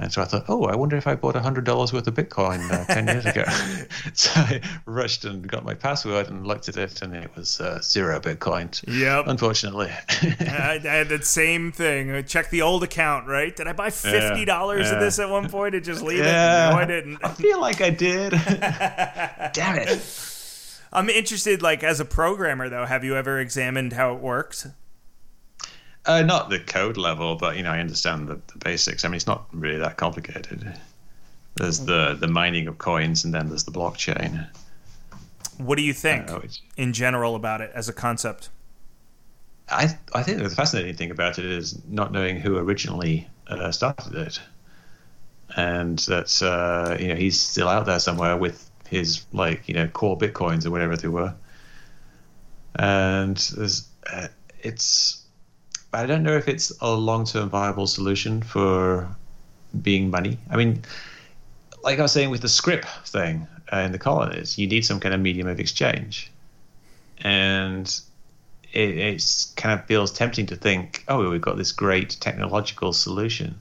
And so I thought, oh, I wonder if I bought hundred dollars worth of Bitcoin uh, ten years ago. [LAUGHS] [LAUGHS] so I rushed and got my password and looked at it, and it was uh, zero Bitcoin. Yep. Unfortunately. I, I, [LAUGHS] had the same thing. I checked the old account, right? Did I buy fifty dollars yeah, yeah. of this at one point and just leave yeah. it? No, I didn't. I feel like I did. Damn it. I'm interested, like as a programmer, though. Have you ever examined how it works? Uh, not the code level, but you know, I understand the, the basics. I mean, it's not really that complicated. There's the the mining of coins, and then there's the blockchain. What do you think uh, in general about it as a concept? I I think the fascinating thing about it is not knowing who originally uh, started it, and that uh, you know he's still out there somewhere with his like you know core bitcoins or whatever they were. And there's uh, it's I don't know if it's a long term viable solution for being money. I mean, like I was saying with the scrip thing uh, in the colonies, you need some kind of medium of exchange, and it it's kind of feels tempting to think, oh, we've got this great technological solution,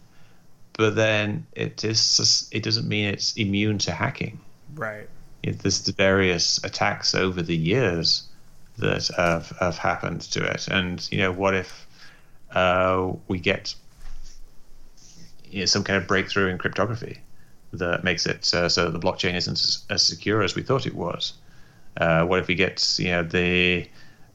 but then it is it doesn't mean it's immune to hacking. Right there's the various attacks over the years that have, have happened to it. And, you know, what if uh, we get you know, some kind of breakthrough in cryptography that makes it uh, so the blockchain isn't as, as, secure as we thought it was? Uh, what if we get, you know, the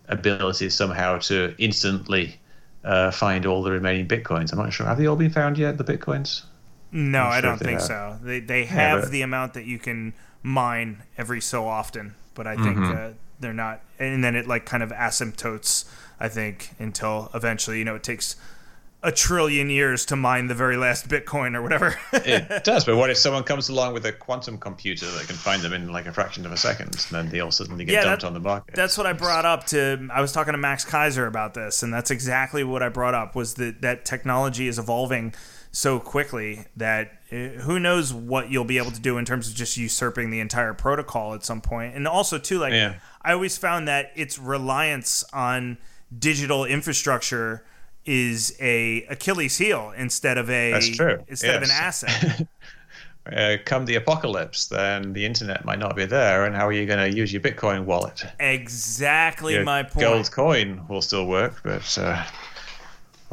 ability somehow to instantly uh, find all the remaining bitcoins? I'm not sure. Have they all been found yet, the bitcoins? No, I don't think so. They, they have yeah, but, the amount that you can mine every so often, but I think mm-hmm. uh, they're not. And then it like kind of asymptotes, I think, until eventually, you know, it takes a trillion years to mine the very last Bitcoin or whatever. it [LAUGHS] does, but what if someone comes along with a quantum computer that can find them in like a fraction of a second, and then they all suddenly get yeah, dumped that, on the market? That's what I brought up to. I was talking to Max Keiser about this, and that's exactly what I brought up was that that technology is evolving so quickly that uh, who knows what you'll be able to do in terms of just usurping the entire protocol at some point. And also too, like yeah. I always found that its reliance on digital infrastructure is a Achilles heel instead of a That's true. instead yes. of an asset. [LAUGHS] uh, come the apocalypse, then the internet might not be there, and how are you going to use your Bitcoin wallet? Exactly your my point. Gold coin will still work, but uh,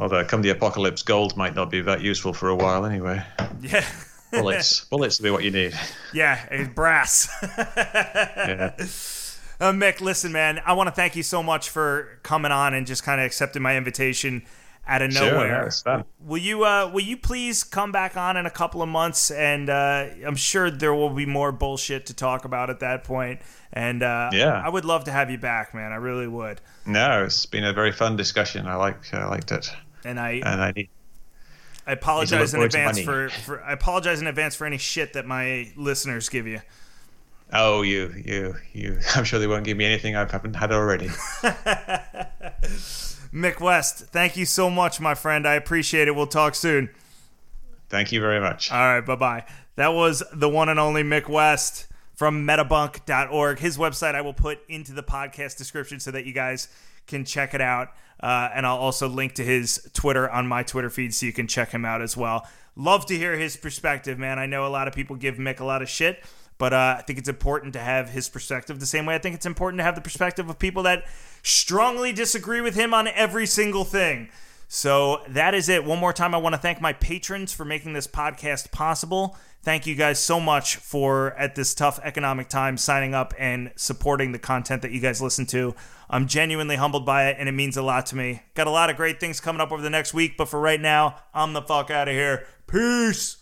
Although, come the apocalypse, gold might not be that useful for a while anyway. [LAUGHS] Yeah. bullets. bullets will be what you need. [LAUGHS] Yeah, it's brass. yeah. Uh, Mick, listen, man, I want to thank you so much for coming on and just kind of accepting my invitation out of nowhere. Sure, yeah, will you uh, will you please come back on in a couple of months and uh, I'm sure there will be more bullshit to talk about at that point. And uh, yeah, I would love to have you back, man. I really would. No, it's been a very fun discussion. I like I liked it and I and I need. I apologize in advance for, for I apologize in advance for any shit that my listeners give you. Oh, you, you, you! [LAUGHS] I'm sure they won't give me anything I haven't had already. [LAUGHS] Mick West, thank you so much, my friend. I appreciate it. We'll talk soon. Thank you very much. All right, bye bye. That was the one and only Mick West from metabunk.org. His website I will put into the podcast description so that you guys can check it out. Uh, and I'll also link to his Twitter on my Twitter feed so you can check him out as well. Love to hear his perspective, man. I know a lot of people give Mick a lot of shit, But uh, I think it's important to have his perspective the same way I think it's important to have the perspective of people that strongly disagree with him on every single thing. So that is it. One more time, I want to thank my patrons for making this podcast possible. Thank you guys so much for, at this tough economic time, signing up and supporting the content that you guys listen to. I'm genuinely humbled by it, and it means a lot to me. Got a lot of great things coming up over the next week, but for right now, I'm the fuck out of here. Peace.